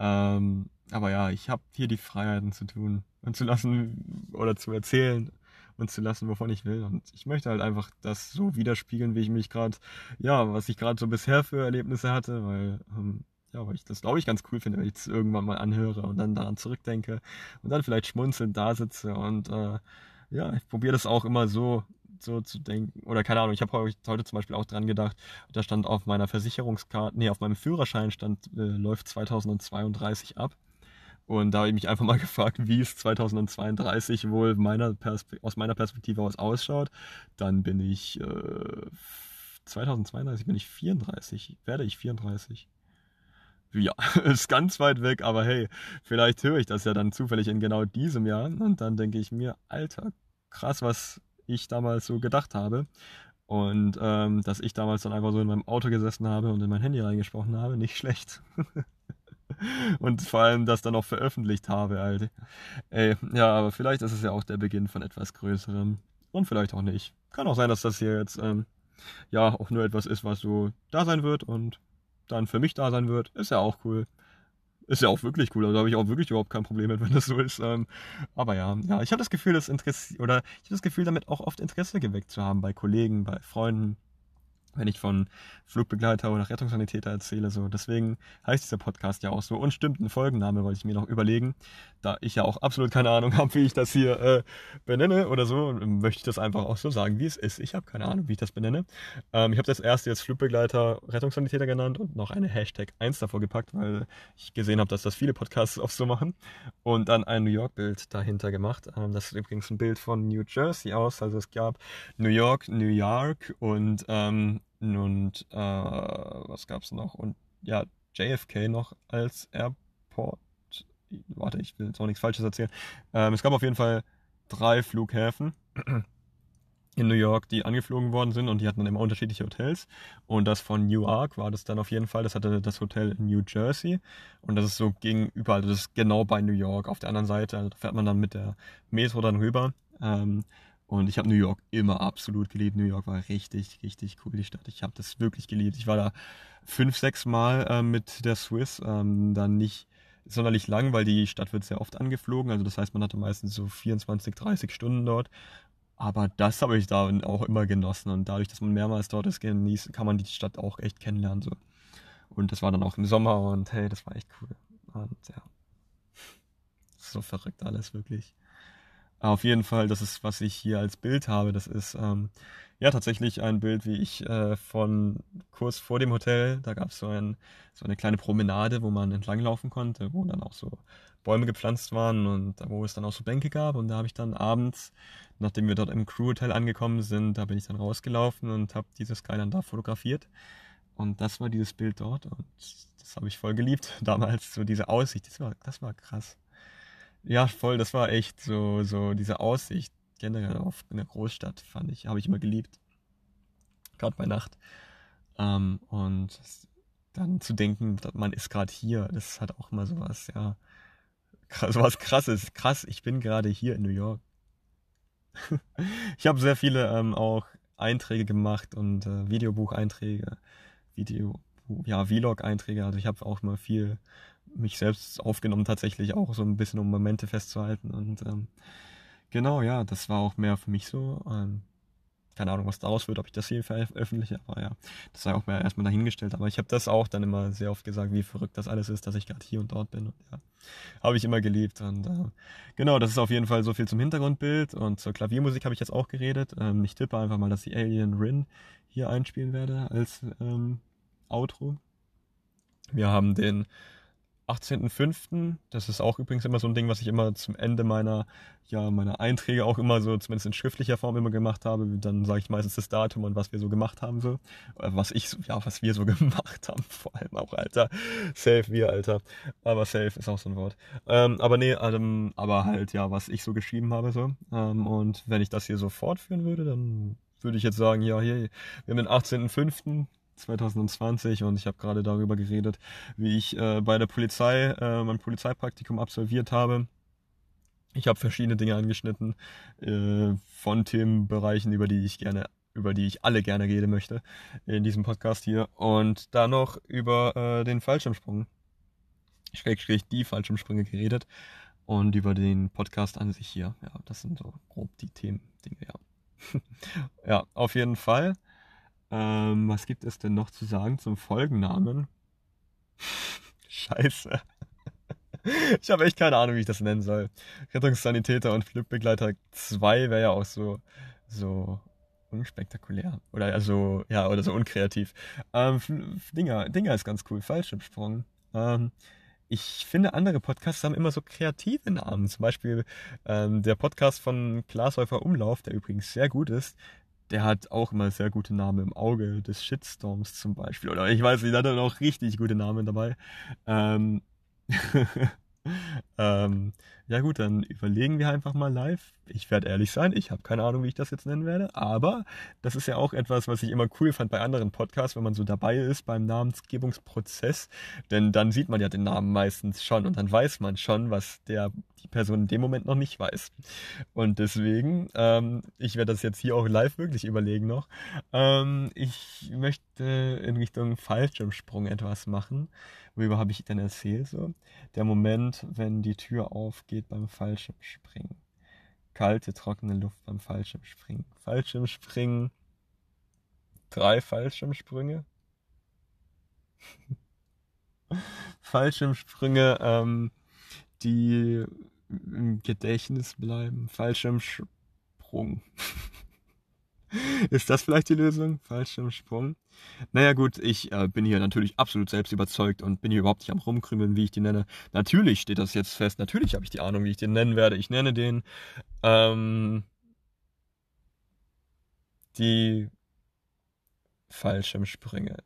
ähm, aber ja, ich habe hier die Freiheiten zu tun und zu lassen oder zu erzählen und zu lassen, wovon ich will. Und ich möchte halt einfach das so widerspiegeln, wie ich mich gerade, ja, was ich gerade so bisher für Erlebnisse hatte, weil, ähm, ja, weil ich das glaube ich ganz cool finde, wenn ich es irgendwann mal anhöre und dann daran zurückdenke und dann vielleicht schmunzelnd da sitze und äh, ja, ich probiere das auch immer so so zu denken. Oder keine Ahnung, ich habe heute zum Beispiel auch dran gedacht, da stand auf meiner Versicherungskarte, nee, auf meinem Führerschein stand, äh, läuft 2032 ab. Und da habe ich mich einfach mal gefragt, wie es 2032 wohl meiner aus meiner Perspektive aus ausschaut. Dann bin ich äh, 2032 bin ich 34, werde ich 34. Ja, ist ganz weit weg, aber hey, vielleicht höre ich das ja dann zufällig in genau diesem Jahr und dann denke ich mir, Alter, krass, was ich damals so gedacht habe. Und ähm, dass ich damals dann einfach so in meinem Auto gesessen habe und in mein Handy reingesprochen habe, nicht schlecht. und vor allem das dann auch veröffentlicht habe, Alter. Ey, ja, aber vielleicht ist es ja auch der Beginn von etwas Größerem. Und vielleicht auch nicht. Kann auch sein, dass das hier jetzt, ähm, ja, auch nur etwas ist, was so da sein wird und dann für mich da sein wird. Ist ja auch cool. Ist ja auch wirklich cool. Also da habe ich auch wirklich überhaupt kein Problem mit, wenn das so ist. Ähm, aber ja, ja, ich habe das Gefühl, das Interesse oder ich habe das Gefühl, damit auch oft Interesse geweckt zu haben bei Kollegen, bei Freunden, wenn ich von Flugbegleiter oder Rettungssanitäter erzähle. So. Deswegen heißt dieser Podcast ja auch so. Und stimmt, ein Folgenname wollte ich mir noch überlegen. Da ich ja auch absolut keine Ahnung habe, wie ich das hier äh, benenne oder so, möchte ich das einfach auch so sagen, wie es ist. Ich habe keine Ahnung, wie ich das benenne. Ähm, ich habe das erste jetzt Flugbegleiter, Rettungssanitäter genannt und noch eine Hashtag 1 davor gepackt, weil ich gesehen habe, dass das viele Podcasts auch so machen. Und dann ein New York-Bild dahinter gemacht. Ähm, das ist übrigens ein Bild von New Jersey aus. Also es gab New York, New York und ähm, und äh, was gab's noch? Und ja, JFK noch als Airport. Warte, ich will jetzt auch nichts Falsches erzählen. Ähm, es gab auf jeden Fall drei Flughäfen in New York, die angeflogen worden sind und die hatten dann immer unterschiedliche Hotels. Und das von Newark war das dann auf jeden Fall, das hatte das Hotel in New Jersey und das ist so gegenüber, also das ist genau bei New York auf der anderen Seite. Also da fährt man dann mit der Metro dann rüber. Ähm, und ich habe New York immer absolut geliebt. New York war richtig, richtig cool, die Stadt. Ich habe das wirklich geliebt. Ich war da fünf, sechs Mal äh, mit der Swiss. Ähm, dann nicht sonderlich lang, weil die Stadt wird sehr oft angeflogen. Also das heißt, man hatte meistens so 24, 30 Stunden dort. Aber das habe ich da auch immer genossen. Und dadurch, dass man mehrmals dort ist, genießt, kann man die Stadt auch echt kennenlernen. So. Und das war dann auch im Sommer und hey, das war echt cool. Und ja. So verrückt alles, wirklich. Auf jeden Fall, das ist, was ich hier als Bild habe. Das ist ähm, ja tatsächlich ein Bild, wie ich äh, von kurz vor dem Hotel, da gab es so, ein, so eine kleine Promenade, wo man entlanglaufen konnte, wo dann auch so Bäume gepflanzt waren und wo es dann auch so Bänke gab. Und da habe ich dann abends, nachdem wir dort im Crew-Hotel angekommen sind, da bin ich dann rausgelaufen und habe dieses Skyline da fotografiert. Und das war dieses Bild dort und das habe ich voll geliebt damals, so diese Aussicht, das war, das war krass. Ja, voll, das war echt so, so diese Aussicht generell auf eine Großstadt, fand ich, habe ich immer geliebt. Gerade bei Nacht. Ähm, und dann zu denken, man ist gerade hier, das hat auch immer sowas, ja, sowas krasses. Krass, ich bin gerade hier in New York. ich habe sehr viele ähm, auch Einträge gemacht und äh, Videobucheinträge, Video, ja, Vlog-Einträge. Also ich habe auch mal viel mich selbst aufgenommen, tatsächlich auch so ein bisschen, um Momente festzuhalten. Und ähm, genau, ja, das war auch mehr für mich so. Ähm, keine Ahnung, was daraus wird, ob ich das hier veröffentliche, aber ja, das sei auch mehr erstmal dahingestellt. Aber ich habe das auch dann immer sehr oft gesagt, wie verrückt das alles ist, dass ich gerade hier und dort bin. Und ja, habe ich immer geliebt. Und äh, genau, das ist auf jeden Fall so viel zum Hintergrundbild. Und zur Klaviermusik habe ich jetzt auch geredet. Ähm, ich tippe einfach mal, dass ich Alien Rin hier einspielen werde als ähm, Outro. Wir haben den 18.05. Das ist auch übrigens immer so ein Ding, was ich immer zum Ende meiner, ja, meiner Einträge auch immer so, zumindest in schriftlicher Form immer gemacht habe. Dann sage ich meistens das Datum und was wir so gemacht haben, so. Was ich, ja, was wir so gemacht haben, vor allem auch, Alter. Safe wir, Alter. Aber safe ist auch so ein Wort. Ähm, aber nee, ähm, aber halt, ja, was ich so geschrieben habe, so. Ähm, und wenn ich das hier so fortführen würde, dann würde ich jetzt sagen, ja, hier, wir haben den 18.05. 2020 und ich habe gerade darüber geredet, wie ich äh, bei der Polizei äh, mein Polizeipraktikum absolviert habe. Ich habe verschiedene Dinge angeschnitten äh, von Themenbereichen, über die ich gerne, über die ich alle gerne reden möchte in diesem Podcast hier und dann noch über äh, den Fallschirmsprung, Schrägstrich die Fallschirmsprünge geredet und über den Podcast an sich hier. Ja, das sind so grob die Themen, Dinge, ja. ja, auf jeden Fall. Ähm, was gibt es denn noch zu sagen zum Folgennamen? Scheiße. ich habe echt keine Ahnung, wie ich das nennen soll. Rettungssanitäter und Flugbegleiter 2 wäre ja auch so, so unspektakulär. Oder also, ja, oder so unkreativ. Ähm, Dinger, Dinger ist ganz cool. Fallschirmsprung. Ähm, ich finde, andere Podcasts haben immer so kreative Namen. Zum Beispiel ähm, der Podcast von Glashäufer Umlauf, der übrigens sehr gut ist, der hat auch immer sehr gute Namen im Auge des Shitstorms zum Beispiel. Oder ich weiß nicht, da hat er auch richtig gute Namen dabei. Ähm, ähm, ja gut, dann überlegen wir einfach mal live. Ich werde ehrlich sein, ich habe keine Ahnung, wie ich das jetzt nennen werde, aber das ist ja auch etwas, was ich immer cool fand bei anderen Podcasts, wenn man so dabei ist beim Namensgebungsprozess, denn dann sieht man ja den Namen meistens schon und dann weiß man schon, was der die Person in dem Moment noch nicht weiß. Und deswegen, ähm, ich werde das jetzt hier auch live wirklich überlegen noch. Ähm, ich möchte in Richtung Fallschirmsprung etwas machen. Worüber habe ich denn erzählt? So? Der Moment, wenn die Tür aufgeht beim Fallschirmspringen. Kalte, trockene Luft beim Fallschirmspringen. Fallschirmspringen. Drei Fallschirmsprünge. Fallschirmsprünge, ähm, die im Gedächtnis bleiben. Fallschirmsprung. Ist das vielleicht die Lösung? Fallschirmsprung? Naja gut, ich äh, bin hier natürlich absolut selbst überzeugt und bin hier überhaupt nicht am rumkrümeln, wie ich die nenne. Natürlich steht das jetzt fest. Natürlich habe ich die Ahnung, wie ich den nennen werde. Ich nenne den ähm, die Fallschirmsprünge.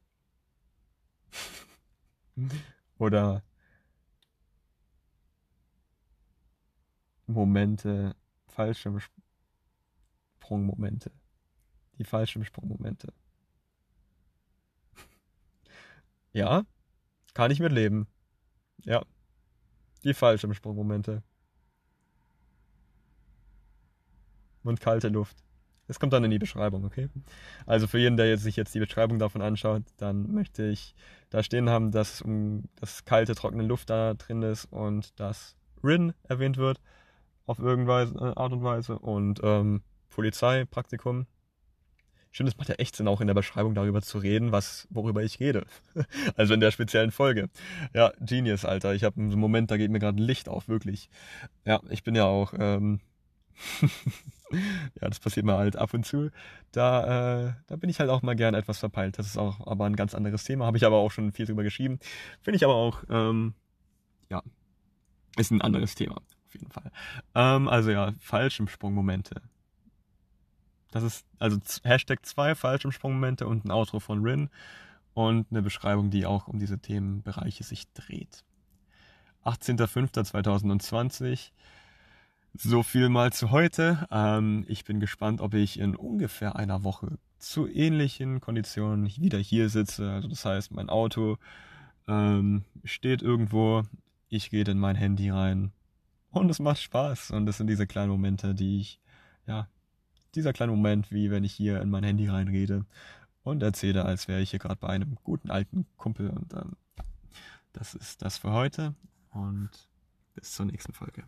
Oder Momente, Fallschirmsprungmomente. Die Fallschirmsprungmomente. ja, kann ich mitleben. Ja, die Fallschirmsprungmomente. Und kalte Luft. Es kommt dann in die Beschreibung, okay? Also für jeden, der sich jetzt die Beschreibung davon anschaut, dann möchte ich da stehen haben, dass um das kalte, trockene Luft da drin ist und dass Rin erwähnt wird auf irgendeine Art und Weise und ähm, Polizeipraktikum. Stimmt, es macht ja echt Sinn, auch in der Beschreibung darüber zu reden, was, worüber ich rede. also in der speziellen Folge. Ja, Genius, Alter. Ich habe einen Moment, da geht mir gerade ein Licht auf, wirklich. Ja, ich bin ja auch, ähm, ja, das passiert mir halt ab und zu. Da, äh, da bin ich halt auch mal gern etwas verpeilt. Das ist auch aber ein ganz anderes Thema. Habe ich aber auch schon viel drüber geschrieben. Finde ich aber auch, ähm, ja, ist ein anderes Thema jeden Fall. Ähm, also ja, Fallschirmsprungmomente. Das ist also Hashtag 2 Fallschirmsprungmomente und ein Outro von Rin und eine Beschreibung, die auch um diese Themenbereiche sich dreht. 18.05.2020. So viel mal zu heute. Ähm, ich bin gespannt, ob ich in ungefähr einer Woche zu ähnlichen Konditionen wieder hier sitze. Also das heißt, mein Auto ähm, steht irgendwo. Ich gehe in mein Handy rein, und es macht Spaß. Und das sind diese kleinen Momente, die ich, ja, dieser kleine Moment, wie wenn ich hier in mein Handy reinrede und erzähle, als wäre ich hier gerade bei einem guten alten Kumpel. Und ähm, das ist das für heute. Und bis zur nächsten Folge.